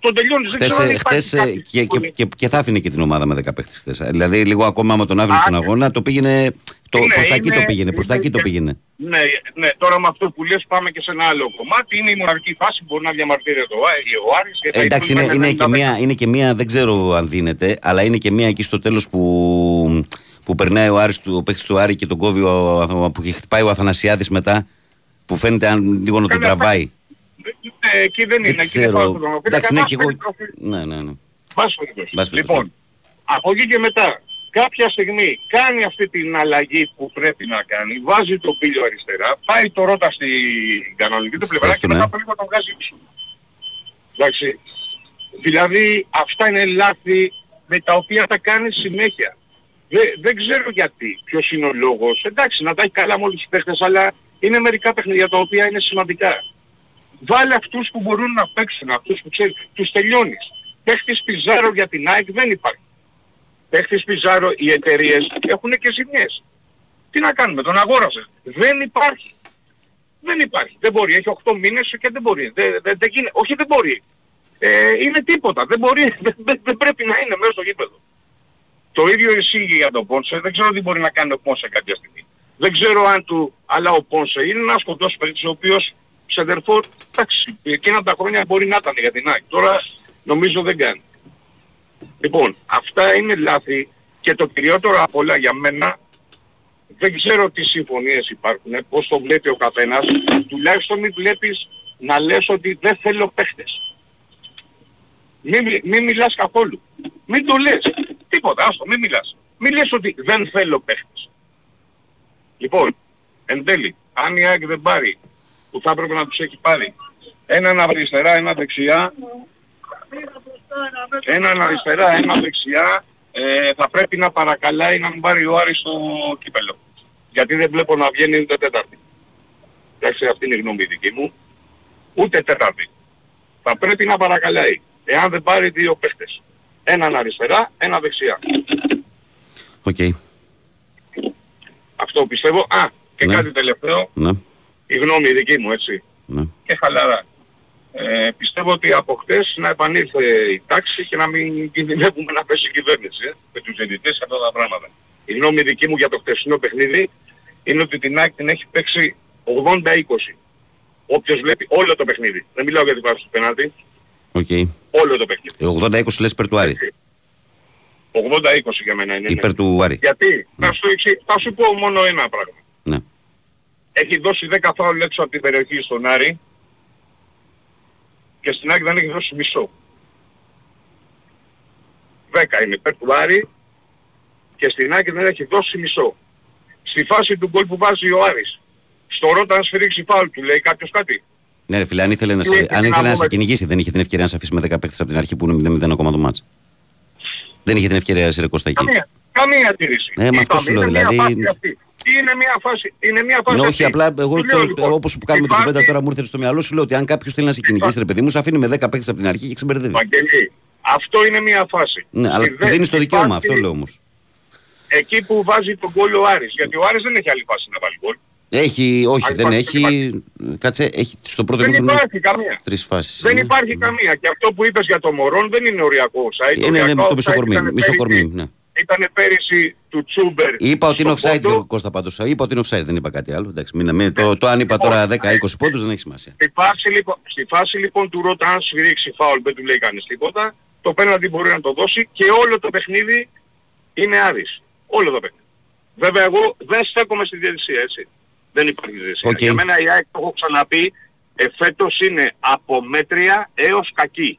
Τον τελειώνεις. Δεν Χθες, ξέρω αν ε, υπάρχει χθες, ε, κάτι και, που και, και, και θα άφηνε και την ομάδα με 10 παίχτες χθες. Δηλαδή λίγο ακόμα άμα τον άφηνε στον αγώνα το πήγαινε, το, Είναι, προς τα εκεί είναι- το πήγαινε, προς τα εκεί το πήγαινε. Ναι, ναι, τώρα με αυτό που λες πάμε και σε ένα άλλο κομμάτι. Είναι η μοναδική φάση που μπορεί να διαμαρτύρεται ο, Άρης- ο Άρης. και τα Ε, εντάξει, είναι, υπόλοιπα είναι, και 90 μία, είναι και μία, δεν ξέρω αν δίνεται, αλλά είναι και μία εκεί στο τέλος που, που περνάει ο, Άρης, του- ο παίκτης του Άρη και τον κόβει, ο, Αθ- που χτυπάει ο Αθανασιάδης μετά, που φαίνεται αν λίγο να τον τραβάει. Ναι, εκεί δεν είναι. Δεν εκεί δεν ξέρω. πάω στον δρόμο. Εντάξει, ναι, Κατά και εγώ. περιπτώσει- Ναι, ναι, ναι. Πάση περιπτώσει. Πάση περιπτώσει. Λοιπόν, από εκεί και μετά, κάποια στιγμή κάνει αυτή την αλλαγή που πρέπει να κάνει, βάζει τον πύλιο αριστερά, πάει το ρότα στην κανονική του πλευρά Θες και του, μετά ναι. από λίγο τον βγάζει πίσω. Εντάξει. Δηλαδή αυτά είναι λάθη με τα οποία θα κάνεις συνέχεια. Δεν, δεν ξέρω γιατί, ποιος είναι ο λόγος. Εντάξει, να τα έχει καλά με όλους τους παίχτες, αλλά είναι μερικά παιχνίδια τα οποία είναι σημαντικά. Βάλε αυτούς που μπορούν να παίξουν, αυτούς που ξέρεις, τους τελειώνεις. Παίχτης Πιζάρο για την ΑΕΚ δεν υπάρχει. Παίχτης Πιζάρο οι εταιρείες έχουν και ζημιές. Τι να κάνουμε, τον αγόρασε. Δεν υπάρχει. Δεν υπάρχει. Δεν μπορεί. Έχει 8 μήνες και δεν μπορεί. Δεν, δεν, δεν γίνεται. Όχι δεν μπορεί. Ε, είναι τίποτα. Δεν μπορεί. Δεν, δεν, δεν πρέπει να είναι μέσα στο γήπεδο. Το ίδιο ισχύει για τον Πόνσε. Δεν ξέρω τι μπορεί να κάνει ο Πόνσε κάποια στιγμή. Δεν ξέρω αν του... Αλλά ο Πόνσε είναι ένας κοντός παίκτης ο οποίος ξεδερφό, εντάξει, εκείνα τα χρόνια μπορεί να ήταν για την ΑΕΚ. Τώρα νομίζω δεν κάνει. Λοιπόν, αυτά είναι λάθη και το κυριότερο απ' όλα για μένα δεν ξέρω τι συμφωνίες υπάρχουν, πώς το βλέπει ο καθένας, τουλάχιστον μην βλέπεις να λες ότι δεν θέλω παίχτες. Μην, μι- μην μιλάς καθόλου. Μην το λες. Τίποτα, άστο, μην μιλάς. Μην λες ότι δεν θέλω παίχτες. Λοιπόν, εν τέλει, αν η ΑΕΚ δεν πάρει, που θα έπρεπε να τους έχει πάρει, έναν αριστερά, ένα δεξιά, έναν αριστερά, ένα δεξιά, ε, θα πρέπει να παρακαλάει να μην πάρει ο Άρης στο κύπελο. Γιατί δεν βλέπω να βγαίνει ούτε τέταρτη. Εντάξει, αυτή είναι η γνώμη δική μου. Ούτε τέταρτη. Θα πρέπει να παρακαλάει. Εάν δεν πάρει δύο παίχτες. Έναν αριστερά, ένα δεξιά. Οκ. Αυτό πιστεύω. Α, και Ναι. κάτι τελευταίο. Ναι, Η γνώμη δική μου, έτσι. ναι. Και χαλαρά. Ε, πιστεύω ότι από χτες να επανήλθε η τάξη και να μην κινδυνεύουμε να πέσει η κυβέρνηση ε, με τους διαιτητές και αυτά τα πράγματα. Η γνώμη δική μου για το χτεσινό παιχνίδι είναι ότι την ΑΕΚ την έχει παίξει 80-20. Όποιος βλέπει όλο το παιχνίδι. Δεν μιλάω για την φάση του πενάλτη. Οκ. Όλο το παιχνίδι. 80-20 λες υπέρ του Άρη. 80-20 για μένα είναι. ναι. Υπέρ του Άρη. Γιατί, θα, σου, εξη- θα σου πω μόνο ένα πράγμα. Ναι. Έχει δώσει 10 φάουλ έξω από την περιοχή στον Άρη και στην ΑΕΚ δεν έχει δώσει μισό. 10 είναι υπέρ του Άρη και στην Άκη δεν έχει δώσει μισό. Στη φάση του γκολ που βάζει ο Άρης, στο Ρότα αν σφυρίξει φάουλ του λέει κάποιος κάτι; Ναι, ρε φίλε, αν ήθελε να, Τι σε, έχει αν να ήθελε να πούμε; σε κυνηγήσει, δεν είχε την ευκαιρία να σε αφήσει με 10 παίχτες από την αρχή που είναι 0-0 ακόμα το μάτς. Δεν είχε την ευκαιρία να σε ρεκώστα εκεί. Καμία, καμία αντίρρηση. Ε, μα αυτό Είπαμε, σου λέω, είναι μια δηλαδή- φάση αυτή. Είναι μια φάση, είναι μια φάση Ναι, όχι, αυτή. απλά εγώ Του λέω, το, λοιπόν, όπως που κάνουμε στη την φάση- κουβέντα τώρα μου ήρθε στο μυαλό σου λέω ότι αν κάποιος θέλει να σε κυνηγήσει ρε παιδί μου, σου αφήνει με 10 παίκτες από την αρχή και ξεμπερδεύει. Βαγγέλη, αυτό είναι μια φάση. Ναι, αλλά Στη του δε- δίνεις το στη δικαίωμα, φάση- αυτό λέω όμως. Εκεί που βάζει τον γκολ ο Άρης. Γιατί ο Άρης δεν έχει άλλη φάση να βάλει γκολ. Έχει, όχι, Αν δεν υπάρχει, έχει. Κάτσε, έχει στο πρώτο Δεν μήχρονο υπάρχει καμία. τρεις φάσεις. Δεν ναι. υπάρχει καμία. Και αυτό που είπες για το Μωρόν δεν είναι οριακό offside. Ε, ναι, ναι, Οριακό το offside μισοκορμί. ήταν Μισοκορμί, πέρυσι- ναι. Ήταν πέρυσι του Τσούμπερ. Είπα ότι είναι στο offside, πόντο. Κώστα πάντως. Είπα ότι είναι offside, δεν είπα κάτι άλλο. Εντάξει, μην, μην- το, το αν είπα τώρα 10-20 πόντους δεν έχει σημασία. Στη φάση, λοιπόν, στη φάση λοιπόν του Ρότα, αν σφυρίξει φάουλ, δεν του λέει κανείς τίποτα, το πέναλτι μπορεί να το δώσει και όλο το παιχνίδι είναι άδεις. Όλο το παιχνίδι. Βέβαια εγώ δεν στέκομαι στη διαιτησία, έτσι. Δεν υπάρχει διαιτησία. Οκ. Για μένα η ΑΕΚ, το έχω ξαναπεί, εφέτος είναι από μέτρια έως κακή.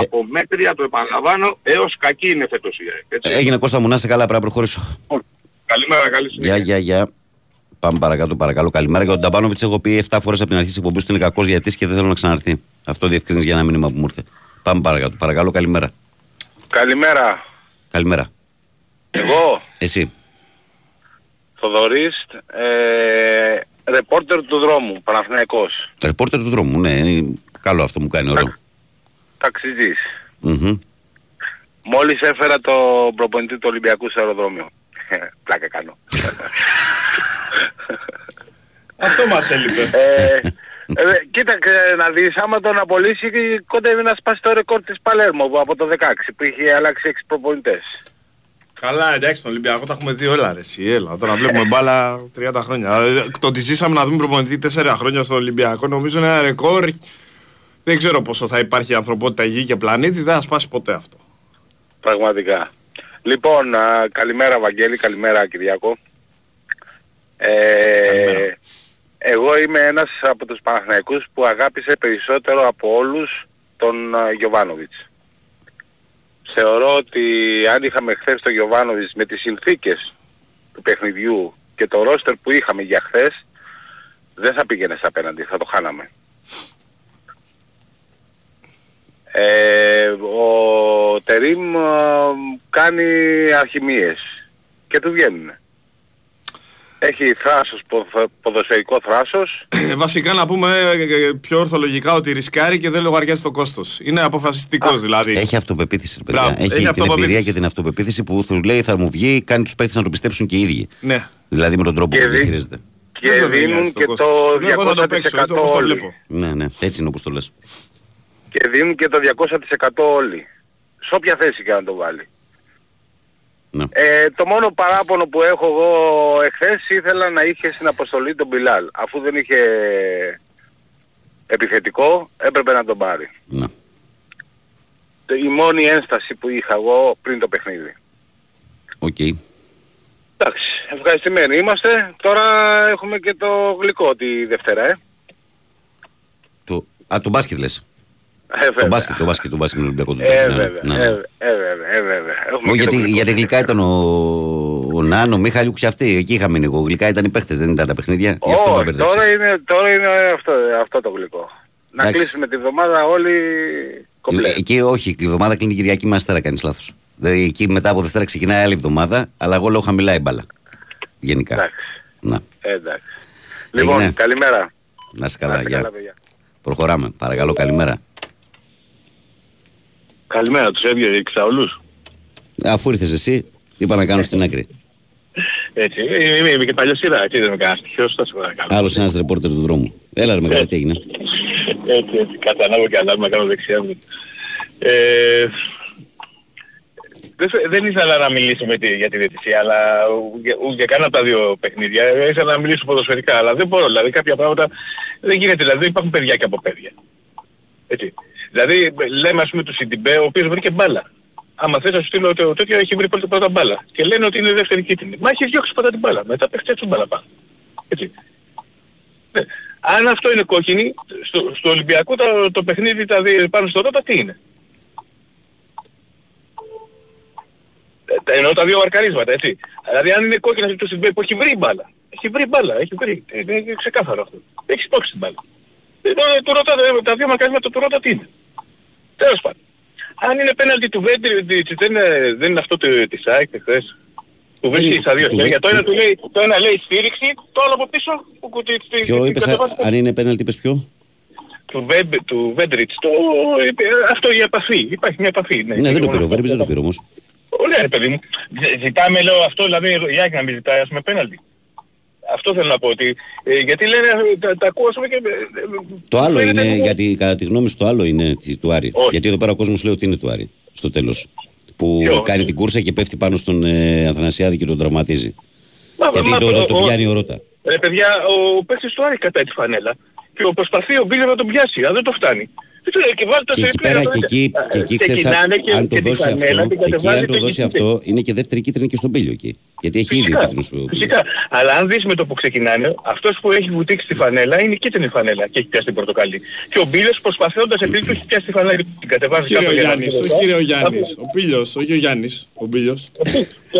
Από μέτρια, το επαναλαμβάνω, έως κακή είναι φέτος η ΑΕΚ. Έτσι. Έγινε Κώστα μου, να είσαι καλά, πρέπει να προχωρήσω. Καλημέρα, καλή συνέχεια. Γεια, γεια, γεια. Πάμε παρακάτω, παρακαλώ. Καλημέρα. Για τον Ταμπάνοβιτς έχω πει 7 φορές από την αρχή της εκπομπής ότι είναι κακός γιατί και δεν θέλω να ξαναρθεί. Αυτό διευκρινίζει για ένα μήνυμα που μου ήρθε. Πάμε παρακάτω. Παρακαλώ, καλημέρα. Καλημέρα. Καλημέρα. Εγώ, Εσύ. Θοδωρής, ε, ρεπόρτερ του δρόμου, Παναθηναϊκός. Ρεπόρτερ του δρόμου, ναι, είναι καλό αυτό μου κάνει ωραίο. Ταξιτζής. Μμμ. Μόλις έφερα το προπονητή του Ολυμπιακού σε αεροδρόμιο. Πλάκα κάνω. Αυτό μας έλειπε. ε, ε, κοίταξε να δεις, άμα τον απολύσει κοντεύει να σπάσει το ρεκόρ της Παλέρμο που από το 16 που είχε αλλάξει 6 προπονητές. Καλά, εντάξει, τον Ολυμπιακό τα έχουμε δει όλα ρε εσύ, έλα. Τώρα βλέπουμε μπάλα 30 χρόνια. Ε, Το ότι ζήσαμε να δούμε προπονητή 4 χρόνια στο Ολυμπιακό νομίζω είναι ένα ρεκόρ. Δεν ξέρω πόσο θα υπάρχει ανθρωπότητα γη και πλανήτης, δεν θα σπάσει ποτέ αυτό. Πραγματικά. Λοιπόν, α, καλημέρα Βαγγέλη, καλημέρα Κυριάκο. Ε, εγώ είμαι ένας από τους Παναθηναϊκούς που αγάπησε περισσότερο από όλους τον α, Γιωβάνοβιτς. Θεωρώ ότι αν είχαμε χθες τον Γιωβάνοβιτς με τις συνθήκες του παιχνιδιού και το ρόστερ που είχαμε για χθες, δεν θα πήγαινε απέναντι, θα το χάναμε. Ε, ο Τερίμ α, κάνει αρχημίες και του βγαίνουν. Έχει θράσος, ποδο- ποδοσφαιρικό θράσος. Ε, Βασικά να πούμε ε, πιο ορθολογικά ότι ρισκάρει και δεν λογαριάζει το κόστος. Είναι αποφασιστικός δηλαδή. Έχει αυτοπεποίθηση, ρε παιδιά. Μπράβο, έχει, έχει την αυτοπεποίθηση. εμπειρία και την αυτοπεποίθηση που του λέει θα μου βγει, κάνει τους παίχτε να το πιστέψουν και οι ίδιοι. Ναι. Δηλαδή με τον τρόπο Και που δι- διαχειρίζεται. Και Δεν τον δίνουν νοιάζει το και κόστος. το Ναι, εγώ θα το παίξω, έτσι 200% όπως το όλοι. βλέπω. Ναι, ναι, έτσι είναι όπως το λες. Και δίνουν και το 200% όλοι. Σε όποια θέση και να το βάλει. Ναι. Ε, το μόνο παράπονο που έχω εγώ εχθές ήθελα να είχε στην αποστολή τον Μπιλάλ. Αφού δεν είχε επιθετικό έπρεπε να τον πάρει. Ναι. Η μόνη ένσταση που είχα εγώ πριν το παιχνίδι. Οκ. Εντάξει, ευχαριστημένοι είμαστε. Τώρα έχουμε και το γλυκό τη Δευτέρα, ε. Το... Α, το μπάσκετ λες. Ε, Το βέβαια. μπάσκετ, το μπάσκετ, το μπάσκετ με τον Ολυμπιακό. του Ε, Τούμπα. Ναι, βέβαια, ναι, ναι. ε, ε, βέβαια, ε, βέβαια. Έχουμε Όχι, και το γιατί, γλυκό. γιατί γλυκά ήταν ο, ο Νάνο, ο Μίχαλιουκ και αυτοί. Εκεί είχα μείνει εγώ. Γλυκά ήταν οι παίχτες, δεν ήταν τα παιχνίδια. Γι' αυτό με Όχι, μπερδέψες. τώρα είναι, τώρα είναι αυτό, αυτό το γλυκό. Να Εντάξει. κλείσουμε τη βδομάδα όλοι κομπλέ. Ε, Εκεί όχι, η εβδομάδα κλείνει Κυριακή με Αστέρα, κάνεις λάθος. Δηλαδή εκεί μετά από Δευτέρα ξεκινάει άλλη εβδομάδα, αλλά εγώ λέω χαμηλά η μπάλα. Γενικά. Εντάξει. Να, Ε, εντάξει. Λοιπόν, καλημέρα. να είσαι καλά, Να είστε γεια. καλά, παιδιά. Προχωράμε. Παρακαλώ, καλημέρα. Καλημέρα, τους έβγαινε εξαολούς; Αφού ήρθες εσύ, είπα να κάνω στην άκρη. Έτσι, είμαι, είμαι, είμαι και παλιά σειρά, έτσι δεν με κάνεις τυχαίος, θα σε παρακαλώ. Άλλος ένας ρεπόρτερ του δρόμου. Έλα, ρε μεγάλη, τι έγινε; Έτσι, έτσι, κάτσε ανάβω και ανάβω να κάνω δεξιά μου. Ε, δεν, θε- δεν ήθελα να μιλήσω με τη, για τη διαιτησία, αλλά για, ου- για κανένα από τα δύο παιχνίδια. Ε, Ήθελα να μιλήσω ποδοσφαιρικά, αλλά δεν μπορώ. Δηλαδή κάποια πράγματα δεν γίνεται. Δηλαδή δεν υπάρχουν παιδιά και από παιδιά. Έτσι. Δηλαδή λέμε ας πούμε του Σιντιμπέ, ο οποίος βρήκε μπάλα. Άμα θες να σου στείλω το τέτοιο έχει βρει πρώτα πρώτα μπάλα. Και λένε ότι είναι δεύτερη κίτρινη. Μα έχεις διώξει πρώτα την μπάλα. Μετά παίξει έτσι μπάλα πάνω. Έτσι. Ναι. Αν αυτό είναι κόκκινη, στο, στο Ολυμπιακό το, το παιχνίδι τα δι, πάνω στο ρότα τι είναι; Ε, τα- Εννοώ τα δύο βαρκαρίσματα, έτσι. Δηλαδή αν είναι κόκκινα στο Σιντιμπέ που έχει βρει μπάλα. Έχει βρει μπάλα, έχει βρει. Ε, Είναι ξεκάθαρο αυτό. Έχει σπρώξει την μπάλα. Ε, το- του ρώτα, ε, τα δύο μαρκαρίσματα του ρώτα τι είναι; Τέλος πάντων. Αν είναι πέναλτι του Βέντριτς δεν, είναι- δεν είναι αυτό το- της ΑΕΚ χθες. Του βρίσκει στα δύο χέρια. Το ένα, του λέει, το ένα λέει στήριξη, το άλλο από πίσω που κουτί Ποιο είπες, α- αν είναι πέναλτι, είπες ποιο; του, Βέμπ, του Βέντριτς. Το, αυτό η επαφή. Υπάρχει μια επαφή. Ναι, Ναι, δεν το πήρε. Ο Βέρμπης δεν το πήρε όμως. Ωραία ρε παιδί μου. Ζ- Ζητάμε λέω αυτό, δηλαδή η Άκη να μην ζητάει ας πούμε πέναλτι. Αυτό θέλω να πω ότι, ε, γιατί λένε, ε, τα, τα ακούω ας πούμε και... ε, ε, Το άλλο φαίνεται είναι, λίγο- γιατί κατά τη γνώμη σου το άλλο είναι τη- του Άρη. Γιατί εδώ πέρα ο κόσμος λέει ότι είναι του Άρη, στο τέλος. Που Ποιο; κάνει την κούρσα και πέφτει πάνω στον ε, Αθανασιάδη και τον τραυματίζει. Μα, γιατί μα, το, το, το ο- πιάνει ο Ρώτα. Ρε παιδιά, ο παίκτης του Άρη κατά τη φανέλα. Και ο προσπαθεί ο Μπίλερ να τον πιάσει, αλλά δεν το φτάνει. Και του λέει, Και βάλει το Και εκεί πέρα και εκεί, και εκεί ξέρεις, αν, ξεκινάνε και- αν το και τη δώσει φανέλα αυτό, την εκεί κατεβάζει αν το και δώσει εκεί αυτό, είναι και δεύτερη κίτρινη και στον Πίλιο εκεί. Γιατί έχει ήδη Φυσικά, κίτρινους που Φυσικά. Αλλά αν δεις με το που ξεκινάνε, αυτός που έχει βουτήξει τη φανέλα είναι η κίτρινη φανέλα και έχει πιάσει την πορτοκαλί. Και ο Μπίλες προσπαθώντας επειδή του έχει πιάσει τη φανέλα και την κατεβάζει Όχι ρε ο κάτω για να Γιάννης, μην όχι ρε ο ρωτά, Γιάννης. Ο Πίλιος, όχι ο Γιάννης. Ο Πίλιος.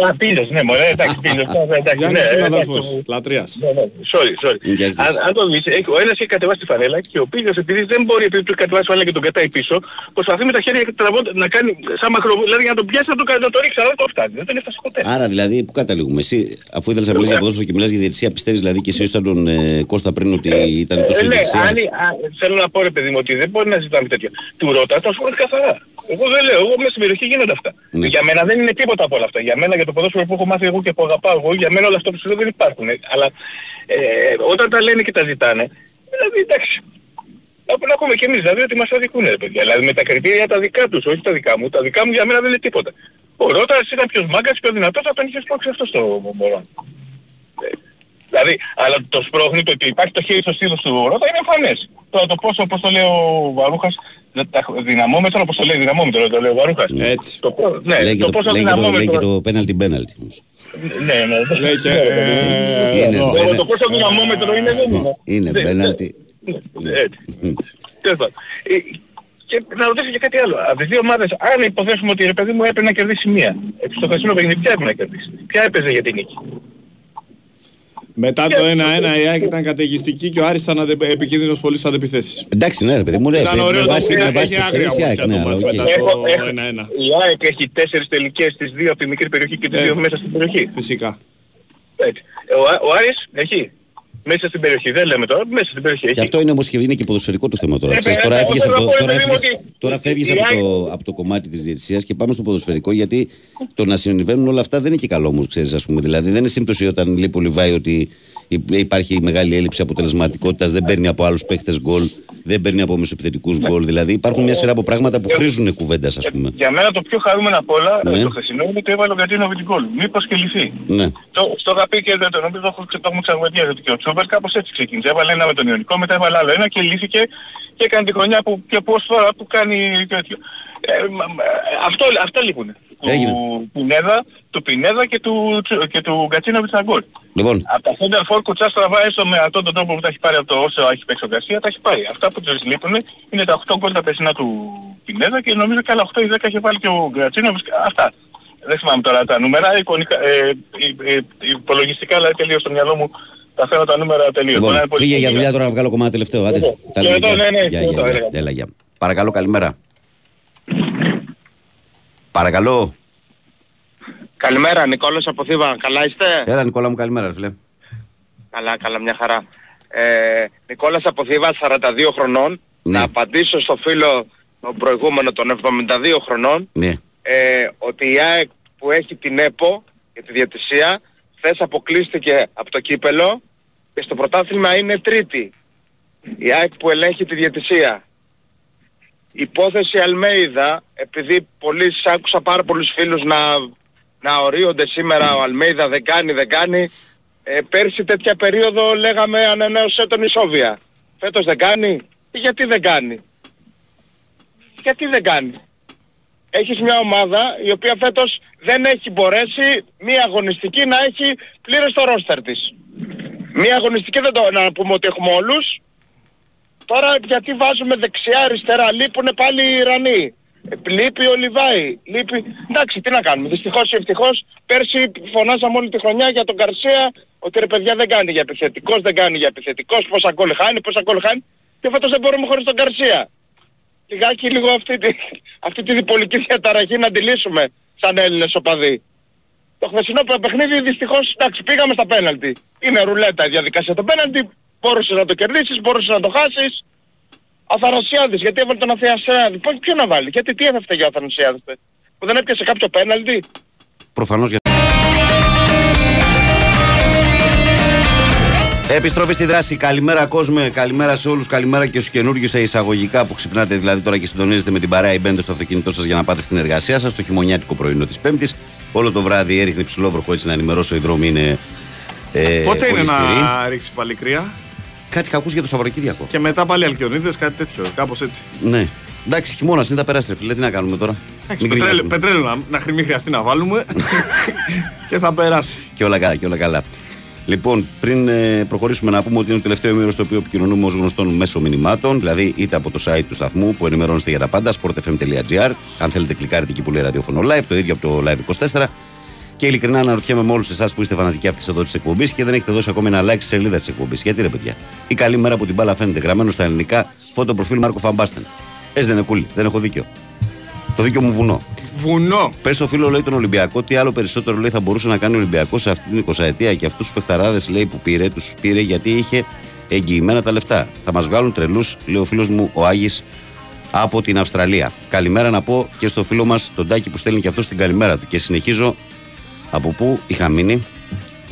Α, Πίλιος, ναι, μωρέ, εντάξει, Πίλιος, ναι, εντάξει, ναι, Γιάννης είναι εντάξει, αδελφός, ναι, λατρείας. ναι, ναι, sorry, sorry. Αν, αν το δεις, έχει- ο ένας έχει κατεβάσει τη φανέλα και ο Πίλιος επειδή δεν μπορεί, επειδή του έχει κατεβάσει τη φανέλα και τον κατάει πίσω, προσπαθεί με τα χέρια τραβώντα, να κάνει σαν μακροβό, δηλαδή για να τον πιάσει να το, να το ρίξει, αλλά δεν το φτάνει, δεν τον έφτασε ποτέ. Άρα δηλαδή, πού καταλήγουμε; Εσύ, αφού ήθελες να μιλήσεις για ποδόσφαιρο και μιλάς για διαιτησία, πιστεύεις δηλαδή και εσύ σαν τον ε, Κώστα πριν ότι ήταν τόσο Ε, ναι, δεξιά. αν, α, θέλω να πω ρε παιδί μου ότι δεν μπορεί να ζητάμε τέτοια. Του ρώτα, τα σου πω καθαρά. Εγώ δεν λέω, εγώ μέσα στην περιοχή γίνονται αυτά. Ναι. Για μένα δεν είναι τίποτα από όλα αυτά. Για μένα για το ποδόσφαιρο που έχω μάθει εγώ και που αγαπάω εγώ, για μένα όλα αυτά που σου λέω δεν υπάρχουν. Ε, Αλλά ε, όταν τα λένε και τα ζητάνε, δηλαδή εντάξει. Να, να πούμε και εμείς δηλαδή ότι μας αδικούν ρε παιδιά. Δηλαδή με τα κριτήρια τα δικά τους, όχι τα δικά μου. Τα δικά μου για μένα δεν είναι τίποτα. Ο Ρώτας ήταν πιο μάγκας, πιο δυνατός, θα τον είχε σπρώξει αυτό στο μωρό. Ε, Δηλαδή, αλλά το σπρώχνει το ότι υπάρχει το χέρι στο στήθος του Ρώτα είναι εμφανές. Τώρα το πόσο, πώς το λέει ο Βαρούχας, δε- τα- δυναμόμετρο, πώς το λέει δυναμόμετρο, το λέει ο Βαρούχας. Έτσι. Το, πό- ναι, λέει, και το το, πόσο λέει, και το, λέει και δυναμόμετρο... το πέναλτι πέναλτι. όμως. Ναι, ναι. Λέει και, ναι, ναι, ναι. Είναι, Το- είναι. Το πόσο δυναμόμετρο είναι δεν είναι. Είναι Ναι, πέναλτι. Ναι, Έτσι. Τέλος πάντων. Ε, Και να ρωτήσω και κάτι άλλο. Από τις δύο ομάδες, αν υποθέσουμε ότι ρε παιδί μου έπρεπε να κερδίσει μία. Έτσι στο χθεσινό παιχνίδι, ποια έπρεπε να κερδίσει; Ποια έπαιζε για την νίκη; Μετά το 1-1 η ΑΕΚ ήταν καταιγιστική και ο Άρης ήταν αντε- επικίνδυνος πολύ στις αντεπιθέσεις. Εντάξει, ναι, ρε παιδί μου, ναι, Ήταν με ωραίο το βάση, που με βάση έχει άγρια ευκαιρίες η ΑΕΚ, όμως ναι, το αλλά ματς οκ. μετά το Έχω- έχω- 1-1. Η ΑΕΚ έχει τέσσερις τελικές, τις δύο από τη μικρή περιοχή και τις Ε, δύο μέσα στην περιοχή. Φυσικά. Έτσι. Ο, Α- ο Άρης έχει; Μέσα στην περιοχή, δεν λέμε τώρα, μέσα στην περιοχή Και έχει. αυτό είναι όμως και είναι και ποδοσφαιρικό το θέμα τώρα. Ε, Ξέρεις, ε, τώρα εγώ έφυγες θέλω από να το, πω, τώρα ρε παιδί μου, έφυγες, ότι τώρα φεύγεις η από ΑΕΚ το, από το κομμάτι της διαιτησίας και πάμε στο ποδοσφαιρικό γιατί το να συμβαίνουν όλα αυτά δεν είναι και καλό όμως, ξέρεις, ας πούμε. Δηλαδή δεν είναι σύμπτωση όταν λέει ο Λιβάη ότι υ- υπάρχει μεγάλη έλλειψη αποτελεσματικότητας, δεν παίρνει από άλλους παίχτες γκολ, δεν παίρνει από μεσοπιθετικούς γκολ. Δηλαδή υπάρχουν μια σειρά από πράγματα που χρήζουν κουβέντας, ας πούμε. Για μένα το πιο χαρούμενο απ' όλα Ναι. ε, το χθεσινό είναι ότι έβαλε ο Γκατίνο την γκολ. Μήπως και λυθεί. Ναι. Το, στο είχα πει και δεν το νομίζω το έχω- το έχουμε ξαναγωγεί ότι και ο Τσούμπερ κάπως έτσι ξεκίνησε. Έβαλε ένα με τον Ιωνικό, μετά έβαλε άλλο ένα και λύθηκε και έκανε τη χρονιά που και πώς τώρα που κάνει τέτοιο. Ε, μα- μα- αυτό, αυτά λείπουν. Έγινε. Του Πινέδα, του Πινέδα και του, Τσου- και του Γκατσίνοβιτ στα γκολ. Λοιπόν, Από τα center for κουτσά στραβά έστω με αυτόν τον τρόπο που τα έχει πάρει από το όσο έχει παίξει ο Γκαρσία, τα έχει πάρει. Αυτά που τους λείπουν είναι τα 8 γκολ τα περσινά του Πινέδα και νομίζω και άλλα 8 ή 10 έχει βάλει και ο Γκρατσίνοβιτ. Αυτά. Δεν θυμάμαι τώρα τα νούμερα, εικονικά, ε, ε, ε, υπολογιστικά αλλά τελείως στο μυαλό μου τα φέρω τα νούμερα τελείως. Μπορεί να λοιπόν είναι πολύ φύγε για λίγα. δουλειά τώρα να βγάλω κομμάτι τελευταίο. Άντε, Λοιπόν, τα και λέμε, εδώ, γεια. ναι, ναι, Γεια, και γεια, εδώ, γεια. έλεγα. Έλα, γεια. Παρακαλώ, καλημέρα. Παρακαλώ. Καλημέρα, Νικόλας από Θήβα. Καλά είστε; Έλα, Νικόλα μου, καλημέρα, ρε φίλε. Καλά, καλά, μια χαρά. Ε, Νικόλας από Θήβα, 42 χρονών. Ναι. Να απαντήσω στο φίλο τον προηγούμενο των 72 χρονών Ναι. ε, ότι η ΑΕΚ που έχει την ΕΠΟ για τη διατησία χθες αποκλείστηκε από το κύπελο και στο πρωτάθλημα είναι τρίτη. Η ΑΕΚ που ελέγχει τη διατησία. Η υπόθεση Αλμέιδα, επειδή πολλοί σ' άκουσα πάρα πολλούς φίλους να, να ορίονται σήμερα ο Αλμέιδα δεν κάνει, δεν κάνει. Ε, πέρσι τέτοια περίοδο λέγαμε ανανέωσε τον Ισόβια. Φέτος δεν κάνει. Γιατί δεν κάνει; Γιατί δεν κάνει; Έχεις μια ομάδα η οποία φέτος δεν έχει μπορέσει μία αγωνιστική να έχει πλήρως το ρόστερ της. Μία αγωνιστική δεν το να πούμε ότι έχουμε όλους. Τώρα γιατί βάζουμε δεξιά αριστερά, λείπουν πάλι οι Ιρανοί. Ε, Λείπει ο Λιβάη, λείπει... Εντάξει, τι να κάνουμε. Δυστυχώς ή ευτυχώς, πέρσι φωνάζαμε όλη τη χρονιά για τον Καρσία ότι ρε παιδιά δεν κάνει για επιθετικός, δεν κάνει για επιθετικός, πόσα γκολ χάνει, πόσα γκολ χάνει. Και φέτος δεν μπορούμε χωρίς τον Καρσία. Λιγάκι λίγο αυτή τη, αυτή τη διπολική διαταραχή να τη λύσουμε σαν Έλληνες οπαδοί. Το χθεσινό παι- παιχνίδι δυστυχώς, εντάξει, πήγαμε στα πέναλτι. Είναι ρουλέτα η διαδικασία το πέναλτι, μπορούσες να το κερδίσεις, μπορούσες να το χάσεις. Αθανασιάδης, γιατί έβαλε τον Αθανασιάδη. Πώς, ποιο να βάλει, γιατί τι έφευτε για ο Αθανασιάδης. παι. Που δεν έπιασε κάποιο πέναλτι. Προφανώς για. Επιστροφή στη δράση. Καλημέρα κόσμε, καλημέρα σε όλους. Καλημέρα και στους καινούριου σε εισαγωγικά που ξυπνάτε δηλαδή τώρα και συντονίζετε με την παρέα ή μπαίνετε στο αυτοκίνητό σας για να πάτε στην εργασία σας. Το χειμωνιάτικο πρωινό της Πέμπτης. Όλο το βράδυ έριχνε ψηλόβροχο έτσι να ενημερώσω οι δρόμοι είναι. Ε, Πότε είναι ολισθηροί. να ρίξεις πάλι κρύα. Κάτι είχα ακούσει για το Σαββατοκύριακο. Και μετά πάλι Αλκιονίδες, κάτι τέτοιο. Κάπως έτσι. Ναι. Εντάξει, χειμώνας είναι, θα περάσει ρε φίλε. Τι να κάνουμε τώρα; Εντάξει, Μην πετρέλαιο, γκρινιάζουμε. πετρέλαιο να, να μην χρειαστεί να βάλουμε και θα περάσει. Και όλα καλά, και όλα καλά. Λοιπόν, πριν ε, προχωρήσουμε να πούμε ότι είναι το τελευταίο μέρος στο οποίο επικοινωνούμε ως γνωστόν μέσω μηνυμάτων, δηλαδή είτε από το site του σταθμού που ενημερώνεστε για τα πάντα, sportfm.gr. Αν θέλετε, κλικάρετε εκεί που λέει ραδιόφωνο live, το ίδιο από το live 24. Και ειλικρινά αναρωτιέμαι με όλους εσάς που είστε φανατικοί αυτής εδώ της εκπομπής και δεν έχετε δώσει ακόμη ένα like στη σελίδα της εκπομπής. Γιατί ρε παιδιά, η καλή μέρα που την μπάλα φαίνεται γραμμένο στα ελληνικά φωτοπροφίλ Μάρκο Φαμπάστεν. Έτσι δεν είναι κούλι, δεν έχω δίκιο. Το δίκιο μου βουνό. Βουνό. Πες στο φίλο λέει τον Ολυμπιακό, τι άλλο περισσότερο λέει θα μπορούσε να κάνει ο Ολυμπιακός σε αυτή την 20 ετία και αυτούς τους παιχταράδες λέει που πήρε, τους πήρε γιατί είχε εγγυημένα τα λεφτά. Θα μας βγάλουν τρελούς, λέει ο φίλος μου ο Άγης από την Αυστραλία. Καλημέρα να πω και στο φίλο μας τον Τάκη που στέλνει και αυτό την καλημέρα του. Και συνεχίζω από πού είχα μείνει;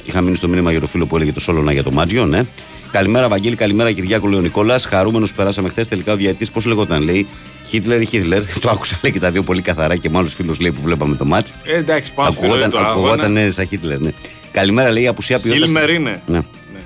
Είχα μείνει στο μήνυμα για το φίλο που έλεγε το Σόλωνα για το Μάτζιο, ναι. Καλημέρα, Βαγγέλη, καλημέρα, Κυριάκο Λεωνικόλα. Χαρούμενος που περάσαμε χθες. Τελικά ο διαιτής, πώς λεγόταν, λέει. Χίτλερ ή Χίτλερ. Το άκουσα, λέει και τα δύο πολύ καθαρά και με άλλου φίλου λέει που βλέπαμε το μάτς. Ε, εντάξει, πάω στη ροή Ακουγόταν, του ακουγόταν αγώνα. ναι, σαν Χίτλερ, ναι. Καλημέρα, λέει η απουσία ποιότητας. Χίλμερ είναι. Ναι.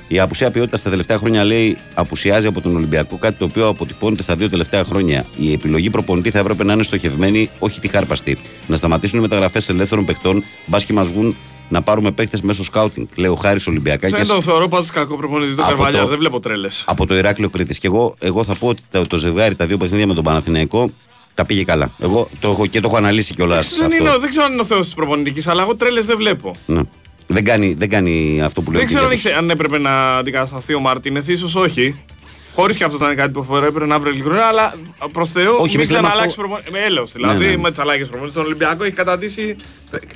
Η απουσία ποιότητας στα τελευταία χρόνια λέει απουσιάζει από τον Ολυμπιακό, κάτι το οποίο αποτυπώνεται στα δύο τελευταία χρόνια. Η επιλογή προπονητή θα έπρεπε να είναι στοχευμένη, όχι τη χάρπαστη. Να σταματήσουν οι μεταγραφές ελεύθερων παιχτών, μπας και μας βγουν να πάρουμε παίχτες μέσω σκάουτινγκ. Λέει ο Χάρης Ολυμπιακάκης. Δεν τον θεωρώ πάντως κακό προπονητή το Από Καρβαλιά, το- δεν βλέπω τρέλες. Από το Ηράκλειο Κρήτης. Και εγώ, εγώ θα πω ότι το, το ζευγάρι, τα δύο παιχνίδια με τον Παναθηναϊκό, τα πήγε καλά. Εγώ το έχω, και το έχω αναλύσει κιόλας. Δεν, είναι, ο- δεν ξέρω αν είναι ο Θεός της προπονητικής, αλλά εγώ τρέλες δεν βλέπω. Ναι. Δεν, κάνει, δεν κάνει αυτό που λέει Δεν ο ξέρω αν, Κυριάκος. ήξε- αν έπρεπε να αντικατασταθεί ο Μαρτίνεθ, ίσως όχι. Χωρίς και αυτός να είναι κάτι που φορέ, έπρεπε να βρει ειλικρινά, αλλά προς Θεού Όχι, μην εμείς λέμε ξαναλλάξει αυτό- προπονητή. Με έλεος δηλαδή, Ναι, ναι. με τις αλλαγές προπονητής. Τον Ολυμπιακό έχει καταντήσει.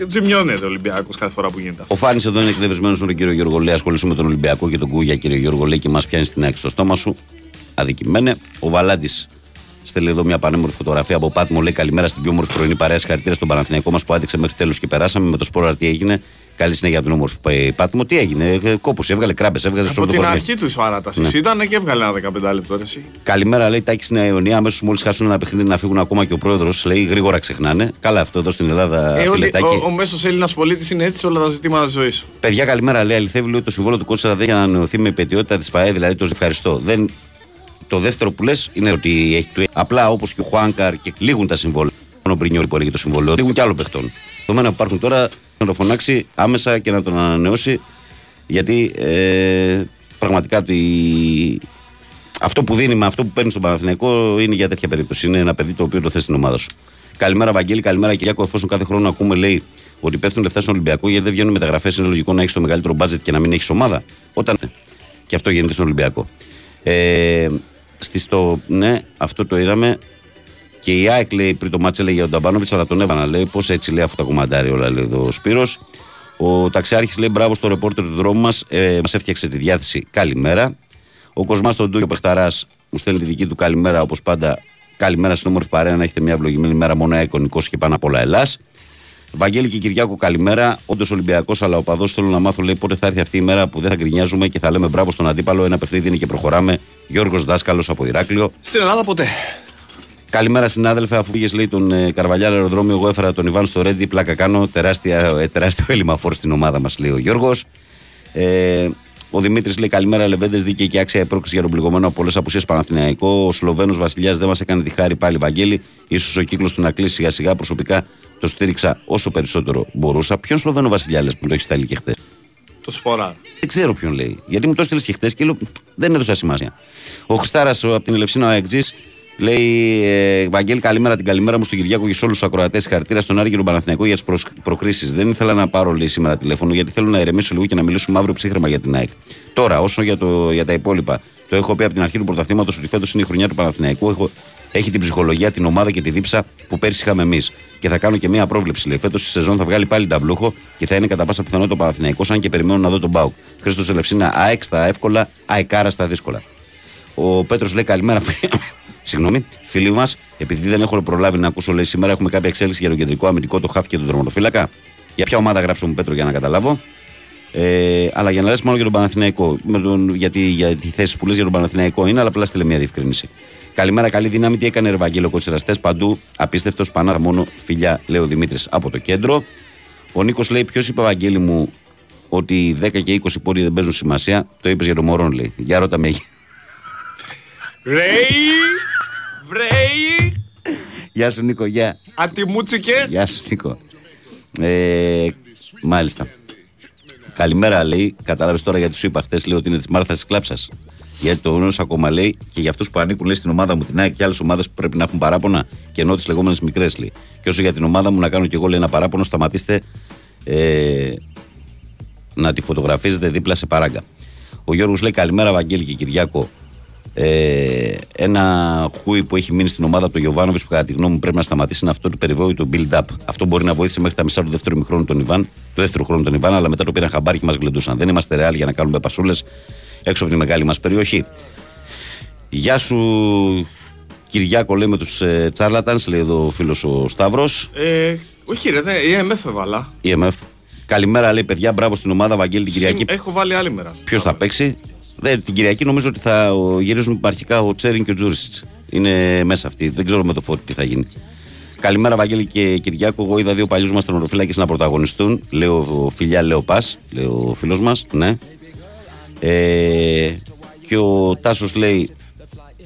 Τζιμιώνεται ο Ολυμπιακός κάθε φορά που γίνεται αυτό. Ο Φάνης εδώ είναι εκνευρισμένος με τον κύριο Γιώργο Λέει. Ασχολήσουμε με τον Ολυμπιακό και τον Κούγια, κύριε Γιώργο Λέει, και μας πιάνει στην άκρη στο στόμα σου. Αδικημένε. Ο Βαλάντης στέλνει εδώ μια πανέμορφη φωτογραφία από Πάτμο. Λέει καλημέρα στην πιο όμορφη πρωινή παρέα. Συγχαρητήρια στον Παναθηναϊκό μας που άντεξε μέχρι τέλου και περάσαμε. Με το σπόρα τι έγινε. Καλή συνέχεια από την όμορφη ε, Πάτμο. Τι έγινε. Κόπο έβγαλε κράμπες, έβγαζε σε Από όλο το την κορμί. αρχή τους παράταση Ναι. ήταν και έβγαλε ένα 15 λεπτό. ρε, Εσύ. Καλημέρα, λέει Τάκης στην Αιωνία. Αμέσως μόλις χάσουν ένα παιχνίδι να φύγουν ακόμα και ο πρόεδρος. Λέει γρήγορα ξεχνάνε. Καλά, αυτό εδώ στην Ελλάδα. Ε, όλοι- φιλετάκι. ο, ο μέσος Έλληνας πολίτης είναι έτσι σε όλα τα ζητήματα της ζωής. Παιδιά, καλημέρα. Λέει αληθεύει λέει, ότι το συμβόλαιο του Κότσερα δεν έχει ανανεωθεί με υπετιότητα της ΠαΕ, δηλαδή το ευχαριστώ. Δεν... Το δεύτερο που λες είναι ότι έχει του. Απλά όπως και ο Χουάνκαρ και λήγουν τα συμβόλαια. Μόνο πριν που έλεγε το συμβόλαιο, λήγουν και άλλων παιχτών. Το μένα που υπάρχουν τώρα να το φωνάξει άμεσα και να τον ανανεώσει γιατί ε, πραγματικά το, η- αυτό που δίνει με αυτό που παίρνει στον Παναθηναϊκό είναι για τέτοια περίπτωση. Είναι ένα παιδί το οποίο το θες στην ομάδα σου. Καλημέρα, Βαγγέλη, καλημέρα, Κυριάκο. Εφόσον κάθε χρόνο ακούμε, λέει, ότι πέφτουν λεφτά στον Ολυμπιακό γιατί δεν βγαίνουν μεταγραφές, είναι λογικό να έχεις το μεγαλύτερο μπάτζετ και να μην έχεις ομάδα. Όταν. Και αυτό γίνεται στον Ολυμπιακό. Ε, στη στο, ναι, αυτό το είδαμε. Και η ΑΕΚ λέει πριν το μάτσε λέει για τον Ταμπάνοβιτς, αλλά τον έβανα. Λέει πώς έτσι λέει αυτό τα κομμαντάρι όλα, λέει εδώ ο Σπύρος. Ο ταξιάρχης λέει μπράβο στο ρεπόρτερ του δρόμου μας. Ε, μας έφτιαξε τη διάθεση. Καλημέρα. Ο Κοσμάς τον Τούγιο Πεχταράς μου στέλνει τη δική του καλημέρα όπως πάντα. Καλημέρα στην όμορφη παρέα να έχετε μια ευλογημένη μέρα. Μόνο εικονικό και πάνω απ' όλα Ελλάς. Βαγγέλη και Κυριάκο, καλημέρα. Όντως Ολυμπιακός, αλλά ο παδός θέλω να μάθω λέει πότε θα έρθει αυτή η μέρα που δεν θα γκρινιάζουμε και θα λέμε μπράβο στον αντίπαλο. Ένα παιχνίδι είναι και προχωράμε. Γιώργος Δάσκαλος από Ηράκλειο. Στην Ελλάδα ποτέ. Καλημέρα συνάδελφε, αφού πήγες λέει τον ε, Καρβαλιά αεροδρόμιο, εγώ έφερα τον Ιβάν στο Ρέντι. Πλάκα κάνω. Τεράστια, ε, τεράστιο έλλειμμα φόρ στην ομάδα μας, λέει ο Γιώργος. Ε, ο Δημήτρης λέει καλημέρα, Λεβέντες, δίκαιη και άξια επρόκριση για τον πληγωμένο από πολλές απουσίες Παναθηναϊκό. Ο Σλοβαίνος Βασιλιάς δεν μας έκανε τη χάρη πάλι, Βαγγέλη. σω ο κύκλος του να κλείσει σιγά σιγά. Προσωπικά το στήριξα όσο περισσότερο μπορούσα. Ποιον Σλοβαίνο Βασιλιά λες που το έχεις σταλεί και χθες; Το σπορά. Δεν ξέρω ποιον λέει. Γιατί μου το έστειλες και χθες και λέω, δεν έδωσα σημασία. Ο Χριστάρα από την Ελευσίνα, ο Αεκτζή, λέει: ε, Βαγγέλη, καλημέρα την καλημέρα μου στον Κυριάκο και σε όλους τους ακροατές. Χαρακτήρα στον Άρη και τον Παναθηναϊκό για τις προκρίσεις. Δεν ήθελα να πάρω λέει, σήμερα τηλέφωνο γιατί θέλω να ηρεμήσω λίγο και να μιλήσουμε αύριο ψύχρεμα για την ΑΕΚ. Τώρα, όσο για, το, για τα υπόλοιπα, το έχω πει από την αρχή του πρωταθλήματος ότι φέτος είναι η χρονιά του Παναθηναϊκού. Έχω Έχει την ψυχολογία, την ομάδα και τη δίψα που πέρσι είχαμε εμείς. Και θα κάνω και μία πρόβλεψη. Λέει φέτος η σεζόν θα βγάλει πάλι ταμπλούχο και θα είναι κατά πάσα πιθανότητα ο Παναθηναϊκός αν και περιμένω να δω τον Μπάουκ. Χρήστος Ελευσίνα, ΑΕΚ στα εύκολα, αεκάρα στα δύσκολα. Ο Πέτρος λέει καλημέρα, φίλοι- Συγγνώμη, φίλοι μας, επειδή δεν έχω προλάβει να ακούσω, λέει σήμερα έχουμε κάποια εξέλιξη για το κεντρικό αμυντικό, το χάφ και τον τερματοφύλακα. Για ποια ομάδα γράψω μου Πέτρο για να καταλάβω. Ε, αλλά για να λες μόνο για τον Παναθηναϊκό, με τον, γιατί για τη θέση που λες για τον Παναθηναϊκό είναι, αλλά απλά στείλε μια διευκρίνηση. Καλημέρα, καλή δύναμη. Τι έκανε ο Ευαγγέλο Κοτσεραστές παντού. Απίστευτος πανάδα μόνο φιλιά, λέει ο Δημήτρης από το κέντρο. Ο Νίκος λέει: Ποιος είπε, Ευαγγέλη μου, ότι οι 10 και 20 πόροι δεν παίζουν σημασία. Το είπες για τον Μωρόν, λέει. Για ρώτα με. Βρέι! Βρέι! Γεια σου, Νίκο, γεια. Ατιμούτσικε! Γεια σου, Νίκο. Ε, μάλιστα. Καλημέρα, λέει. Κατάλαβες τώρα γιατί σου είπα χθες, λέει ότι είναι της Μάρθας τη Κλάψας. Γιατί το γνώρισα ακόμα, λέει, και για αυτούς που ανήκουν λέει, στην ομάδα μου, την ΑΕΚ και άλλες ομάδες που πρέπει να έχουν παράπονα και ενώ τις λεγόμενες μικρές, λέει. Και όσο για την ομάδα μου να κάνω κι εγώ, λέει, ένα παράπονο, σταματήστε ε, να τη φωτογραφίζετε δίπλα σε παράγκα. Ο Γιώργος λέει καλημέρα, Βαγγέλη και Κυριάκο. Ε, ένα χούι που έχει μείνει στην ομάδα από τον Γιωβάνοβιτς που κατά τη γνώμη μου πρέπει να σταματήσει είναι αυτό του περιβόητου build-up. Αυτό μπορεί να βοήθησε μέχρι τα μισά του δεύτερου μηχρόνου των Ιβάν, του δεύτερου χρόνου των Ιβάν, αλλά μετά το πήραν χαμπάρι και μας γλεντούσαν. Δεν είμαστε ρεάλ για να κάνουμε πασούλες έξω από τη μεγάλη μας περιοχή. Γεια σου, Κυριάκο, λέει με τους ε, Τσάρλαταν, λέει εδώ ο φίλος ο Σταύρος. Ε, όχι ρε, δεν, η EMF έβαλα. EMF. Καλημέρα, λέει παιδιά, μπράβο στην ομάδα Βαγγέλη την Κυριακή. Συμ- Έχω βάλει άλλη μέρα. Ποιος θα παίξει; Δεν, την Κυριακή νομίζω ότι θα ο, γυρίζουν αρχικά ο Τσέριν και ο Τζούρισιτς. Είναι μέσα αυτοί. Δεν ξέρω με το φώτι τι θα γίνει. Καλημέρα, Βαγγέλη και Κυριάκο. Εγώ είδα δύο παλιούς μας τερματοφύλακε να πρωταγωνιστούν. Λέω φιλιά, λέω πας. Λέει ο φίλος μας. Ναι. Ε, και ο Τάσος λέει.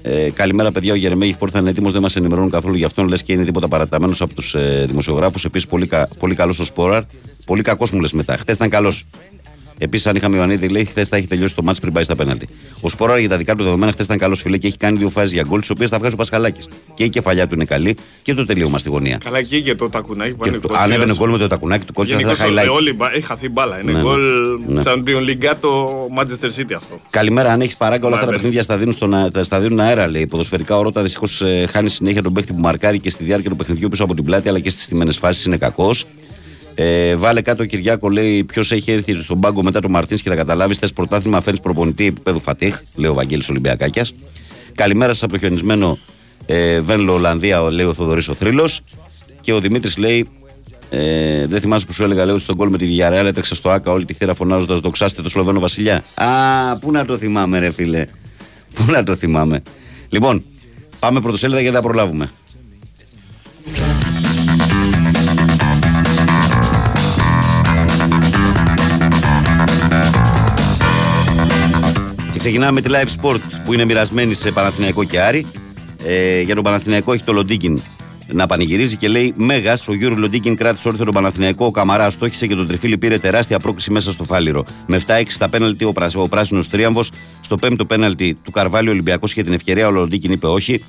Ε, καλημέρα, παιδιά. Ο Γερεμέγη Πόρτα είναι έτοιμος. Δεν μας ενημερώνουν καθόλου γι' αυτόν. Λες και είναι τίποτα παραταμένος από τους ε, δημοσιογράφους. Επίσης, πολύ, κα, πολύ καλός ο Σπόραρ. Πολύ κακός μου λες μετά. Χθες ήταν καλός. Επίσης, αν είχαμε Ιωαννίδη, λέει χθες θα έχει τελειώσει το μάτσο πριν πάει στα πέναλτι. Ο Σπόρα για τα δικά του δεδομένα χθες ήταν καλός φιλέ και έχει κάνει δύο φάσεις για γκολ, τις οποίες θα βγάζει ο Πασχαλάκης. Και η κεφαλιά του είναι καλή και το τελείωμα στη γωνία. Καλά εκεί και το τακουνάκι που Και είναι το, κοτσίρας. αν έμπαινε γκολ με το τακουνάκι του κότσιρα θα Γενικώς ήταν highlight. όλη η μπα- έχει χαθεί μπάλα. Είναι Ναι, ναι. γκολ Ναι. Champions League το Manchester City αυτό. Καλημέρα, αν έχεις παράγκα, όλα αυτά τα Μπράβο. παιχνίδια στα δίνουν, στον, α- στα δίνουν αέρα, λέει. Ποδοσφαιρικά ο Ρότα δυστυχώ χάνει συνέχεια τον παίχτη που μαρκάρει και στη διάρκεια του παιχνιδιού πίσω από την πλάτη, αλλά και στις τιμένε φάσεις είναι κακός. Ε, βάλε κάτω ο Κυριάκο, λέει ποιος έχει έρθει στον πάγκο μετά τον Μαρτίνς και θα καταλάβεις. Θες πρωτάθλημα, φέρνεις προπονητή επίπεδου Φατίχ, λέει ο Βαγγέλης Ολυμπιακάκιας. Καλημέρα σας από το χιονισμένο ε, Βένλο Ολλανδία, λέει ο Θοδωρής ο Θρύλος. Και ο Δημήτρης λέει, ε, δεν θυμάσαι που σου έλεγα, λέει ότι στον κόλ με τη Villarreal έτρεξε στο Άκα όλη τη θύρα φωνάζοντας Δοξάστε το Σλοβαίνο Βασιλιά. Α, πού να το θυμάμαι, ρε φίλε. Πού να το θυμάμαι. Λοιπόν, πάμε πρωτοσέλιδα γιατί δεν θα προλάβουμε. Ξεκινάμε με τη Live Sport που είναι μοιρασμένη σε Παναθηναϊκό και Άρη. Ε, για τον Παναθηναϊκό έχει το Λοντίκιν να πανηγυρίζει και λέει Μέγα, ο Γιώργο Λοντίκιν κράτησε όρθιο τον Παναθηναϊκό. Ο Καμαρά στόχισε και τον Τριφίλη πήρε τεράστια πρόκληση μέσα στο φάληρο. Με 7-6 στα πέναλτι ο, πράσι- ο πράσινος τρίαμβος. Στο πέμπτο πέναλτι του Καρβάλιο Ολυμπιακός είχε την ευκαιρία. Ο Λοντίκιν είπε όχι.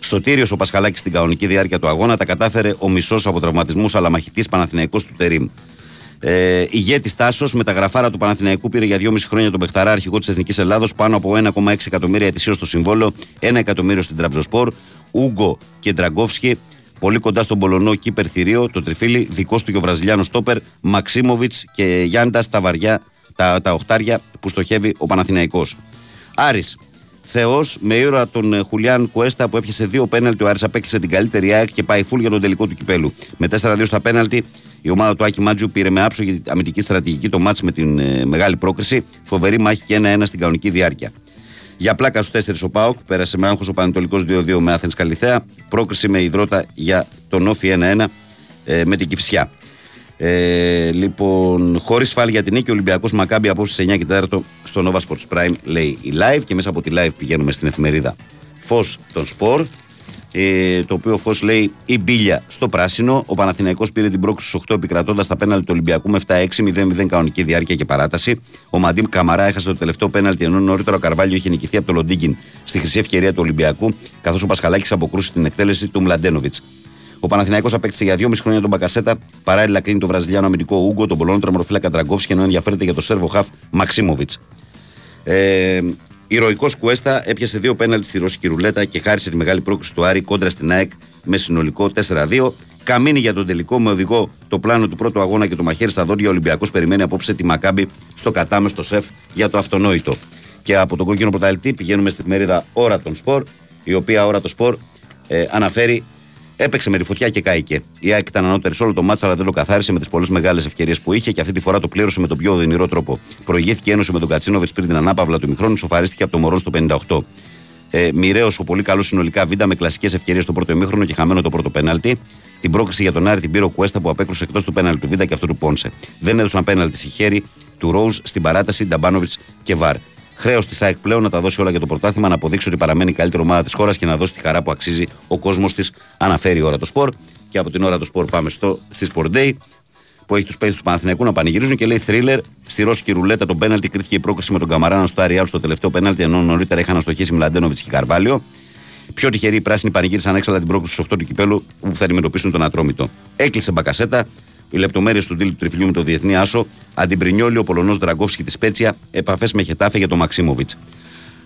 Σωτήριος ο Πασχαλάκης στην κανονική διάρκεια του αγώνα τα κατάφερε ο μισός από τραυματισμούς αλλά μαχητής Παναθηναϊκός του Τερήμ. Ε, ηγέτης Τάσος με τα γραφάρα του Παναθηναϊκού πήρε για 2,5 χρόνια τον Πεχταρά αρχηγό της Εθνικής Ελλάδος πάνω από 1,6 εκατομμύρια ετησίως στο συμβόλο, 1 εκατομμύριο στην Τραμπζοσπορ, Ούγκο και Ντραγκόφσκι, πολύ κοντά στον Πολωνό Κύπερ Θηρίο, το τριφύλι, δικός του και ο Βραζιλιάνος Στόπερ, Μαξίμοβιτς και Γιάντα τα βαριά, τα, τα οχτάρια που στοχεύει ο Παναθηναϊκός. Άρης, Θεός με ήρωα τον ε, Χουλιάν Κουέστα που έπιασε δύο πέναλτι. Ο Άρης απέκλεισε την καλύτερη ΑΕΚ και πάει φουλ για τον τελικό του κυπέλου. Με 4-2 στα πέναλτι, η ομάδα του Άκη Μάτζιου πήρε με άψογη αμυντική στρατηγική το μάτς με την ε, μεγάλη πρόκριση. Φοβερή μάχη και 1-1 στην κανονική διάρκεια. Για πλάκα στους 4 ο Πάοκ, πέρασε με άγχος ο Πανετολικός 2-2 με Άθεν Καλιθέα. Πρόκριση με υδρότα για τον Όφη 1-1 ε, με την Κυφσιά. Ε, λοιπόν, χωρίς φάλ για την νίκη, ο Ολυμπιακός Μακάμπι απόψε σε 9 και 4 στο Nova Sports Prime λέει η live και μέσα από τη live πηγαίνουμε στην εφημερίδα Φως των Σπορ. Ε, το οποίο φως λέει η μπίλια στο πράσινο. Ο Παναθηναϊκός πήρε την πρόκληση στου 8 επικρατώντας τα πέναλτι του Ολυμπιακού με 7-6, 0-0 κανονική διάρκεια και παράταση. Ο Μαντίμ Καμαρά έχασε το τελευταίο πέναλτι ενώ νωρίτερα ο Καρβάλιο είχε νικηθεί από το Λοντίγκιν στη χρυσή ευκαιρία του Ολυμπιακού, καθώς ο Πασχαλάκης αποκρούσει την εκτέλεση του Μλαντένοβιτς. Ο Παναθηναϊκός απέκτησε για 2,5 χρόνια τον Μπακασέτα. Παράλληλα κλείνει το Βραζιλιάνο αμυντικό Ούγκο, τον Πολώνο τραμορφύλακα Τραγκόφσκι ενώ ενδιαφέρεται για το Σέρβο Χαφ Μαξίμοβιτς. Ε, Ηρωικός Κουέστα έπιασε δύο πέναλτι στη ρωσική ρουλέτα και χάρισε τη μεγάλη πρόκληση του Άρη κόντρα στην ΑΕΚ με συνολικό 4-2. Καμίνη για τον τελικό με οδηγό το πλάνο του πρώτου αγώνα και το μαχαίρι στα δόντια. Ο Ολυμπιακός περιμένει απόψε τη Μακάμπη στο κατάμεστο σεφ για το αυτονόητο. Και από τον κόκκινο πρωταλητή πηγαίνουμε στη εφημερίδα Ώρα των Σπορ, η οποία Ώρα των Σπορ ε, αναφέρει Έπαιξε με τη φωτιά και κάηκε. Η ΑΕΚ ήταν ανώτερη σε όλο το μάτσα, αλλά δεν το καθάρισε με τις πολλές μεγάλες ευκαιρίες που είχε και αυτή τη φορά το πλήρωσε με τον πιο οδυνηρό τρόπο. Προηγήθηκε η ένωση με τον Κατσίνοβιτς πριν την ανάπαυλα του μηχρόνου, σοφαρίστηκε από το Μωρόν στο 58. Ε, Μοιραίος ο πολύ καλός συνολικά βίντα με κλασικές ευκαιρίες στο πρώτο ημίχρονο και χαμένο το πρώτο πέναλτι. Την πρόκληση για τον Άρη την πήρε ο Κουέστα που απέκρουσε εκτός του πέναλτι του Βίντα και αυτού του Πόνσε. Δεν έδωσαν πέναλτι στη χέρι του Ρόουζ στην παράταση Νταμπάνοβιτς και Βαρ. Χρέος της ΑΕΚ πλέον να τα δώσει όλα για το πρωτάθλημα, να αποδείξει ότι παραμένει η καλύτερη ομάδα της χώρας και να δώσει τη χαρά που αξίζει ο κόσμος της, αναφέρει η ώρα το σπορ. Και από την ώρα του σπορ πάμε στο, στη Sport Day, που έχει τους παίχτε του Παναθηναϊκού να πανηγυρίζουν και λέει thriller. Στη ρώσικη ρουλέτα τον πέναλτι κρίθηκε η πρόκριση με τον Καμαράνα στο Αριάλ στο τελευταίο πέναλτι, ενώ νωρίτερα είχαν αστοχήσει Μλαντένοβιτς και Καρβάλιο. Πιο τυχεροί οι πράσινοι πανηγύρισαν έξαλα την πρόκληση στους 8 του κυπέλου που θα αντιμετωπίσουν τον Ατρόμητο. Έκλεισε μπακασέτα, οι λεπτομέρειες του ντύλου του τριφυλιού με το διεθνή άσο, Αντιμπρινιόλη, ο Πολωνός Δραγκόφσκι της Πέτσια, επαφές με Χετάφε για τον Μαξίμοβιτς.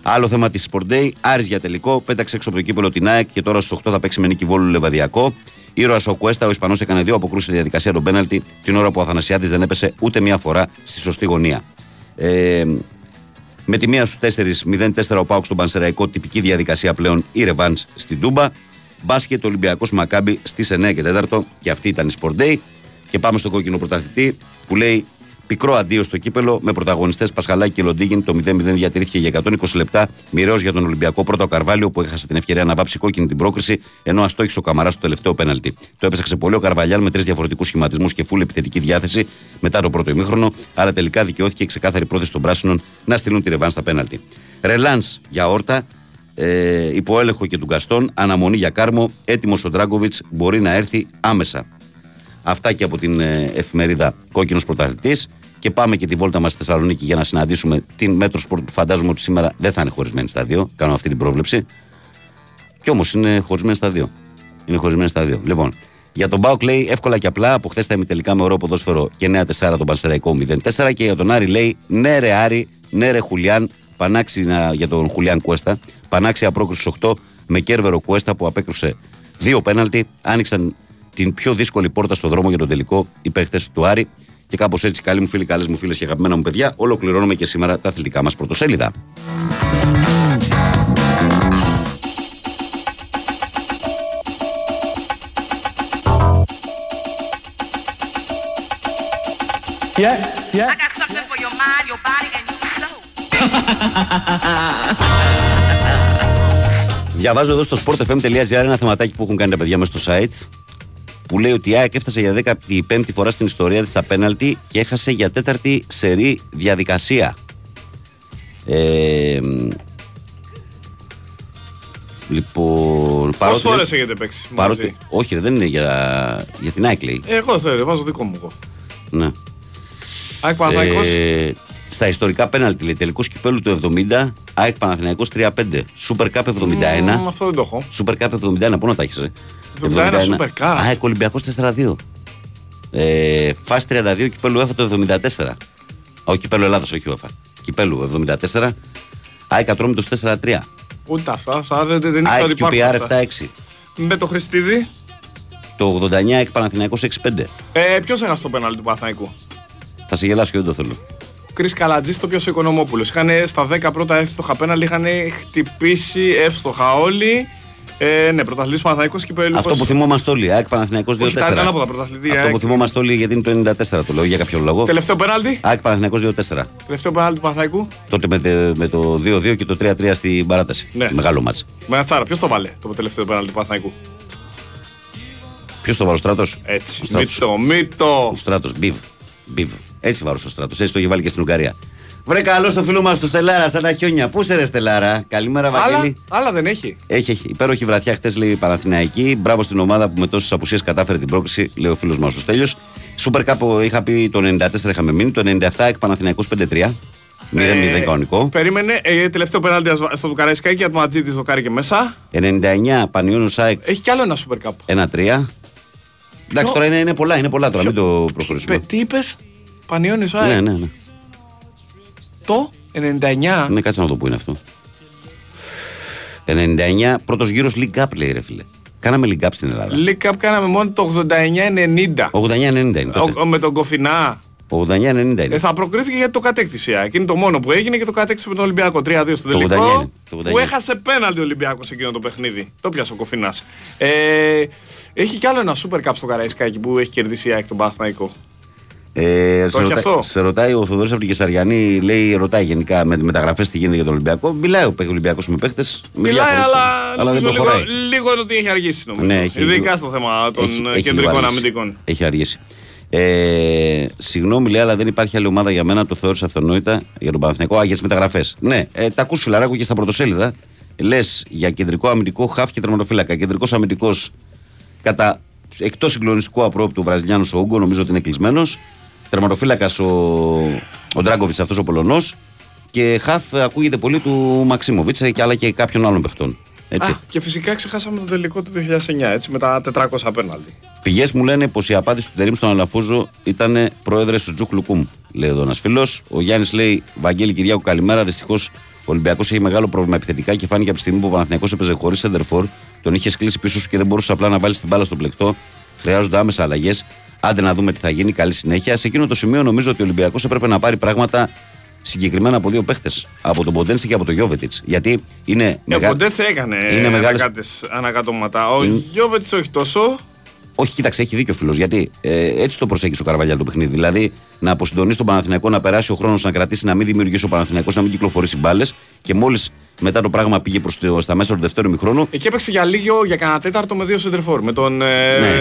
Άλλο θέμα της Sport Day, Άρης για τελικό, πέταξε έξω από το κύπελο την ΑΕΚ και τώρα στου 8 θα παίξει με νίκη Βόλου Λεβαδιακό. Ήρωας ο Κουέστα, ο Ισπανός έκανε δύο αποκρούσει στη διαδικασία των πέναλτι, την ώρα που ο Αθανασιάδης δεν έπεσε ούτε μία φορά στη σωστή γωνία. Ε, με τη μία στους 4, 0-4 ο Πάουξ στον Πανσεραϊκό, τυπική διαδικασία πλέον η Ρεβάν στην Τούμπα. Μπάσκετ Ολυμπιακός Μακάμπι στις 9 και 4 και αυτή ήταν η Sport Day. Και πάμε στον κόκκινο πρωταθλητή που λέει πικρό αντίο στο κύπελο με πρωταγωνιστές Πασχαλάκη και Λοντίγιν. Το 0-0 διατηρήθηκε για 120 λεπτά. Μοιραίος για τον Ολυμπιακό πρώτο ο Καρβάλιο που έχασε την ευκαιρία να βάψει κόκκινη την πρόκριση ενώ αστόχησε ο Καμαρά στο τελευταίο πέναλτι. Το έπαιξε πολύ ο Καρβαλιάλ με τρεις διαφορετικούς σχηματισμούς και φούλη επιθετική διάθεση μετά το πρώτο ημίχρονο, αλλά τελικά δικαιώθηκε η ξεκάθαρη πρόθεση των πράσινων να στείλουν τη ρεβάνς στα πέναλτι. Ρελάνς για όρτα, ε, υποέλεγχο και του Γκαστόν, αναμονή για κάρμο, έτοιμος ο Ντράγκοβιτς μπορεί να έρθει άμεσα. Αυτά και από την ε, εφημερίδα Κόκκινος Πρωταθλητής. Και πάμε και τη βόλτα μας στη Θεσσαλονίκη για να συναντήσουμε την Μέτρο Σπορ που φαντάζομαι ότι σήμερα δεν θα είναι χωρισμένη στα δύο. Κάνω αυτή την πρόβλεψη. Κι όμως είναι χωρισμένη στα δύο. Είναι χωρισμένη στα δύο. Λοιπόν, για τον Μπάουκ λέει εύκολα και απλά από χθες τα ημιτελικά με ωραίο ποδόσφαιρο και 9-4 τον Πανσεραϊκό 0-4. Και για τον Άρη λέει ναι, ρε Άρη, ναι, ρε Χουλιάν, πανάξι να, για τον Χουλιάν Κουέστα. Πανάξια πρόκριση 8 με κέρβερο Κουέστα που απέκρουσε δύο πέναλτι. Άνοιξαν την πιο δύσκολη πόρτα στο δρόμο για τον τελικό οι παίχτε του Άρη. Και κάπως έτσι, καλοί μου φίλοι, καλές μου φίλες και αγαπημένα μου παιδιά, ολοκληρώνουμε και σήμερα τα αθλητικά μας πρωτοσέλιδα. Yeah, yeah. I got something for your mind, your body, and your soul. Διαβάζω εδώ στο sportfm.gr ένα θεματάκι που έχουν κάνει τα παιδιά μέσα στο site που λέει ότι η ΑΕΚ έφτασε για 15η φορά στην ιστορία της στα πέναλτι και έχασε για τέταρτη σερή διαδικασία. Ε, λοιπόν. Πόσες φορές έχετε παίξει Παρότι, μαζί; όχι, ρε, δεν είναι για, για την ΑΕΚ λέει. Ε, Εγώ θέλω, βάζω δικό μου εγώ. Ναι. ΑΕΚ Παναθηναϊκός. Ε, στα ιστορικά πέναλτι λέει τελικούς κυπέλου του 70, ΑΕΚ Παναθηναϊκός 3-5. Super Cup 71. Μμμ, αυτό δεν το έχω. Super Cup 71, πού να τα έχεις ρε. 71 Super Cup. ΑΕΚ Ολυμπιακός 4-2. Ε, φάση 32 κυπέλου UEFA το 74. Όχι κυπέλου Ελλάδας, όχι UEFA. Κυπέλου 74. ΑΕΚ Ατρόμητος 4-3. Ούτε αυτά, αυτά δεν, δεν δεν ήξερα ΑΕΚ ότι υπάρχουν QPR αυτά. 7-6. Με το Χριστίδη. Το 89 ΑΕΚ Παναθηναϊκός 6-5. Ε, ποιος έχασε το πέναλτι του Παναθηναϊκού; Θα σε γελάσω και δεν το θέλω. Κρι Καλατζής το πιος Οικονομόπουλος. Είχαν στα 10 πρώτα εύστοχα πέναλτι, είχαν χτυπήσει εύστοχα όλοι. Ε, ναι, πρωταθλητής Παναθηναϊκός και υπέρ Αυτό που θυμόμαστε όλοι. ΑΕΚ Παναθηναϊκός 2-4. Όχι, ήταν ανάποδα πρωταθλητή. Αυτό ΑΕΚ. που θυμόμαστε όλοι γιατί είναι το 94 το λέω για κάποιο λόγο. Τελευταίο πέναλτι; ΑΕΚ Παναθηναϊκός 2-4. Τελευταίο πέναλτι του Παναθηναϊκού; Τότε με, τε- με το 2-2 και το 3-3 στην παράταση. Ναι. Μεγάλο μάτς. Με ένα τσάρα. Ποιος το βάλε το τελευταίο πέναλτι του Παναθηναϊκού; Ποιος το βάλει ο στράτος; Έτσι. Ο Στράτος. Μήτο, μήτο. Ο στράτος. Μπιβ. Μπιβ. Έτσι βάρος ο στράτος. Έτσι το είχε βάλει και στην Ουγγαρία. Βρε καλό στο φίλο μας του Στελάρα, σαν τα χιόνια. Πού σε ρε Στελάρα; Καλημέρα, Άλλα, Βαγγέλη. άλλα δεν έχει. Έχει, έχει. Υπέροχη βραδιά χτες, λέει η Παναθηναϊκή. Μπράβο στην ομάδα που με τόσες απουσίες κατάφερε την πρόκληση, λέει ο φίλος μας ο Στέλιος. Super Cup είχα πει το 94 είχαμε μείνει, το 97 εκ Παναθηναϊκός 5-3. 0-0 Ε, κανονικό. Περίμενε. Ε, τελευταίο πέναλτι ασβα- στο Δουκαραϊσκάκι για το Ματζίτης δοκάρι και μέσα. 99 Πανιόνιος ΣΑΕΚ Έχει κι άλλο ένα Super Cup. 1-3. Εντάξει, τώρα είναι, είναι πολλά, είναι πολλά τώρα, μην το προχωρήσουμε. Πε, τι είπες, Πανιόνιος ΑΕΚ. Ναι, ναι, ναι. Το 99. Ναι, κάτσε να δω πού είναι αυτό. 99, πρώτος γύρος League Cup λέει ρε φίλε. Κάναμε League Cup στην Ελλάδα. League Cup κάναμε μόνο το 89-90. 89-90 είναι τότε. Ο- ο- Με τον Κοφινά. 89-90 είναι. Ε, θα προκρίθηκε γιατί το κατέκτησε. η ΑΕΚ. Είναι το μόνο που έγινε και το κατέκτησε με τον Ολυμπιακό 3-2 στο Το 89 τελικό. είναι, το 89. Που έχασε πέναλτι ο Ολυμπιακός εκείνο το παιχνίδι. Το πιάσε ο Κοφινάς. Ε, έχει κι άλλο ένα Super Cup στο Καραϊσκάκι που έχει κερδίσει η ΑΕΚ τον Παναθηναϊκό. Ε, σε, έχει ρωτά- αυτό. σε ρωτάει ο Θοδωρής από την Κεσαριανή, λέει, ρωτάει γενικά με μεταγραφές τι γίνεται για τον Ολυμπιακό. Μιλάει ο Ολυμπιακός με παίχτες. Μιλάει, αλλά, αλλά δεν νομίζω λίγο, προχωράει. λίγο είναι ότι έχει αργήσει νομίζω. Ναι, έχει Ειδικά λίγο- στο θέμα των Έχει- ε, έχει κεντρικών λίγο αργήσει. αμυντικών. Έχει αργήσει. Ε, συγγνώμη, λέει, αλλά δεν υπάρχει άλλη ομάδα για μένα. Το θεώρησα αυτονόητα για τον Παναθηναϊκό. Α, για τις μεταγραφές. Ναι, ε, τα ακούς φιλαράκου και στα πρωτοσέλιδα. Λες για κεντρικό αμυντικό χαφ και τερματοφύλακα. Κεντρικός αμυντικός κατά εκτός συγκλονιστικού απρόπτου Βραζιλιάνος ο Ούγκο, νομίζω ότι είναι κλεισμένος. Τερματοφύλακας ο, ο Ντράγκοβιτς, αυτός ο Πολωνός. Και χαφ ε, ακούγεται πολύ του Μαξίμοβιτς και άλλα και κάποιων άλλων παιχτών. Έτσι. Α, και φυσικά ξεχάσαμε το τελικό του 2009 έτσι, με τα 400 απέναντι. Πηγές μου λένε πως η απάντηση του Τερήμ στον Αλαφούζο ήταν πρόεδρε του Τζουκ Λουκούμ, λέει εδώ ένας φίλος. Ο Γιάννης λέει: Βαγγέλη Κυριάκου, καλημέρα. Δυστυχώς ο Ολυμπιακός έχει μεγάλο πρόβλημα επιθετικά και φάνηκε από τη στιγμή που ο Παναθηναϊκός έπαιζε χωρίς σεντερφόρ, τον είχε κλείσει πίσω σου και δεν μπορούσε απλά να βάλει την μπάλα στο πλεκτό. Χρειάζονται άμεσα αλλαγές. Άντε να δούμε τι θα γίνει. Καλή συνέχεια. Σε εκείνο το σημείο νομίζω ότι ο Ολυμπιακός έπρεπε να πάρει πράγματα συγκεκριμένα από δύο παίχτες. Από τον Ποντένση και από τον Γιώβετιτς. Γιατί είναι. Ε, Ο μεγα- Ποντές έκανε είναι μεγάλες- ανακάτες, ανακατώματα. Ο Είναι- Γιώβετς όχι τόσο. Όχι, κοίταξε, έχει δίκιο ο φίλος. Γιατί ε, έτσι το προσέχει ο Καρβαλιά το παιχνίδι. Δηλαδή να αποσυντονίσει τον Παναθηναϊκό, να περάσει ο χρόνος να κρατήσει, να μην δημιουργήσει ο Παναθηναϊκός, να μην κυκλοφορήσει μπάλες. Και μόλις μετά το πράγμα πήγε προς το, στα μέσα του δεύτερου μηχρόνου. Εκεί έπαιξε για λίγο, για κανένα τέταρτο με δύο σεντερφόρ. Με τον ε,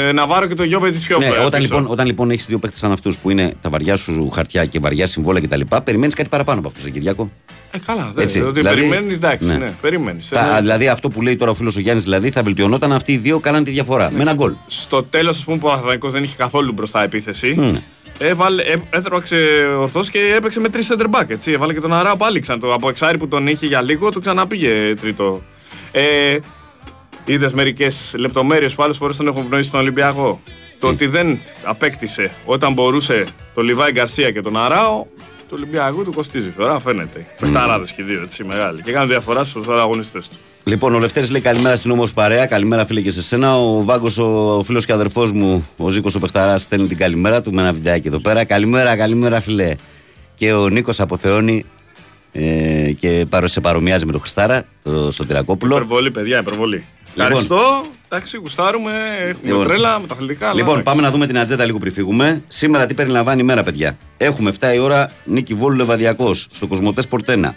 Ναι. Ναβάρο και τον Γιώβετς πιο Ναι, πέρα όταν πίσω. λοιπόν, όταν λοιπόν έχεις δύο παίχτες σαν αυτούς που είναι τα βαριά σου χαρτιά και βαριά συμβόλαια κτλ., περιμένεις κάτι παραπάνω από αυτούς, Κυριάκο. Ε, καλά, δεν Έτσι, ότι δηλαδή- περιμένεις, εντάξει, ναι. ναι, περιμένεις. Θα, Ε, δηλαδή αυτό που λέει τώρα ο φίλος ο Γιάννης, δηλαδή θα βελτιωνόταν αυτοί οι δύο κάναν τη διαφορά. Με ένα γκολ. Στο τέλος, ας πούμε, που ο Αθηναϊκός δεν είχε καθόλου μπροστά επίθεση. Μμ. Έβαλε, έ, έθραξε ορθώ και έπαιξε με τρεις center back. Έτσι. Έβαλε και τον Αρά πάλι ξανά. Το, από εξάρι που τον είχε για λίγο, το ξαναπήγε τρίτο. Ε, Είδες μερικές λεπτομέρειες που άλλες φορές τον έχουν ευνοήσει στον Ολυμπιακό; Το ότι δεν απέκτησε όταν μπορούσε το Λιβάη Γκαρσία και τον Αράο, του Ολυμπιακού του κοστίζει τώρα, φαίνεται. Πεχταράδε και οι δύο έτσι μεγάλοι. Και κάνουν διαφορά στους αγωνιστές τους. Λοιπόν, ο Λευτέρης λέει καλημέρα στην όμορφη παρέα. Καλημέρα, φίλε, και σε σένα. Ο Βάγκος, ο φίλος και αδερφός μου, ο Ζήκος ο Πεχταράς, στέλνει την καλημέρα του με ένα βιντεάκι εδώ πέρα. Καλημέρα, καλημέρα, φίλε. Και ο Νίκος αποθεώνει ε, και παρο- σε παρομοιάζει με τον Χριστάρα, το Σωτηρακόπουλο. Υπερβολή, παιδιά, υπερβολή. Ευχαριστώ. Εντάξει, γουστάρουμε, έχουμε Λοιπόν. τρέλα με τα αθλητικά. αλλά Λοιπόν, εντάξει. πάμε να δούμε την ατζέντα λίγο πριν φύγουμε. Σήμερα τι περιλαμβάνει η μέρα, παιδιά. Έχουμε 7 η ώρα νίκη Βόλου Λεβαδιακός στο Κοσμοτές Πορτένα.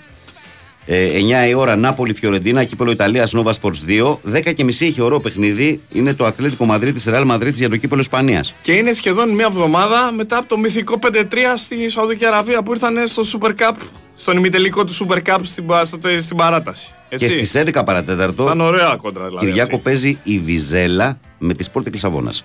Ε, 9 η ώρα Νάπολη Φιωρεντίνα, κύπελο Ιταλίας Nova Sports 2. 10 και μισή έχει ωραίο παιχνίδι. Είναι το Αθλητικό Μαδρίτη Ρεάλ Μαδρίτη για το κύπελο Ισπανίας. Και είναι σχεδόν μια εβδομάδα μετά από το μυθικό 5-3 στη Σαουδική Αραβία που ήρθαν στο Super Cup, στον ημιτελικό του Super Cup στην, πα- στο- στην παράταση. Έτσι. Και στις 11 παρατέταρτο. Θα είναι ωραία κόντρα δηλαδή. Κυριάκο αυτή. παίζει η Βιζέλα με της Σπόρτη Λισαβόνας.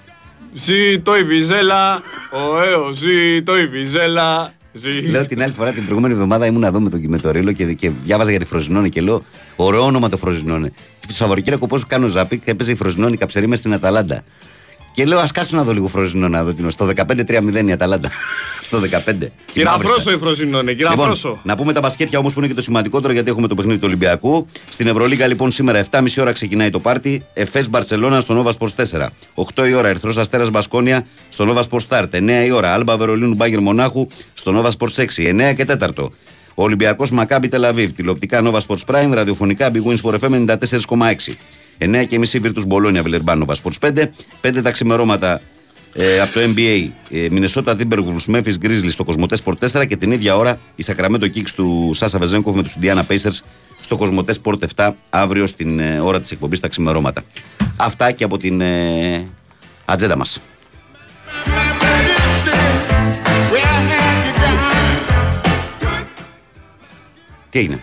Ζήτω η Βιζέλα, ο Έος, ζήτω η Βιζέλα. Ζή- Λέω την άλλη φορά την προηγούμενη εβδομάδα ήμουν εδώ με τον με το Ρίλο και, και διάβαζα για τη Φροζινόνη και λέω ωραίο όνομα το Φροζινόνη. Και το Σαββατοκύριακο πώς κάνω ζαπί και έπαιζε η Φροζινόνη καψερή μες στην Αταλάντα. Και λέω ας κάτσω να δω λίγο Φροζινόνη να δω την Στο 15-3-0 η Αταλάντα. Στο 15. Κυραφρόσο η Φροζινόνη, κυραφρόσο. Λοιπόν, να πούμε τα μπασκέτια όμως που είναι και το σημαντικότερο γιατί έχουμε το παιχνίδι του Ολυμπιακού. Στην Ευρωλίγα λοιπόν σήμερα 7.30 ώρα ξεκινάει το πάρτι. Εφές Μπαρσελόνα στο Nova Sports 4. 8 η ώρα Ερθρό Αστέρας Μπασκόνια στο Nova Sports Start. 9 η ώρα Άλμπα Βερολίνου Μπάγκερ Μονάχου στο Nova Sports 6. 9 και 4. Ο Ολυμπιακός Μακάμπι Τελαβίβ. Τηλεοπτικά Nova Sports Prime. Ραδιοφωνικά Big Wins for FM 94,6. 9 και μισή Virtus Bologna Βιλερμπάν Nova Sports 5. 5 τα ξημερώματα ε, από το NBA ε, Minnesota Timberwolves Memphis Grizzlies στο Κοσμοτές Sport 4 και την ίδια ώρα η Sacramento Kings του Σάσα Βεζέγκοφ με τους Indiana Pacers στο Κοσμοτές Sport 7 αύριο στην ε, ώρα της εκπομπής τα ξημερώματα. Αυτά και από την ε, ατζέντα μας. Τι έγινε,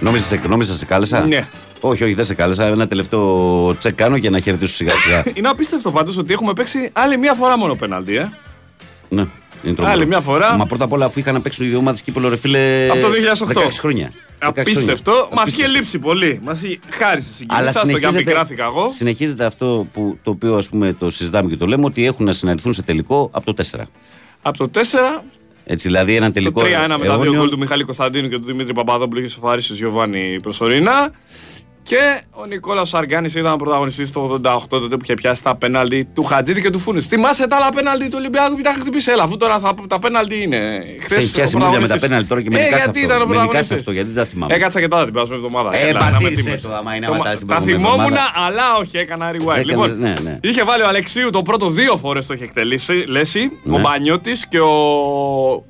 νόμιζα σε, νόμιζα σε κάλεσα; Ναι. Όχι, όχι, δεν σε κάλεσα. Ένα τελευταίο τσεκ κάνω για να χαιρετήσω σιγά σιγά. Είναι απίστευτο πάντως ότι έχουμε παίξει άλλη μία φορά μόνο πέναλτι, ε. ναι, είναι τρομερό. Άλλη μια φορά. Μα πρώτα απ' όλα αφού είχαν να παίξουν οι δύο ομάδες κύπελο, ρε φίλε. Από το 2008. 16 χρόνια. 16 Απίστευτο. χρόνια. Μα είχε λείψει πολύ. Μας χάρισε συγκίνηση. Αλλά Άστο για συνεχίζεται, πικράθηκα εγώ. συνεχίζεται αυτό που, το οποίο ας πούμε το συζητάμε και το λέμε ότι έχουν να συναντηθούν σε τελικό από το 4. Από το 4 Έτσι, δηλαδή ένα τελικό. Το 3-1 με τα δύο αιώνιο. γκολ του Μιχάλη Κωνσταντίνου και του Δημήτρη Παπαδόπουλου είχε σοφαρίσει ο Γιωβάνι προσωρινά. Και ο Νικόλας Αργάνη ήταν πρωταγωνιστής το 88 τότε που είχε πιάσει τα πέναλτι του Χατζίδη και του Φούνης. Θυμάσαι τα άλλα πέναλτι του Ολυμπιακού που τα είχα χτυπήσει; Έλα, αφού τώρα θα, τα πέναλτι είναι. Σε έχει πιάσει μούδια με τα πέναλτι τώρα και με ε, νικάς γιατί αυτό. ήταν ο Με νικάς πρωταγωνιστής. αυτό, γιατί δεν τα θυμάμαι. Έκατσα και τώρα την περασμένη εβδομάδα. Ε, Έλα, να με πατήρισε τιμήσεις. το, άμα είναι Το- άμα τα στην Τα προηγούμενη θυμόμουν, εβδομάδα. αλλά όχι, έκανα rewind. Έκανες, Λοιπόν, ναι, ναι. είχε βάλει ο Αλεξίου το πρώτο δύο φορές το είχε εκτελήσει, Λέση, Ναι. ο Μπανιώτης και ο.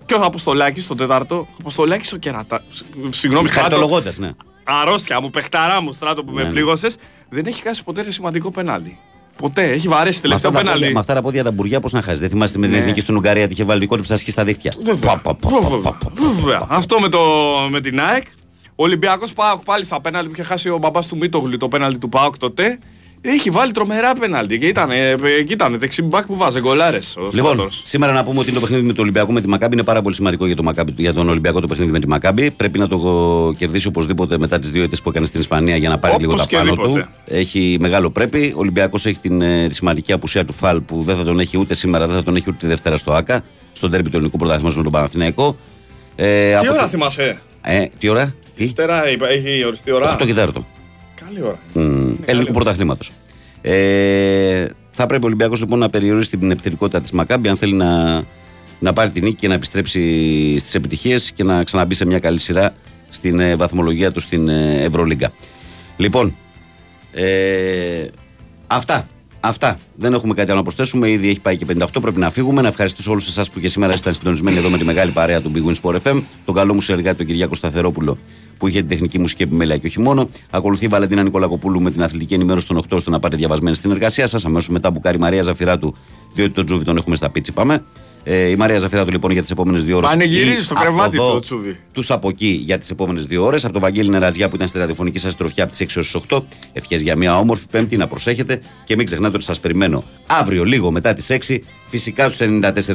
και ο Αποστολάκης στο τέταρτο. Ο Αποστολάκης ο Κερατά. Συγγνώμη, Στράτο. Χαρτολογώντας, ναι. Αρρώστια μου, παιχταρά μου, στράτο που με Ναι, ναι. πλήγωσες. Δεν έχει χάσει ποτέ ένα σημαντικό πέναλτι. Ποτέ, έχει βαρέσει Με αυτά, τελευταίο τα πόδια, πέναλτι. με αυτά τα πόδια τα μπουριά πώς να χάσει. Δεν θυμάστε με την Ναι. εθνική στην Ουγγαρία τι είχε βάλει δικό του ψάσκι στα δίχτυα. Βέβαια. Πα, πα, πα, πα, πα, πα. Βέβαια. Αυτό με, το, με την ΑΕΚ. Ο Ολυμπιακός Πάοκ πάλι στα πέναλτι που είχε χάσει ο μπαμπάς του Μίτογλου το πέναλτι του Πάοκ τότε. Έχει βάλει τρομερά πέναλτι και ήταν, ε, ε, και ήταν δεξιμπάκ που βάζε γκολάρες. Λοιπόν, σήμερα να πούμε ότι το παιχνίδι με το Ολυμπιακό με τη Μακάμπη είναι πάρα πολύ σημαντικό για, το Μακάμπι, για τον Ολυμπιακό το παιχνίδι με τη Μακάμπη. Πρέπει να το κερδίσει οπωσδήποτε μετά τις δύο ήττε που έκανε στην Ισπανία για να πάρει Όπως λίγο τα και πάνω δίποτε. του. Έχει μεγάλο πρέπει. Ο Ολυμπιακός έχει την, ε, τη σημαντική απουσία του Φαλ που δεν θα τον έχει ούτε σήμερα, δεν θα τον έχει ούτε τη Δευτέρα στο ΑΚΑ. Στον τέρμι του ελληνικού πρωταθλήματος με τον Παναθηναϊκό. Ε, Τι από ώρα το- θυμάσαι; Ε, τι ώρα; Τι; Δευτέρα είπα, έχει οριστεί ώρα. 8 και 4. Καλή ώρα. Μμ, ελληνικού πρωταθλήματος. Ε, θα πρέπει ο Ολυμπιακός λοιπόν να περιορίσει την επιθετικότητα της Μακάμπη αν θέλει να, να πάρει την νίκη και να επιστρέψει στις επιτυχίες και να ξαναμπεί σε μια καλή σειρά στην ε, βαθμολογία του στην ε, Ευρωλίγκα. Λοιπόν, ε, αυτά. Αυτά. Δεν έχουμε κάτι άλλο να προσθέσουμε. Ήδη έχει πάει και 58. Πρέπει να φύγουμε. Να ευχαριστήσω όλους εσάς που και σήμερα ήσασταν συντονισμένοι εδώ με τη μεγάλη παρέα του Big Win Sport FM. Τον καλό μου συνεργάτη τον Κυριάκο Σταθερόπουλο που είχε την τεχνική μουσική επιμέλεια και όχι μόνο. Ακολουθεί η Βαλεντίνα Νικολακοπούλου με την αθλητική ενημέρωση των 8 ώστε να πάρετε διαβασμένη στην εργασία σας. Αμέσως μετά Μπουκάρη Μαρία Ζαφυράτου, διότι τον Τζούβι τον έχουμε στα πίτσι. Πάμε. Ε, η Μαρία Ζαφυράτου λοιπόν για τις επόμενες δύο ώρες. Πανηγυρίζει στο κρεβάτι το τσούβι. Τους από εκεί για τις επόμενες δύο ώρες. Από τον Βαγγέλη Νεραζιά που ήταν στη ραδιοφωνική σας τροφιά από τις 6 έως 8. Ευχές για μια όμορφη Πέμπτη να προσέχετε και μην ξεχνάτε ότι σας περιμένω αύριο λίγο μετά τις 6 φυσικά στους 94